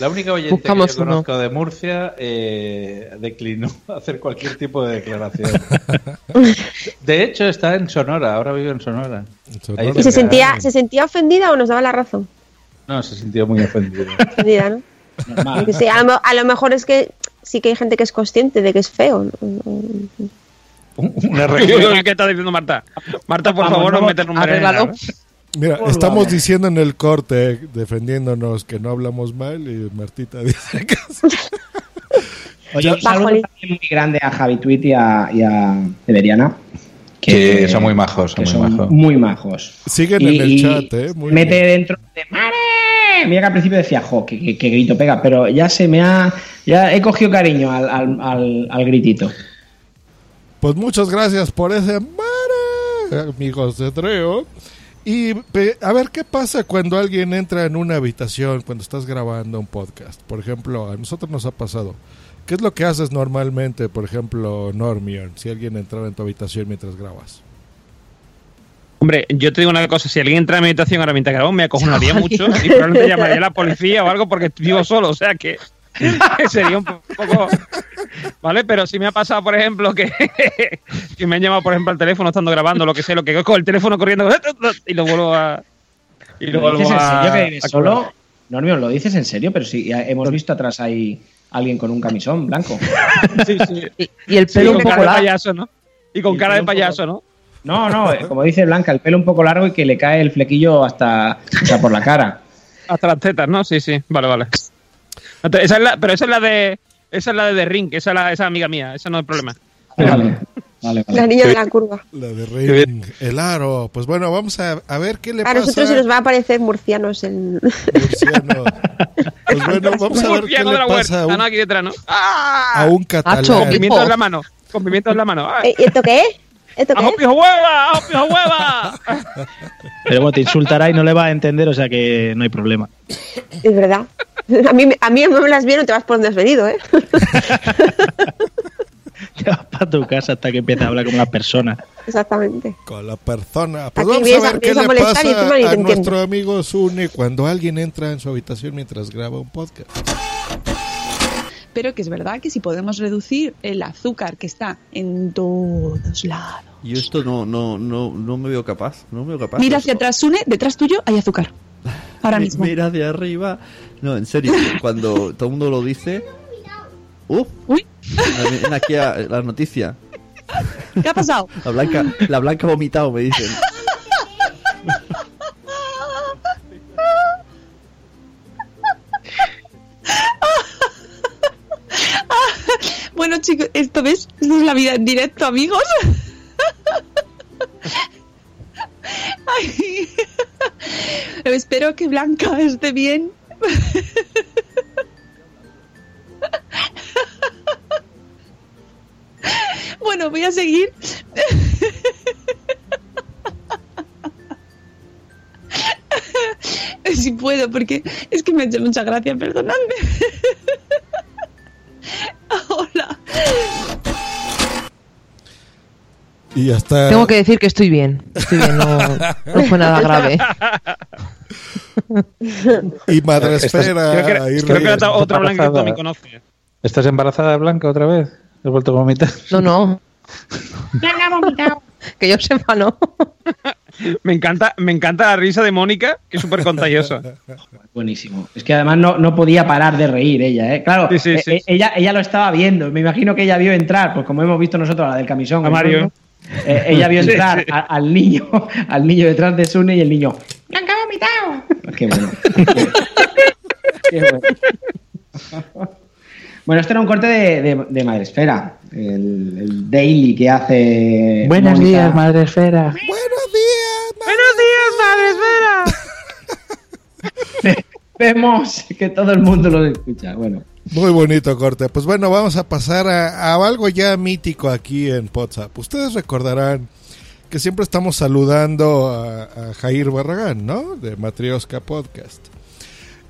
La única oyente Buscamos que yo uno. conozco de Murcia eh, declinó hacer cualquier tipo de declaración. de hecho, está en Sonora, ahora vive en Sonora. Ahí ¿Y se sentía, se sentía ofendida o nos daba la razón? No, se sintió muy ofendido. Ofendida, ¿no? Sé, a, lo, a lo mejor es que sí que hay gente que es consciente de que es feo. Una ¿Qué está diciendo Marta? Marta, por Vamos, favor, no no, meter un. Mira, Por estamos diciendo en el corte, defendiéndonos que no hablamos mal, y Martita dice que Oye, un saludo también muy grande a Javi Tweet y a, y a. Que son muy majos, son que muy majos. muy majos. Siguen Y- en el chat, ¿eh? Muy mete bien. dentro de ¡Mare! Mira que al principio decía, jo, que, que- que grito pega, pero ya se me ha. Ya he cogido cariño al, al, al- al gritito. Pues muchas gracias por ese mare, amigos de Dreo. Y a ver qué pasa cuando alguien entra en una habitación cuando estás grabando un podcast. Por ejemplo, a nosotros nos ha pasado. ¿Qué es lo que haces normalmente, por ejemplo, Normion, si alguien entrara en tu habitación mientras grabas? Hombre, yo te digo una cosa, si alguien entra a mi habitación ahora mientras grabamos me acojonaría mucho y probablemente llamaría a la policía o algo porque vivo solo, o sea que sería un poco... ¿Vale? Pero si me ha pasado, por ejemplo, que, que me han llamado, por ejemplo, al teléfono estando grabando, lo que sé, lo que cojo el teléfono corriendo y lo vuelvo a... Y lo ¿Lo vuelvo dices en a- serio que vives a solo? Normion, ¿lo dices en serio? Pero si ya hemos visto atrás ahí alguien con un camisón blanco. Sí, sí. Y, y el Sí, pelo un con poco cara de largo. payaso, ¿no? Y con Y cara de un poco- payaso, ¿no? No, no, eh, como dice Blanca, el pelo un poco largo y que le cae el flequillo hasta, hasta por la cara. Hasta las tetas, ¿no? Sí, sí. Vale, vale. Esa es la, pero esa es la de... Esa es la de The Ring, esa es la, esa amiga mía, esa no es problema. Vale, vale, La niña de la curva. La de Raven, el aro. Pues bueno, vamos a, a ver qué le A pasa. nosotros se nos va a parecer murcianos el... Murciano. Pues bueno, vamos a ver qué Murciano le de la pasa a un, ¿no? Aquí detrás, ¿no? a un catalán. Con pimiento en la mano. Con pimiento en la mano. ¡Ah! ¿Y esto qué es? ¿Esto qué ¡Ajo es? pijo hueva! ¡Ajo pijo hueva! Pero bueno, te insultará y no le va a entender, o sea que no hay problema. Es verdad. A mí, a mí no me las vieron, te vas por donde has venido, ¿eh? Te vas para tu casa hasta que empiece a hablar como una persona. Exactamente. Con la persona. Pues vamos a vienes a- qué a le molestar y pasa te a entiendo. nuestro amigo Sune cuando alguien entra en su habitación mientras graba un podcast. Pero que es verdad que si podemos reducir el azúcar que está en todos lados. Yo esto no, no, no, no me veo capaz. No me veo capaz. Mira hacia atrás, Sune, detrás tuyo hay azúcar. Ahora Mi- mismo. Mira hacia arriba. No, en serio, cuando todo el mundo lo dice. ¡Uh! Uy. Ven aquí a la noticia. ¿Qué ha pasado? La blanca, la blanca ha vomitado, me dicen. Chicos, esto ves, esto es la vida en directo, amigos. Ay. Espero que Blanca esté bien. Bueno, voy a seguir. Si puedo, porque es que me ha hecho mucha gracia, perdonadme. Y. Tengo que decir que estoy bien. Estoy bien, no, no fue nada grave. Y Madresfera. Creo que era- ahí creo que era otra blanca que. Tommy conoce. ¿Estás embarazada, Blanca, otra vez? ¿He vuelto a vomitar? No, no. Blanca ha vomitado. Que yo sepa, no. Me encanta, me encanta la risa de Mónica, que es súper contagiosa. Buenísimo. Es que además no, no podía parar de reír ella, ¿eh? Claro, Sí, sí, eh, sí, eh, Ella, ella lo estaba viendo. Me imagino que ella vio entrar, pues como hemos visto nosotros a la del camisón. A Mario. Eh, ella vio entrar sí. a- al niño, al niño detrás de Sune y el niño. Blanca ha vomitado. Qué bueno. Qué bueno. Bueno, este era un corte de, de, de Madresfera, el, el daily que hace. Buenos Mónica. días, Madre Esfera. Buenos días, ¡Buenos días, Madre Esfera! Vemos que todo el mundo lo escucha. Bueno, Muy bonito corte. Pues bueno, vamos a pasar a, algo ya mítico aquí en WhatsApp. Ustedes recordarán que siempre estamos saludando a, Jair Barragán, ¿no? De Matrioska Podcast.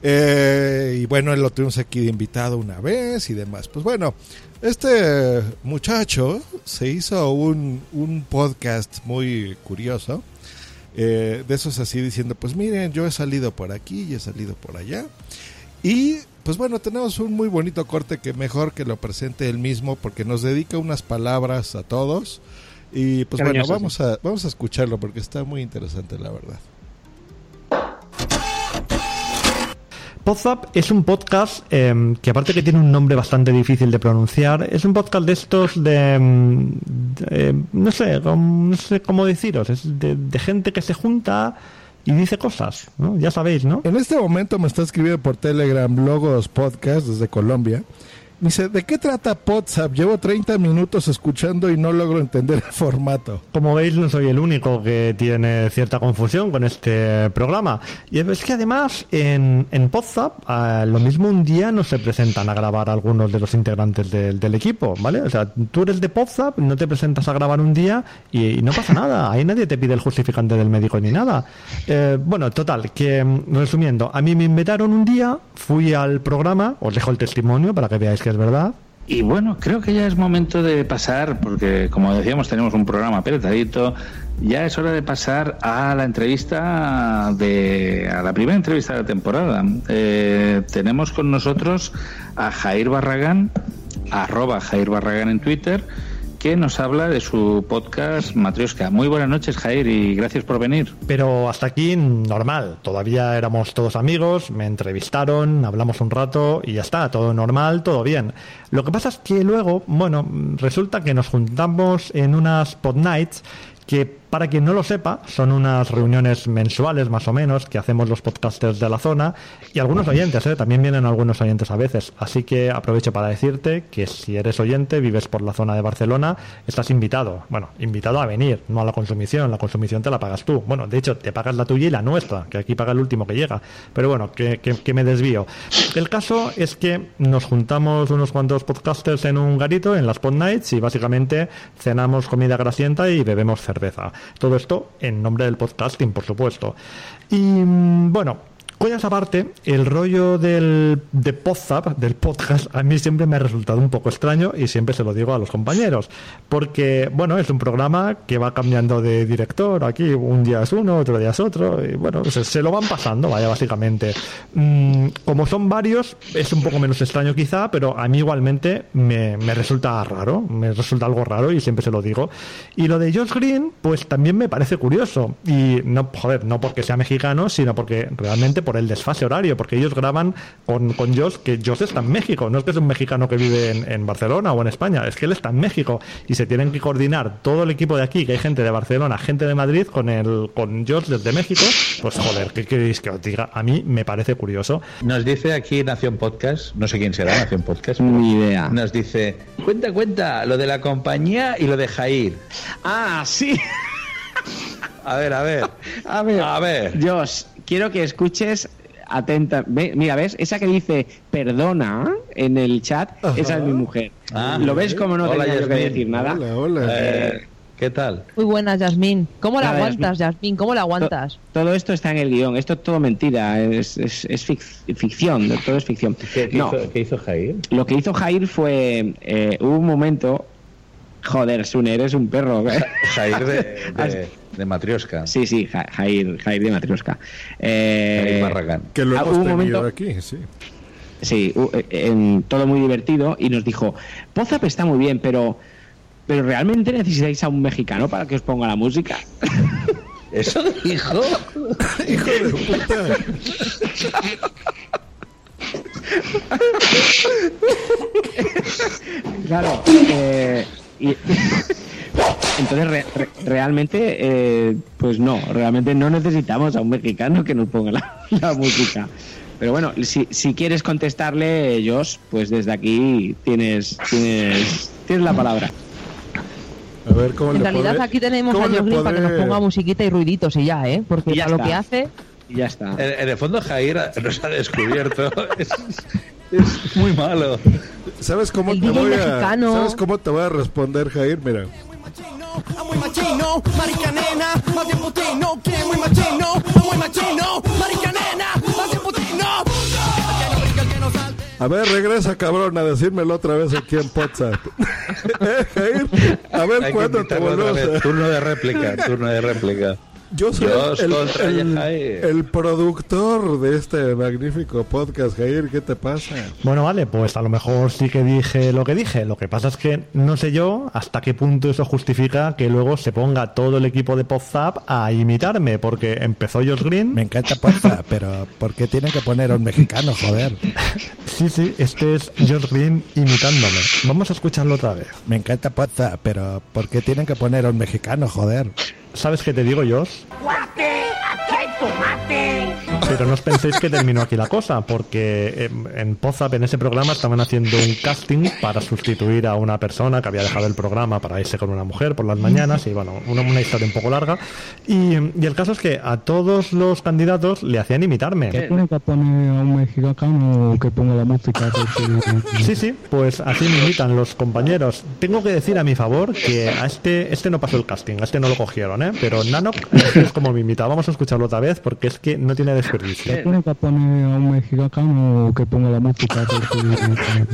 Eh, y bueno, lo tuvimos aquí de invitado una vez y demás. Pues bueno, este muchacho se hizo un, un podcast muy curioso. eh, de esos así diciendo, pues miren, yo he salido por aquí y he salido por allá. Y pues bueno, tenemos un muy bonito corte que mejor que lo presente él mismo porque nos dedica unas palabras a todos. Y pues Cariñosas, bueno, vamos a, vamos a escucharlo porque está muy interesante la verdad. Podzap es un podcast eh, que aparte que tiene un nombre bastante difícil de pronunciar, es un podcast de estos de, mm, de, eh, no sé, no sé cómo deciros, es de, de gente que se junta y dice cosas, ¿no? Ya sabéis, ¿no? En este momento me está escribiendo por Telegram Logos Podcast desde Colombia. Dice, ¿de qué trata WhatsApp? Llevo 30 minutos escuchando y no logro entender el formato. Como veis, no soy el único que tiene cierta confusión con este programa. Y es que además en, en Podzap, ah, lo mismo un día no se presentan a grabar algunos de los integrantes del, del equipo, ¿vale? O sea, tú eres de Podzap, no te presentas a grabar un día y, y no pasa nada. Ahí nadie te pide el justificante del médico ni nada. Eh, bueno, total, que mm, resumiendo, a mí me invitaron un día, fui al programa, os dejo el testimonio para que veáis que es verdad. Y bueno, creo que ya es momento de pasar, porque como decíamos, tenemos un programa apretadito. Ya es hora de pasar a la entrevista de. a la primera entrevista de la temporada. Eh, tenemos con nosotros a Jair Barragán, arroba Jair Barragán en Twitter, que nos habla de su podcast Matrioska. Muy buenas noches, Jair, y gracias por venir. Pero hasta aquí normal, todavía éramos todos amigos, me entrevistaron, hablamos un rato y ya está, todo normal, todo bien. Lo que pasa es que luego, bueno, resulta que nos juntamos en unas pod nights que para quien no lo sepa, son unas reuniones mensuales más o menos que hacemos los podcasters de la zona y algunos oyentes, ¿eh? también vienen algunos oyentes a veces. Así que aprovecho para decirte que si eres oyente, vives por la zona de Barcelona, estás invitado. Bueno, invitado a venir, no a la consumición. La consumición te la pagas tú. Bueno, de hecho, te pagas la tuya y la nuestra, que aquí paga el último que llega. Pero bueno, que, me desvío. El caso es que nos juntamos unos cuantos podcasters en un garito, en las Pod Nights, y básicamente cenamos comida grasienta y bebemos cerveza. Todo esto en nombre del podcasting, por supuesto. Y mm, bueno, Coñas aparte, el rollo del, de Podzap, del podcast, a mí siempre me ha resultado un poco extraño y siempre se lo digo a los compañeros. Porque, bueno, es un programa que va cambiando de director. Aquí un día es uno, otro día es otro. Y bueno, se, se lo van pasando, vaya, básicamente. Mm, como son varios, es un poco menos extraño quizá, pero a mí igualmente me, me resulta raro. Me resulta algo raro y siempre se lo digo. Y lo de Josh Green, pues también me parece curioso. Y no, joder, no porque sea mexicano, sino porque realmente por el desfase horario, porque ellos graban con, con Josh, que Josh está en México, no es que es un mexicano que vive en, en Barcelona o en España, es que él está en México y se tienen que coordinar todo el equipo de aquí, que hay gente de Barcelona, gente de Madrid, con el con Josh desde México, pues joder, ¿qué queréis que os diga? A mí me parece curioso. Nos dice aquí Nación Podcast, no sé quién será Nación Podcast. Ni idea. Nos dice, cuenta, cuenta, lo de la compañía y lo de Jair. Ah, sí. A ver, a ver. A ver, A ver. Josh, quiero que escuches atenta. Ve- mira, ¿ves? Esa que dice perdona en el chat, esa es mi mujer. Ah. ¿Lo ves como no Hola, tenía yo que decir nada? Hola, hola. Eh, ¿Qué tal? Muy buenas, Yasmín. ¿Cómo la Nada, aguantas, Yasmín? ¿Cómo la aguantas? Todo esto está en el guion, esto es todo mentira, es, es- es fic- ficción, todo es ficción. ¿Qué, qué No, hizo, qué hizo Jair? lo que hizo Jair fue, eh, hubo un momento, joder, Sune, eres un perro. Jair de, de, de Matrioska. Sí, sí, Ja- Jair, Jair de Matrioska. Eh, Jair Barragán. Que lo ah, hemos hubo un tenido momento, aquí, sí. Sí, eh, en- todo muy divertido y nos dijo, Pozap está muy bien, pero, pero ¿realmente necesitáis a un mexicano para que os ponga la música? ¿Eso dijo? Hijo de puta. Claro, eh, y- entonces re- re- realmente, eh, pues no, realmente no necesitamos a un mexicano que nos ponga la, la música. Pero bueno, si, si quieres contestarle, Josh, pues desde aquí tienes, tienes, tienes la palabra. A ver cómo En le realidad podré- aquí tenemos a Josh Green para que nos podré- ponga musiquita y ruiditos y ya, ¿eh? Porque ya para lo que hace... Y ya está. En, en el fondo Jair nos ha descubierto. es, es muy malo. ¿Sabes cómo El te voy a. ¿Sabes cómo te voy a responder, Jair? Mira. Muy machino, marica nena, más bien putino, que muy machino, muy machino, marica nena, más bien putino. A ver, regresa, cabrón, a decírmelo otra vez aquí en WhatsApp. ¿Eh, Jair? A ver cuándo te volvemos. Turno de réplica, turno de réplica. Yo soy Dios el, contra el- Jair. el productor de este magnífico podcast, Jair. ¿Qué te pasa? Bueno, vale, pues a lo mejor sí que dije lo que dije. Lo que pasa es que no sé yo hasta qué punto eso justifica que luego se ponga todo el equipo de Podzap a imitarme, porque empezó Josh Green. Me encanta Podzap, pero ¿por qué tienen que poner a un mexicano, joder? Sí, sí, este es Josh Green imitándome. Vamos a escucharlo otra vez. Me encanta Podzap, pero ¿por qué tienen que poner a un mexicano, joder? ¿Sabes qué te digo, Josh? ¡Guate! ¡Aquí hay tomate! Pero no os penséis que terminó aquí la cosa, porque en, en Podzap, en ese programa, estaban haciendo un casting para sustituir a una persona que había dejado el programa para irse con una mujer por las mañanas, y bueno, una, una historia un poco larga. Y, y el caso es que a todos los candidatos le hacían imitarme. Tiene que poner a un mexicano que ponga la música. Sí, sí, pues así me imitan los compañeros. Tengo que decir a mi favor que a este, este no pasó el casting, a este no lo cogieron, ¿eh? Pero Nano es como me imita. Vamos a escucharlo otra vez porque es que no tiene desperdicio. Tiene que poner a un mexicano que ponga la música.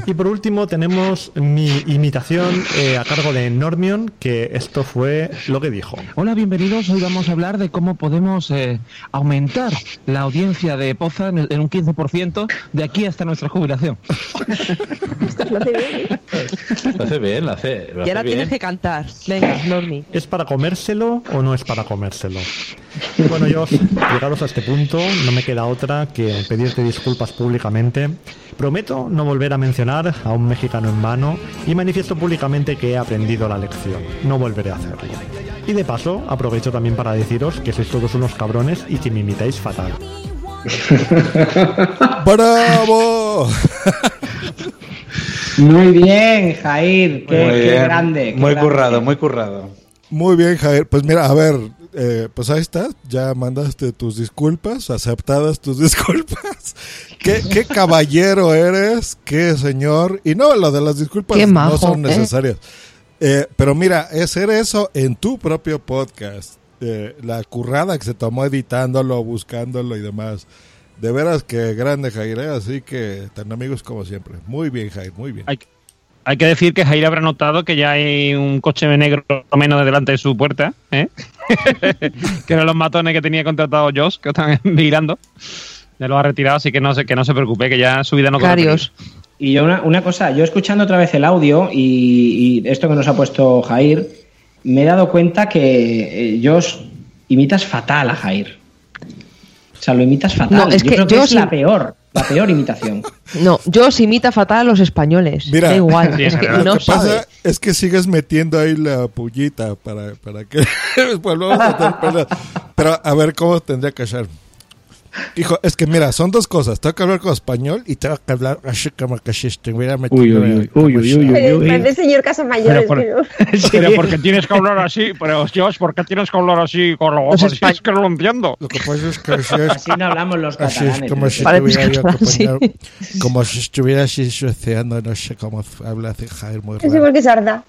Y por último tenemos mi imitación eh, a cargo de Normion, que esto fue lo que dijo. Hola, bienvenidos. Hoy vamos a hablar de cómo podemos eh, aumentar la audiencia de Poza en, en un 15% de aquí hasta nuestra jubilación. Lo hace bien, lo hace, lo Y hace ahora bien. tienes que cantar. Venga, Normi. ¿Es para comérselo o no es para comérselo? Bueno, yo, llegados a este punto, no me queda otra que pedirte disculpas públicamente. Prometo no volver a mencionar a un mexicano en mano y manifiesto públicamente que he aprendido la lección. No volveré a hacerlo. Y de paso, aprovecho también para deciros que sois todos unos cabrones y que me imitáis fatal. ¡Bravo! Muy bien, Jair, qué, Muy qué grande. qué Muy grande. currado, muy currado. Muy bien, Jair. Pues mira, a ver, eh, pues ahí está. Ya mandaste tus disculpas, aceptadas tus disculpas. ¿Qué, qué caballero eres, qué señor. Y no, lo de las disculpas no son ¿eh? necesarias. Eh, pero mira, hacer eso en tu propio podcast, eh, la currada que se tomó editándolo, buscándolo y demás. De veras que grande, Jair, ¿eh? así que tan amigos como siempre. Muy bien, Jair, muy bien. Hay, hay que decir que Jair habrá notado que ya hay un coche negro menos delante de su puerta, ¿eh? que eran los matones que tenía contratado Josh, que están mirando. Ya lo ha retirado, así que no se, que no se preocupe, que ya su vida no corre Carios. Y yo una, una cosa, yo escuchando otra vez el audio y, y esto que nos ha puesto Jair, me he dado cuenta que eh, Josh imitas fatal a Jair. O sea, lo imitas fatal. No, es yo que creo que yo es la peor, la peor imitación. No, yo os imita fatal a los españoles. Mira, da igual. es que lo no que pasa es que sigues metiendo ahí la pullita para, para que después vamos a tener. Pero a ver cómo tendría que ser. Hijo, es que mira, son dos cosas. Tengo que hablar con español y tengo que hablar así como que si estuviera metido. Uy, uy, uy, uy, uy, uy, uy, uy. Parece señor Casamayor. Pero por- pero- Pero porque tienes que hablar así, pero Josh, ¿por qué tienes que hablar así con voz? así? Es que no lo entiendo. Lo que pasa es que así es, Así no hablamos los así catalanes. es como si estuviera yo acompañado- como si estuviera así sucediendo, no sé cómo habla Jair muy Es raro. igual que Sarda.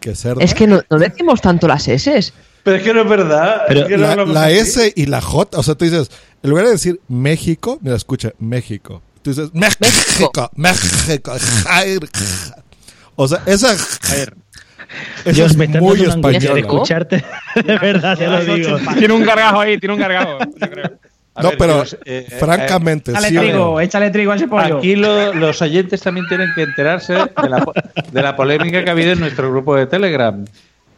Que cerda. Es que no, no decimos tanto las S. Pero es que no es verdad. Pero es que no la. S y la J, o sea, tú dices, en lugar de decir México, mira, escucha, México. Tú dices, México, México, Jair. O sea, esa. Dios, es me está muy dando una angustia de escucharte. De verdad, te lo digo. Tiene un gargajo ahí, tiene un gargajo. yo creo. A No, ver, pero Dios, eh, francamente, Échale sí trigo, no? échale trigo a ese pollo. Aquí lo- los oyentes también tienen que enterarse de la, po- de la polémica que ha habido en nuestro grupo de Telegram.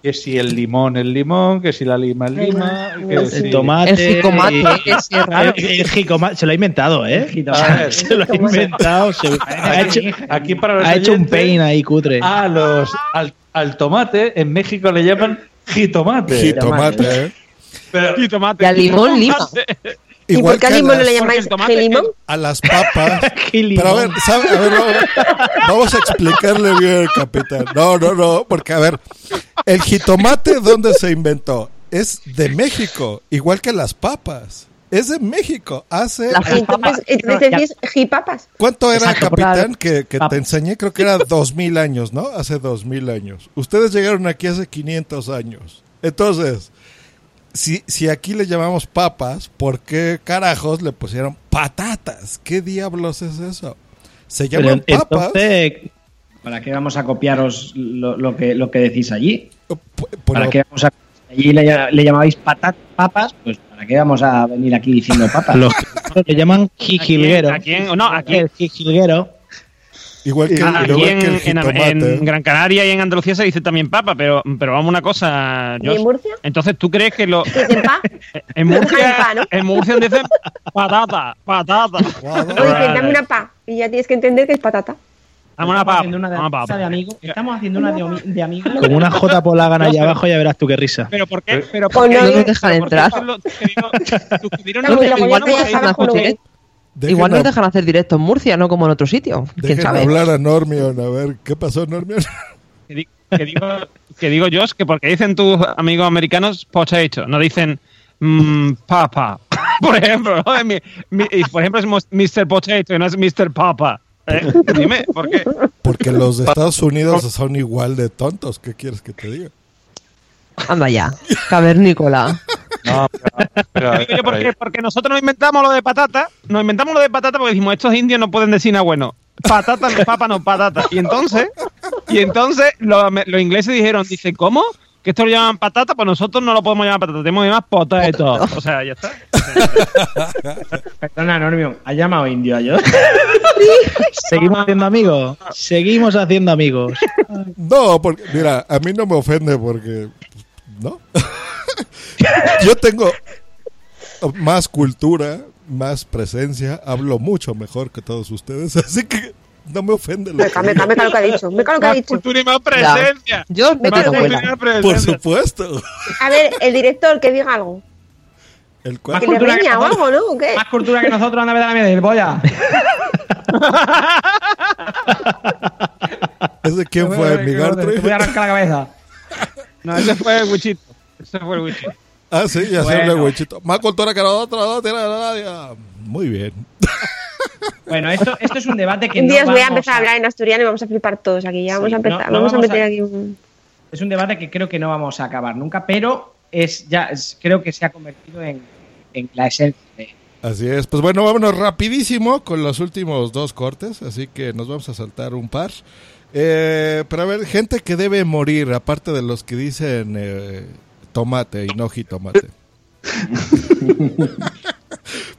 Que si el limón es limón, que si la lima es lima, que El si- tomate. El jicomate, que es raro. El, el jicomate, se lo ha inventado, ¿eh? Se lo ha inventado. se- ha hecho, Aquí para los ha hecho un oyentes, pain ahí cutre. A los, al, al tomate en México le llaman jitomate. Jitomate, ¿eh? Pero, Jitomate. Y al limón, lima. ¿Y Igual por qué que al a limón no las- le llamáis gelimón? a las papas. Pero a ver, ¿sabe? A ver, vamos, vamos a explicarle bien al capitán. No, no, no, porque a ver, el jitomate, ¿dónde se inventó? Es de México, igual que las papas. Es de México. Hace. Las Y entonces, jipapas. ¿Cuánto era, Exacto, capitán, que, que te enseñé? Creo que era dos mil años, ¿no? Hace dos mil años. Ustedes llegaron aquí hace 500 años. Entonces, si, si aquí le llamamos papas, ¿por qué carajos le pusieron patatas? ¿Qué diablos es eso? Se Pero llaman papas. entonces, ¿Para qué vamos a copiaros lo, lo que, lo que decís allí? pu- ¿Para qué vamos a allí le, le llamabais patat, papas? Pues ¿para qué vamos a venir aquí diciendo papas? los que llaman jijilguero. Aquí en- no, aquí, El jijilguero. Igual que, Ah, igual aquí que en, el en- jitomate. en Gran Canaria y en Andalucía se dice también papa, pero, pero vamos una cosa, ¿Y en Murcia? Entonces, ¿tú crees que lo, en Murcia, Pa, ¿no? en Murcia dicen patata, patata? O dicen, dame una pa. Y ya tienes que entender que es patata. Dame una Estamos papa, haciendo una de, una papa. de amigo. Estamos haciendo una de, de amigos. Con una J polagan allá abajo ya verás tú qué risa. Pero ¿por qué? Pero ¿por qué no nos dejan ¿por qué entrar. tus pedidos No, te- igual no Dejen Igual nos hab- dejan hacer directo en Murcia, no como en otro sitio. ¿Quién dejen sabe? hablar a Normion. A ver, ¿qué pasó, Normion? que, di- que digo, que digo Josh, que porque dicen tus amigos americanos potato, no dicen mm, papa. por ejemplo, ¿no? Mi- mi- y por ejemplo es Mr. Potato y no es Mr. Papa. ¿Eh? Dime, ¿por qué? Porque los de Estados Unidos son igual de tontos. ¿Qué quieres que te diga? Anda ya, cavernícola. No, pero. Porque nosotros nos inventamos lo de patata, nos inventamos lo de patata porque decimos, estos indios no pueden decir nada bueno. Patata, no, papa, no, patata. Y entonces, y entonces los, los ingleses dijeron, dice, ¿cómo? Que esto lo llaman patata, pues nosotros no lo podemos llamar patata, tenemos que llamar potato. O sea, ya está. Perdona, Normion, ¿has llamado indio a yo? Seguimos haciendo amigos. Seguimos haciendo amigos. No, porque, mira, a mí no me ofende porque. ¿No? Yo tengo más cultura, más presencia, hablo mucho mejor que todos ustedes, así que no me ofende. que digan. meca lo que ha dicho. Meca lo que ha Más dicho. cultura y más presencia. Yo me Más cultura buena. Más presencia. Por supuesto. A ver, el director, que diga algo. El Más cual- Que le cultura que riña o nosotros. algo, ¿no? ¿O qué? Más cultura que nosotros, anda a ver la mía del boya. ¿Ese quién fue? a- ¿Mi Te voy a arrancar la cabeza. No, ese fue el Wichito. Ese fue el Wichito. Ah, sí, ya se Bueno. habla huechito. Más cultura que nosotros, no tiene nadie. Muy bien. Bueno, esto, esto es un debate que Un no día os voy a vamos empezar a hablar en asturiano y vamos a flipar todos aquí. Ya vamos Sí, a empezar. no- no vamos, vamos a meter a- aquí un. Es un debate que creo que no vamos a acabar nunca, pero es ya es- creo que se ha convertido en, en la esencia de, Así es. Pues bueno, vámonos rapidísimo con los últimos dos cortes, así que nos vamos a saltar un par. Eh, pero a ver, gente que debe morir, aparte de los que dicen eh, tomate y no jitomate.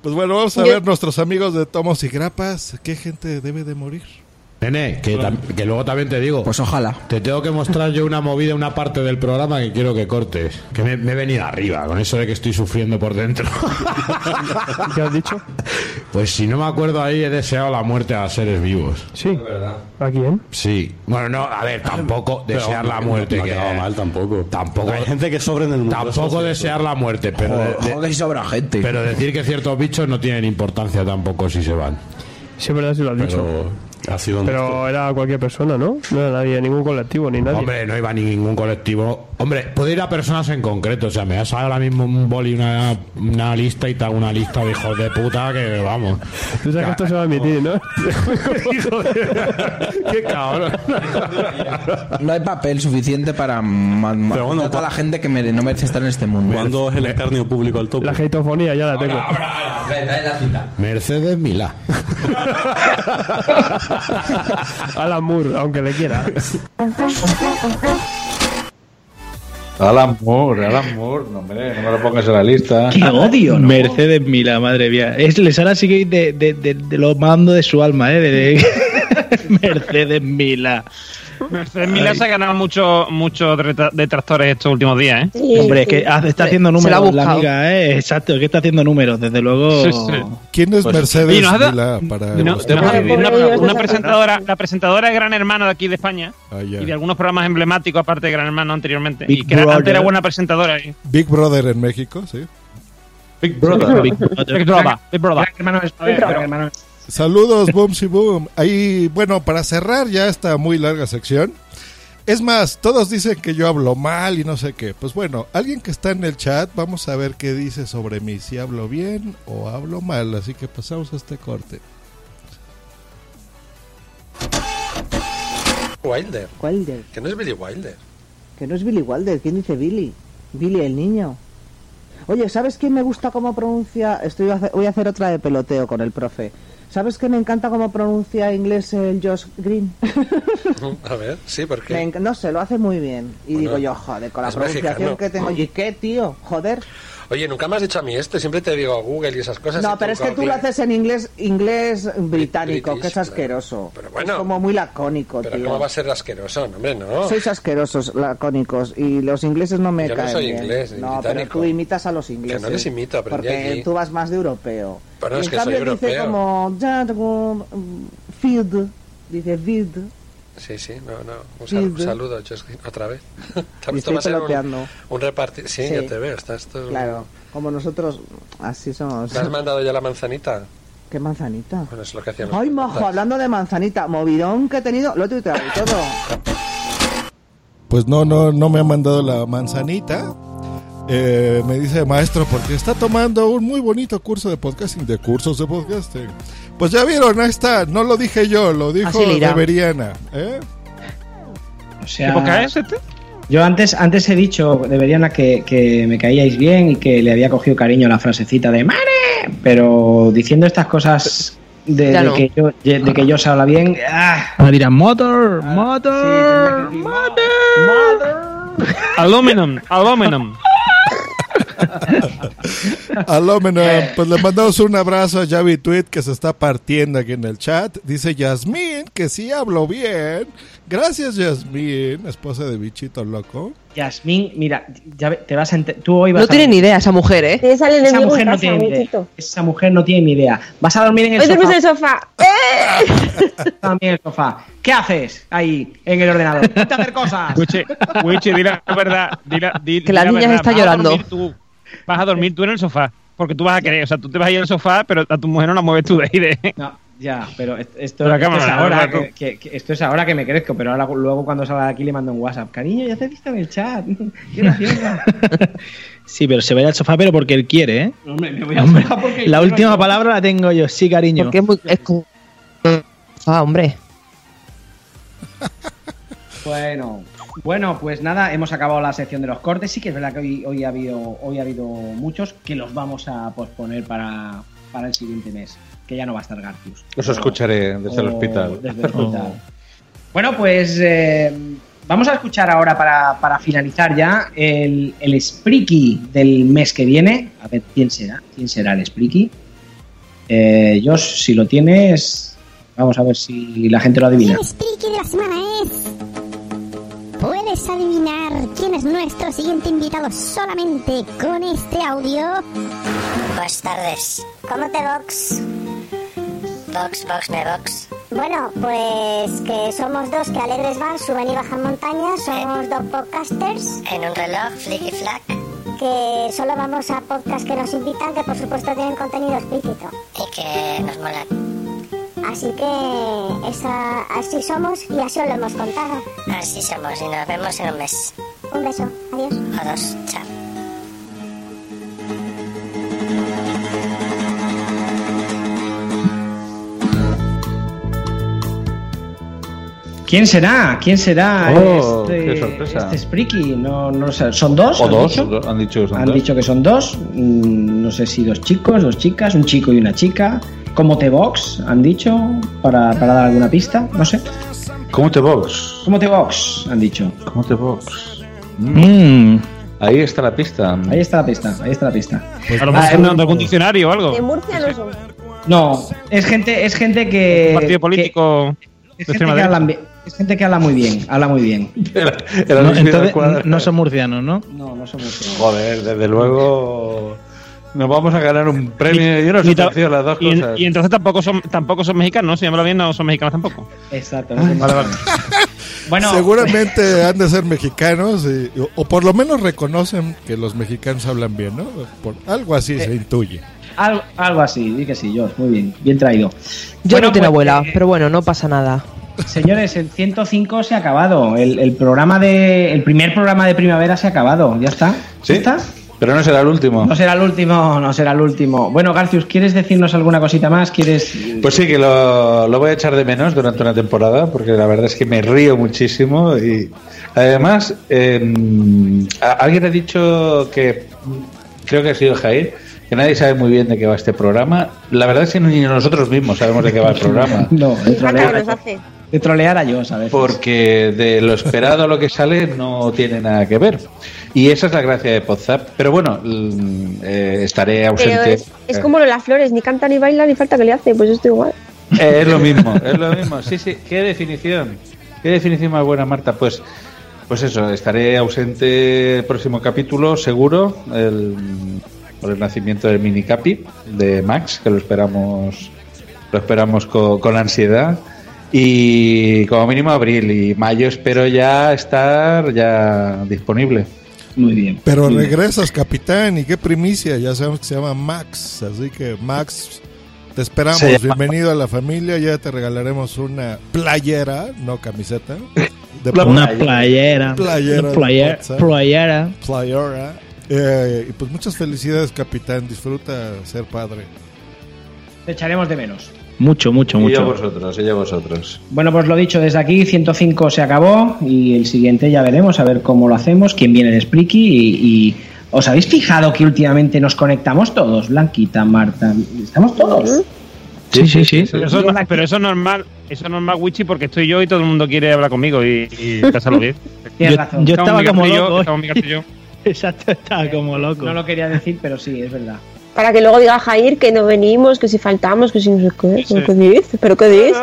pues bueno, vamos a ver nuestros amigos de Tomos y Grapas. ¿Qué gente debe de morir? Nene, que, luego también te digo. Pues ojalá. Te tengo que mostrar yo una movida, una parte del programa que quiero que cortes. Que me, me he venido arriba con eso de que estoy sufriendo por dentro. ¿Qué has dicho? Pues si no me acuerdo ahí, he deseado la muerte a seres vivos. Sí. ¿A quién? Sí. Bueno, no, a ver, tampoco Pero, desear la no, muerte. no que mal tampoco. Tampoco. Hay gente que sobra en el mundo. Tampoco desear la muerte, pero. Joder, de- joder, si sobra gente. Pero decir que ciertos bichos no tienen importancia tampoco si se van. Sí, es verdad, sí lo has dicho. Ha sido Pero era cualquier persona, ¿no? No era nadie, ningún colectivo, ni nadie. Hombre, no iba ni ningún colectivo. Hombre, puede ir a personas en concreto. O sea, me das ahora mismo un boli, una, una lista y te hago una lista de hijos de puta que vamos. Tú sabes que esto se va a emitir, ¿no? Hijo de- Qué cabrón. No hay papel suficiente para ma- ma- Pero bueno, a toda la gente que no merece estar en este mundo. ¿Cuándo es el escarnio público al tope? La geitofonía ya la tengo. Mercedes Milá. Alan Moore, aunque le quiera. Alan Moore, Alan Moore. No, hombre, no me lo pongas en la lista. ¡Qué odio! Mercedes Mila, madre mía. Es, les así de, de, de, de lo mando de su alma, ¿eh? De, de- Mercedes Mila. Mercedes Milá se ha ganado muchos muchos detractores estos últimos días, ¿eh? Hombre, es que hace- está haciendo números la, amiga, ¿eh? Exacto, es que está haciendo números, desde luego. Sí, sí. ¿Quién es Pues- Mercedes Milá para No, no, vuestra- una, presentadora, la presentadora de Gran Hermano de aquí de España Ah, y de algunos programas emblemáticos aparte de Gran Hermano anteriormente. Big y que era- antes Brother. era buena presentadora. ¿eh? Big Brother en México, sí. Big Brother. Big Brother. Big Brother. Big Brother. Gran hermano es- Saludos, Boom y Boom. Ahí, bueno, para cerrar ya esta muy larga sección. Es más, todos dicen que yo hablo mal y no sé qué. Pues bueno, alguien que está en el chat, vamos a ver qué dice sobre mí, si hablo bien o hablo mal. Así que pasamos a este corte. Wilder. Wilder. Que no es Billy Wilder. Que no es Billy Wilder. ¿Quién dice Billy? Billy el niño. Oye, ¿sabes quién me gusta cómo pronuncia? Estoy voy a hacer otra de peloteo con el profe. ¿Sabes que me encanta cómo pronuncia inglés el Josh Green? A ver, sí, porque. enc- no sé, lo hace muy bien. Y Bueno, digo yo, joder, con la pronunciación mexicano. que tengo. Oye, ¿qué, tío? Joder. Oye, nunca me has dicho a mí esto. Siempre te digo Google y esas cosas. No, pero es que tú lo haces en inglés inglés británico, British, que es asqueroso. bueno. es como muy lacónico, Pero tío. ¿cómo va a ser asqueroso? No, hombre, no. Sois asquerosos, lacónicos, y los ingleses no me Yo no caen soy bien. inglés, No, pero tú imitas a los ingleses. no les imito, aprendí Porque tú vas más de europeo. Bueno, Y es en que soy cambio dice europeo. como... "Ya, como, mm, Field. Dice field. Sí, sí, no, no. Un, sal- un saludo, otra vez. Estoy un, un repartir. Sí, Sí. yo te veo. Estás todo... Claro, como nosotros, así somos. ¿Te has mandado ya la manzanita? ¿Qué manzanita? Bueno, es lo que hacían Ay, majo, hablando de manzanita, movidón que he tenido, lo he tuiteado y todo. Pues no, no, no me ha mandado la manzanita. Eh, me dice maestro porque está tomando un muy bonito curso de podcasting, de cursos de podcasting. Pues ya vieron, ahí está. No lo dije yo, lo dijo. Deberiana. ¿eh? O sea, ¿Qué poca es este? Yo antes, antes he dicho, deberían a que, que me caíais bien y que le había cogido cariño a la frasecita de ¡Mare! Pero diciendo estas cosas de, de no. que yo, de que yo se habla bien. ¡ah! Ahora dirán, motor, motor. Aluminum, aluminum. Alómeno, pues le mandamos un abrazo a Javi Tweet que se está partiendo aquí en el chat. Dice Yasmín que sí hablo bien. Gracias, Yasmín, esposa de Bichito Loco. Yasmín, mira, ya te vas a tú hoy vas No a tiene ni idea esa mujer, ¿eh? Esa enemigo mujer no casa, tiene ni idea. Esa mujer no tiene ni idea. Vas a dormir en el Hoy sofá. en el sofá. ¡Eh! Vas a dormir en el sofá. ¿Qué haces ahí en el ordenador? Ponte a hacer cosas. Wichi, Wichi, di la verdad. di la- di- Que la niña verdad. está Vas a llorando. tú. Vas a dormir tú en el sofá. Porque tú vas a querer. O sea, tú te vas a ir al sofá, pero a tu mujer no la mueves tú de ahí. De... No, ya, pero est- esto, Pero esto cámara, es ahora que, que- que- esto es ahora que me crezco, pero ahora luego cuando salga de aquí le mando un WhatsApp. Cariño, ya te he visto en el chat. Qué graciosa. Sí, pero se va a ir al sofá, pero porque él quiere, ¿eh? Hombre, me voy a Hombre, sofá porque la última yo. palabra la tengo yo, sí, cariño. Porque es muy. Es como- Ah, hombre. Bueno, bueno, pues nada, hemos acabado la sección de los cortes. Sí que es verdad que hoy, hoy ha habido hoy ha habido muchos que los vamos a posponer para, para el siguiente mes, que ya no va a estar Garcius. Os escucharé desde el hospital. desde el hospital. Bueno, pues eh, vamos a escuchar ahora para, para finalizar ya el, el Spreaky del mes que viene. A ver quién será, quién será el Spreaky. Eh, Josh, si lo tienes, vamos a ver si la gente lo adivina. El Spreaky de la semana es. ¿Puedes adivinar quién es nuestro siguiente invitado solamente con este audio? Buenas tardes. ¿Cómo te box? Box, box, me box. Bueno, pues que somos dos que alegres van, suben y bajan montañas, somos dos podcasters. En un reloj, flick y flack. Que solo vamos a podcasts que nos invitan, que por supuesto tienen contenido explícito. Y que nos molan. Así que esa, así somos y así os lo hemos contado. Así somos y nos vemos en un mes. Un beso, adiós. A dos, chao. ¿Quién será? ¿Quién será Oh, este, qué sorpresa. este Spreaky? No, no sé. ¿Son dos? O han dos, dicho? han dicho que son Han dos. dicho que son dos. Mm, No sé si dos chicos, dos chicas, un chico y una chica. ¿Cómo te box? Han dicho para, para dar alguna pista. No sé. ¿Cómo te box? ¿Cómo te box? Han dicho. ¿Cómo te box? Mm. Ahí está la pista. Ahí está la pista. Ahí está la pista. A lo Ah, mejor de algún diccionario o algo. De Murcia no son. No, es gente, es gente que. Un partido político que- es, gente que habla, derecha. bi- es gente que habla muy bien. Habla muy bien. No, entonces, no son murcianos, ¿no? No, no son murcianos. Joder, desde luego. Nos vamos a ganar un premio y una Ni ta- subvención, las dos y, cosas. y entonces tampoco son tampoco son mexicanos, si llámalo bien, no son mexicanos tampoco. Exacto. Vale, vale. Bueno, Seguramente han de ser mexicanos y- o, o por lo menos reconocen que los mexicanos hablan bien, ¿no? Por, algo así se intuye. Algo, algo así, di que sí, George, muy bien, bien traído. Yo Bueno, no tengo pues, abuela, eh, pero bueno, no pasa nada. Señores, el 105 se ha acabado. El, el programa de. El primer programa de primavera se ha acabado. ¿Ya está? Sí, ¿Ya está? Pero no será el último. No será el último, no será el último. Bueno, Garcius, ¿quieres decirnos alguna cosita más? ¿Quieres.? Pues sí, que lo, lo voy a echar de menos durante una temporada, porque la verdad es que me río muchísimo y además eh, alguien ha dicho que creo que ha sido Jair, que nadie sabe muy bien de qué va este programa. La verdad es que ni nosotros mismos sabemos de qué va el programa. No, de Acá trolear, de trolear a yo, ¿sabes? Porque de lo esperado a lo que sale no tiene nada que ver. Y esa es la gracia de Podzap. Pero bueno, eh, estaré Pero ausente. es, es como lo de las flores, ni canta ni baila ni falta que le hace, pues esto igual. Eh, es lo mismo, es lo mismo. Sí, sí, qué definición. Qué definición más buena, Marta. Pues, pues eso, estaré ausente el próximo capítulo, seguro, el, por el nacimiento del mini capi de Max, que lo esperamos, lo esperamos con, con ansiedad. Y como mínimo abril y mayo espero ya estar ya disponible. Muy bien. Pero regresas, capitán, y qué primicia, ya sabemos que se llama Max, así que Max, te esperamos, bienvenido a la familia, ya te regalaremos una playera, no camiseta. de Una playera. Playera. Una. Playera. Playera. Eh, y pues muchas felicidades, capitán, disfruta ser padre. Te echaremos de menos. Mucho, mucho, Y a mucho. vosotros, y a vosotros. Bueno, pues lo dicho, desde aquí 105 se acabó y el siguiente ya veremos a ver cómo lo hacemos, quién viene de Spreaky y, y ¿os habéis fijado que últimamente nos conectamos todos? Blanquita, Marta, estamos todos. Sí, sí, sí. Pero eso, es- pero eso es normal, eso es normal, Wichi, porque estoy yo y todo el mundo quiere hablar conmigo y, y pásalo bien. Tienes Yo, razón. yo Estamos estaba como yo, loco. yo. Exacto, estaba como loco. No lo quería decir, pero sí, es verdad. Para que luego diga Jair que no venimos, que si faltamos, que si no sé qué. ¿Pero qué dices? ¿Pero qué dices?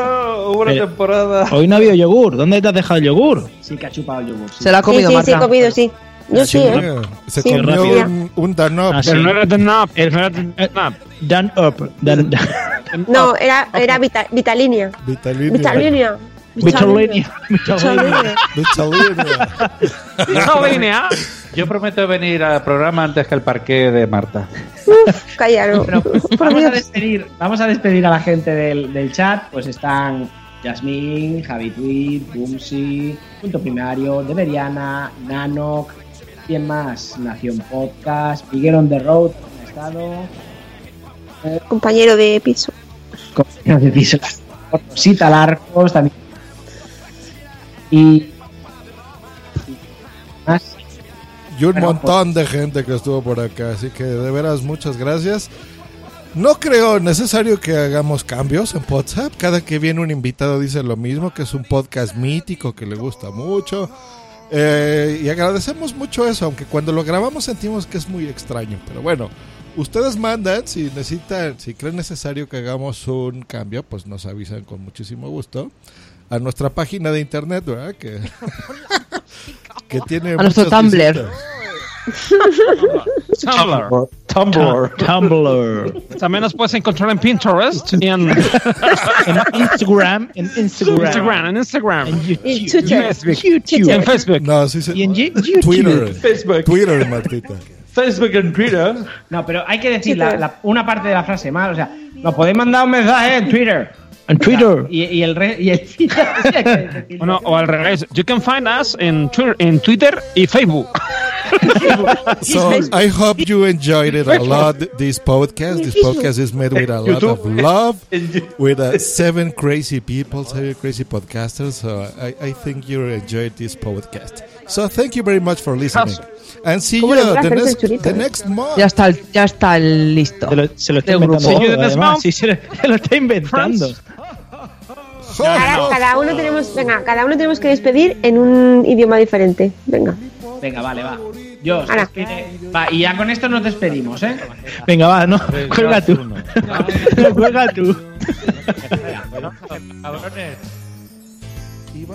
una Pero- temporada. Hoy no ha habido yogur. ¿Dónde te has dejado el yogur? Sí que ha chupado el yogur. sí. Se la ha Sí, comido sí, sí, Marta. he comido, sí. Yo sí, ¿eh? Se Sí, comió rápido. un, un Danone. Ah, sí. Pero no era tan up, no era up. Dan up. Dan, No, era, era Vita, Vitalinia. Vitalina. Vitalinia. Vitalinia. Vitalina. No, línea. Yo prometo venir al programa antes que el parque de Marta. Uf, vamos, a despedir, vamos a despedir a la gente del, del chat. Pues están Yasmín, Javi Tweet, Bumsi, Punto Primario, Deberiana, Nanok, ¿quién más? Nación Podcast, Miguel on the Road, ¿cómo ha estado? Compañero de piso. Compañeros de piso. Rosita Larcos también. Y. más. Y un Bueno, montón de gente que estuvo por acá, así que de veras muchas gracias. No creo necesario que hagamos cambios en WhatsApp. Cada que viene un invitado dice lo mismo, que es un podcast mítico, que le gusta mucho. Eh, y agradecemos mucho eso, aunque cuando lo grabamos sentimos que es muy extraño. Pero bueno, ustedes mandan, si necesitan, si creen necesario que hagamos un cambio, pues nos avisan con muchísimo gusto. A nuestra página de internet, ¿verdad? Que, que tiene... A nuestro Tumblr. Tumblr. Tumblr. Tumblr. También nos puedes encontrar en Pinterest y en, En Instagram, en Instagram. En Instagram. En YouTube. En Facebook. En. No, sí se... Y en. Twitter. Facebook. Twitter, Martita. Facebook and Twitter. No, pero hay que decir la- la- una parte de la frase mal. O sea, nos podéis mandar un mensaje en Twitter. En Twitter. Y, y el re, y el sí, hay que decirlo. Bueno, o al revés. You can find us in Twitter, en Twitter y Facebook. So I hope you enjoyed it a lot. This podcast, this podcast is made with a lot of love, with uh, seven crazy people, seven crazy podcasters. So I, I think you enjoyed this podcast. So thank you very much for listening, and see you ¿Cómo le mola the hacerse el next, churito, the next month. Ya está, el- ya está listo. Se lo, se lo está inventando. grupo. todo, See you next además. month. Sí, se lo, se lo está inventando. Cada, cada uno tenemos, venga, cada uno tenemos que despedir en un idioma diferente. Venga. Venga, vale, va. Yo. Va, y ya con esto nos despedimos, ¿eh? Venga, va, no. Cuelga tú. Cuelga tú.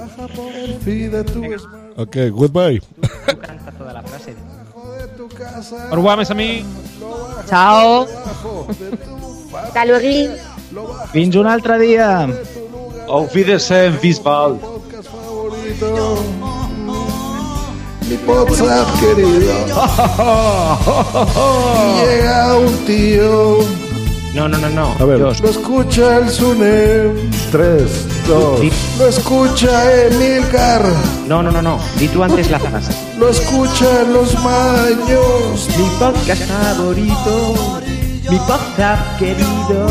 Baja por el feed de tu Okay, goodbye. Tú canta toda la frase. Por guames a mí. Chao. Hasta luego. Fins un altre dia. Auf Wiedersehen. Mi WhatsApp querido. Llega un tío. No, no, no, no. A ver, Dios. lo escucha el Sune. Tres, dos. Lo escucha Emilcar. No, no, no, no. Di tú antes la frase. Lo escucha los maños. Mi podcast favorito. Mi podcast querido.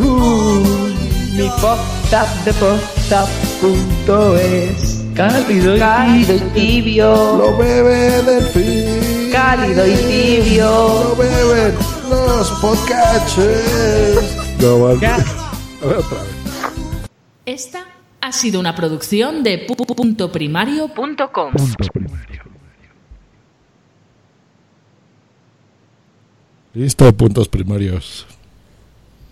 Uh, uh. Mi podcast de podcast.es. Cálido, cálido y tibio. Lo bebe del fin. Cálido y tibio. Lo beben los podcasts. No, vale. A ver, otra vez. Esta ha sido una producción de pu- pu- punto primario.com. Listo, puntos primarios.